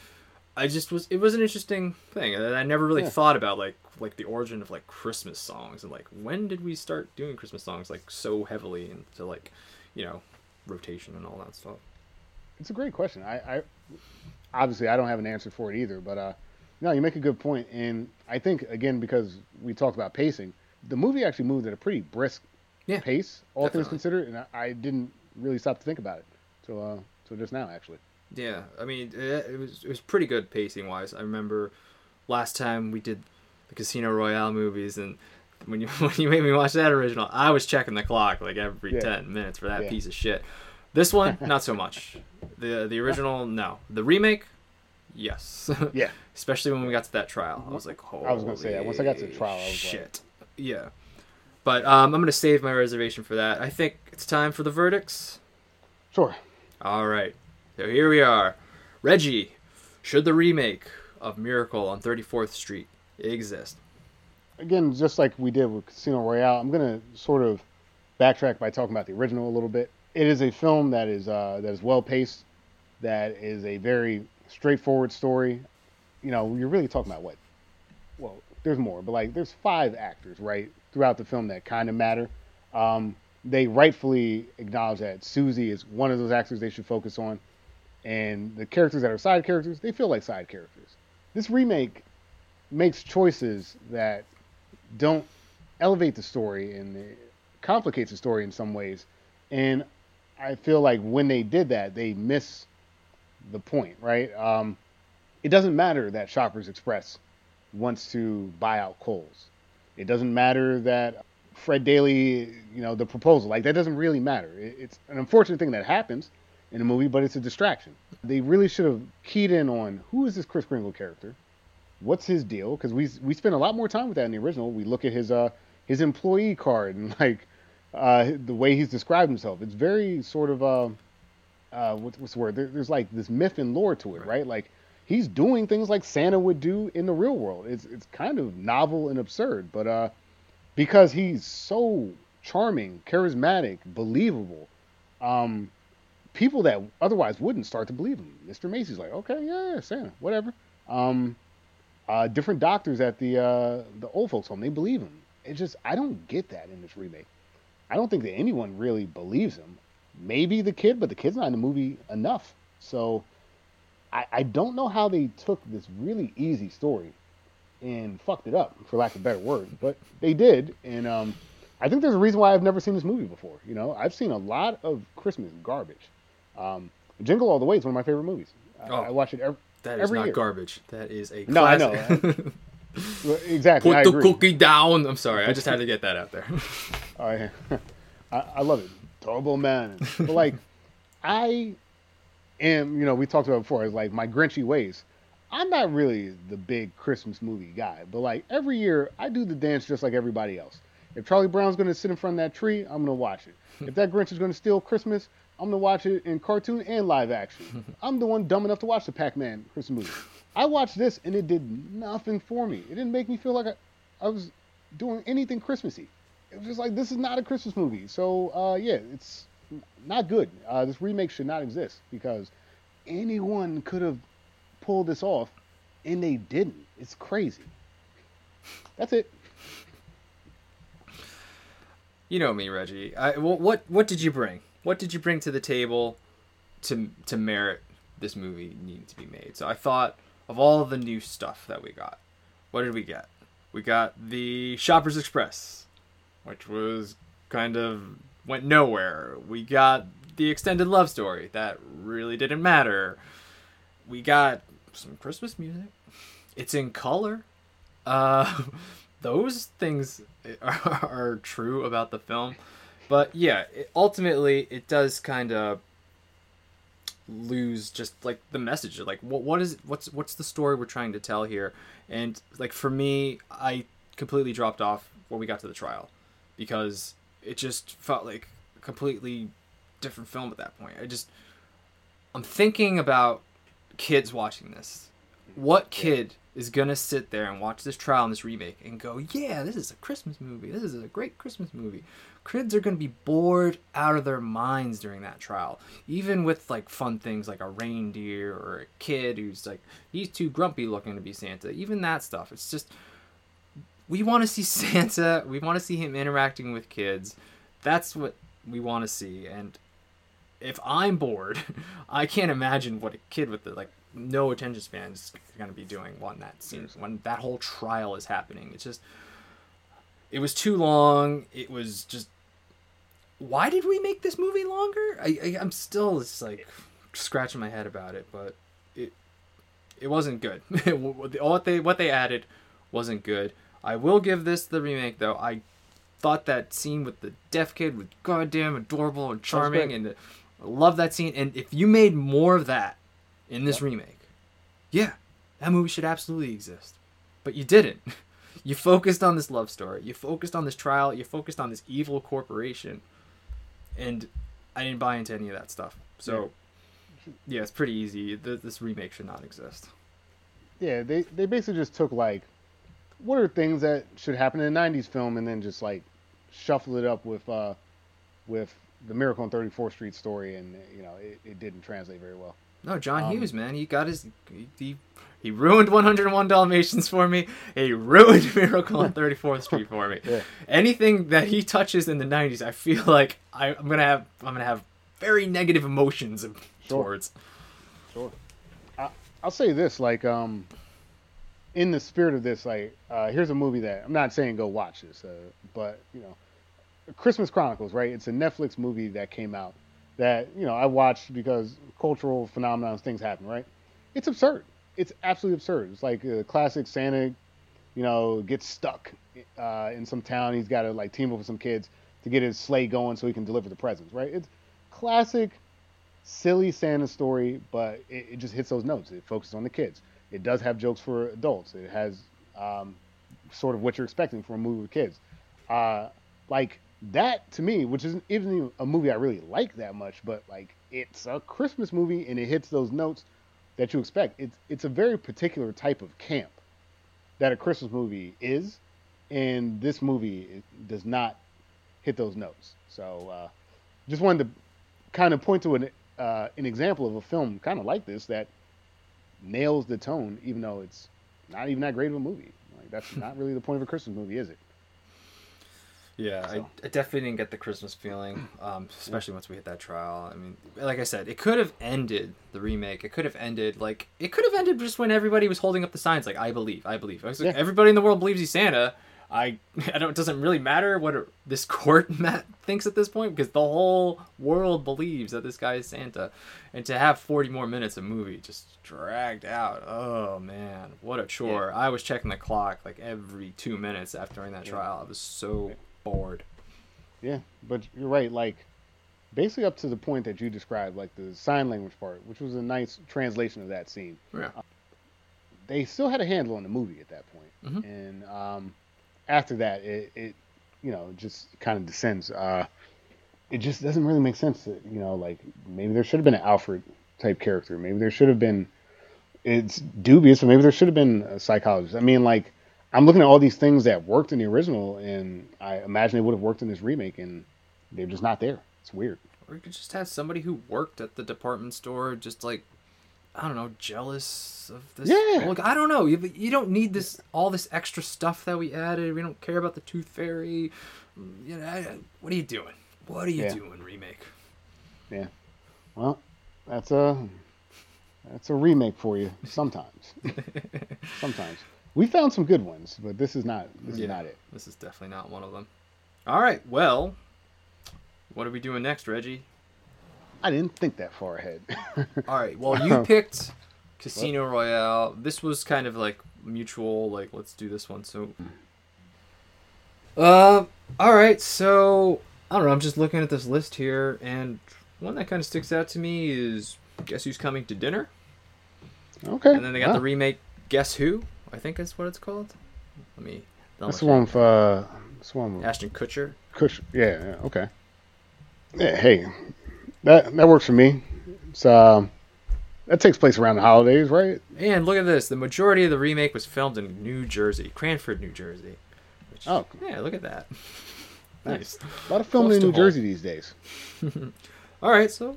I just was it was an interesting thing and I never really Yeah. thought about like like the origin of like Christmas songs and like when did we start doing Christmas songs like so heavily into like you know rotation and all that stuff. It's a great question. I, I obviously I don't have an answer for it either, but uh, no, you make a good point, and I think again because we talked about pacing, the movie actually moved at a pretty brisk Yeah, pace, all things considered, and I, I didn't really stop to think about it So, uh, till just now actually. Yeah, I mean it, it was it was pretty good pacing wise. I remember last time we did the Casino Royale movies and when you [LAUGHS] when you made me watch that original, I was checking the clock like every Yeah. ten minutes for that Yeah. piece of shit. This one, not so much. The the original, no. The remake, yes. Yeah, [LAUGHS] Especially when we got to that trial, I was like, "Holy I was gonna say that. Once I got to the trial, I was like- shit." Yeah, but um, I'm gonna save my reservation for that. I think it's time for the verdicts. sure. All right. So here we are. Reggie, should the remake of Miracle on 34th Street exist? Again, just like we did with Casino Royale, I'm gonna sort of backtrack by talking about the original a little bit. It is a film that is uh, that is well paced, that is a very straightforward story. You know, you're really talking about what well, there's more, but like there's five actors right throughout the film that kind of matter. Um, they rightfully acknowledge that Susie is one of those actors they should focus on, and the characters that are side characters they feel like side characters. This remake makes choices that don't elevate the story and complicates the story in some ways, and I feel like when they did that they miss the point, right? Um, it doesn't matter that Shoppers Express wants to buy out Cole's. It doesn't matter that Fred Gailey, you know, the proposal, like that doesn't really matter. It's an unfortunate thing that happens in a movie, but it's a distraction. They really should have keyed in on who is this Kris Kringle character? What's his deal? Because we we spent a lot more time with that in the original. We look at his uh his employee card and [LAUGHS] like uh the way he's described himself. It's very sort of uh uh what's, what's the word? There, there's like this myth and lore to it, right? Like he's doing things like Santa would do in the real world. It's it's kind of novel and absurd, but uh, because he's so charming, charismatic, believable, um, people that otherwise wouldn't start to believe him. Mr. Macy's like, okay, yeah, yeah Santa, whatever. Um, uh, different doctors at the uh, the old folks home, they believe him. It's just I don't get that in this remake. I don't think that anyone really believes him. Maybe the kid, but the kid's not in the movie enough. So I, I don't know how they took this really easy story and fucked it up, for lack of a better word, but they did. And um, I think there's a reason why I've never seen this movie before. You know, I've seen a lot of Christmas garbage. Um, Jingle All the Way is one of my favorite movies. I, oh, I watch it every. That is every not year. garbage. That is a no, classic. I know. [LAUGHS] exactly. Put the cookie down. I'm sorry. I just had to get that out there. [LAUGHS] [LAUGHS] I, I love it. Turbo Man. But like, [LAUGHS] I am, you know we talked about before is like my grinchy ways. I'm not really the big christmas movie guy but like every year i do the dance just like everybody else. If charlie brown's going to sit in front of that tree i'm going to watch it. If that grinch is going to steal christmas i'm going to watch it in cartoon and live action. [LAUGHS] I'm the one dumb enough to watch the pac-man christmas movie. I watched this and it did nothing for me. It didn't make me feel like i, I was doing anything christmassy it was just like this is not a christmas movie so uh, yeah it's not good. Uh, this remake should not exist because anyone could have pulled this off, and they didn't. It's crazy. That's it. You know me, Reggie. I, what what did you bring? What did you bring to the table to to merit this movie needing to be made? So I thought of all the new stuff that we got. What did we get? We got the Shoppers Express, which was kind of went nowhere. We got the extended love story that really didn't matter. We got some Christmas music. It's in color. Uh, [LAUGHS] those things are, [LAUGHS] are, true about the film, but yeah, it, ultimately it does kind of lose just like the message. Like, what what is what's what's the story we're trying to tell here? And like for me, I completely dropped off when we got to the trial because it just felt like a completely different film at that point. I just I'm thinking about kids watching this. What kid is gonna sit there and watch this trial and this remake and go, "Yeah, this is a Christmas movie. This is a great Christmas movie." Kids are gonna be bored out of their minds during that trial, even with like fun things like a reindeer or a kid who's like he's too grumpy looking to be Santa. Even that stuff. It's just we want to see [LAUGHS] Santa. We want to see him interacting with kids. That's what we want to see. And if I'm bored, [LAUGHS] I can't imagine what a kid with the, like no attention span is going to be doing when that scene when that whole trial is happening. It's just it was too long. It was just why did we make this movie longer? I, I am still just like scratching my head about it, but it it wasn't good. [LAUGHS] what they what they added wasn't good. I will give this the remake though. I thought that scene with the deaf kid was goddamn adorable and charming, and I love that scene. And if you made more of that in this remake, yeah, that movie should absolutely exist. But you didn't. [LAUGHS] You focused on this love story. You focused on this trial. You focused on this evil corporation, and I didn't buy into any of that stuff. So, yeah, it's pretty easy. This remake should not exist. Yeah, they they basically just took like what are things that should happen in a '90s film, and then just like shuffle it up with uh, with the Miracle on 34th Street story, and you know it, it didn't translate very well. No, John um, Hughes, man, he got his he, he ruined 101 Dalmatians for me. He ruined [LAUGHS] Miracle on 34th Street for me. Yeah. Anything that he touches in the 90s, I feel [LAUGHS] like I, I'm gonna have I'm gonna have very negative emotions towards. Sure. I, I'll say this, like, um, in the spirit of this, like, uh, here's a movie that I'm not saying go watch this, uh, but you know, Christmas Chronicles, right? It's a Netflix movie that came out that you know I watched because cultural phenomenons, things happen, right? It's absurd. It's absolutely absurd. It's like a classic Santa, you know, gets stuck uh, in some town. He's got to like team up with some kids to get his sleigh going so he can deliver the presents, right? It's classic silly Santa story, but it, it, just hits those notes. It focuses on the kids. It does have jokes for adults. It has um, sort of what you're expecting from a movie with kids. Uh, like that to me, which isn't even a movie I really like that much, but like it's a Christmas movie and it hits those notes that you expect. It's it's a very particular type of camp that a Christmas movie is, and this movie does not hit those notes. So uh, just wanted to kind of point to an uh, an example of a film kind of like this that nails the tone, even though it's not even that great of a movie. Like that's not really the point of a Christmas movie, is it? Yeah, so. I, I, definitely didn't get the Christmas feeling, um, especially once we hit that trial. I mean, like I said, it could have ended the remake. It could have ended like it could have ended just when everybody was holding up the signs, like "I believe, I believe." I like, yeah. Everybody in the world believes he's Santa. I, [LAUGHS] I don't. It doesn't really matter what this [LAUGHS] court [LAUGHS] Matt thinks at this point because the whole world believes that this guy is Santa, and to have forty more minutes of movie just dragged out. Oh man, what a chore! Yeah. I was checking the clock like every two minutes after that trial. I was so bored. Yeah, but you're right. Like, basically up to the point that you described, like the sign language part, which was a nice translation of that scene. Yeah. Uh, they still had a handle on the movie at that point. Mm-hmm. and um, after that, it, it, you know, just kind of descends. Uh, it just doesn't really make sense. That, you know, like maybe there should have been an Alfred type character. Maybe there should have been. It's dubious, but maybe there should have been a psychologist. I mean, like I'm looking at all these things that worked in the original, and I imagine they would have worked in this remake, and they're just not there. It's weird. Or you could just have somebody who worked at the department store, just like I don't know, jealous of this. Yeah. Look, I don't know. You, you don't need this all this extra stuff that we added. We don't care about the Tooth Fairy. You know, I, what are you doing? What are you yeah. doing, remake? Yeah. Well, that's a that's a remake for you. Sometimes. [LAUGHS] Sometimes. We found some good ones, but this is not this yeah, is not it. This is definitely not one of them. All right, well, what are we doing next, Reggie? I didn't think that far ahead. [LAUGHS] All right, well, you picked Casino what? Royale. This was kind of like mutual, like let's do this one. So, uh, all right. So I don't know. I'm just looking at this list here, and one that kind of sticks out to me is Guess Who's Coming to Dinner. Okay. And then they got the remake Guess Who, I think is what it's called. Let me. That's the one with uh, that's one with Ashton Kutcher. Kutcher, yeah, yeah, okay. Yeah, hey, that that works for me. It's um, that takes place around the holidays, right? And look at this: the majority of the remake was filmed in New Jersey, Cranford, New Jersey. Which, oh, yeah, look at that. [LAUGHS] nice. A lot of filming in New Jersey these days. [LAUGHS] All right, so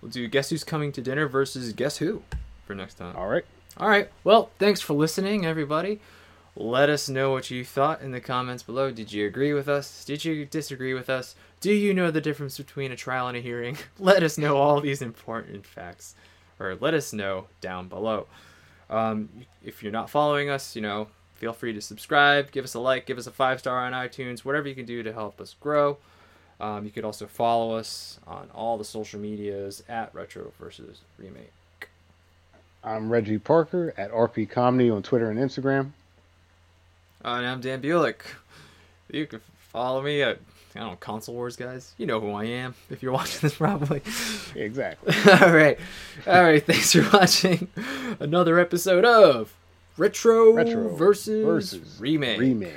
we'll do Guess Who's Coming to Dinner versus Guess Who for next time. All right. All right. Well, thanks for listening, everybody. Let us know what you thought in the comments below. Did you agree with us? Did you disagree with us? Do you know the difference between a trial and a hearing? [LAUGHS] let us know all these important facts, or let us know down below. Um, if you're not following us, you know, feel free to subscribe, give us a like, give us a five star on iTunes, whatever you can do to help us grow. Um, you could also follow us on all the social medias at Retro versus Remake. I'm Reggie Parker at RP Comedy on Twitter and Instagram. Uh, and I'm Dan Bulick. You can follow me at I don't know console wars guys. You know who I am if you're [LAUGHS] watching this probably. Exactly. [LAUGHS] all right, all right. Thanks for [LAUGHS] watching another episode of Retro, Retro versus, versus remake. Remake.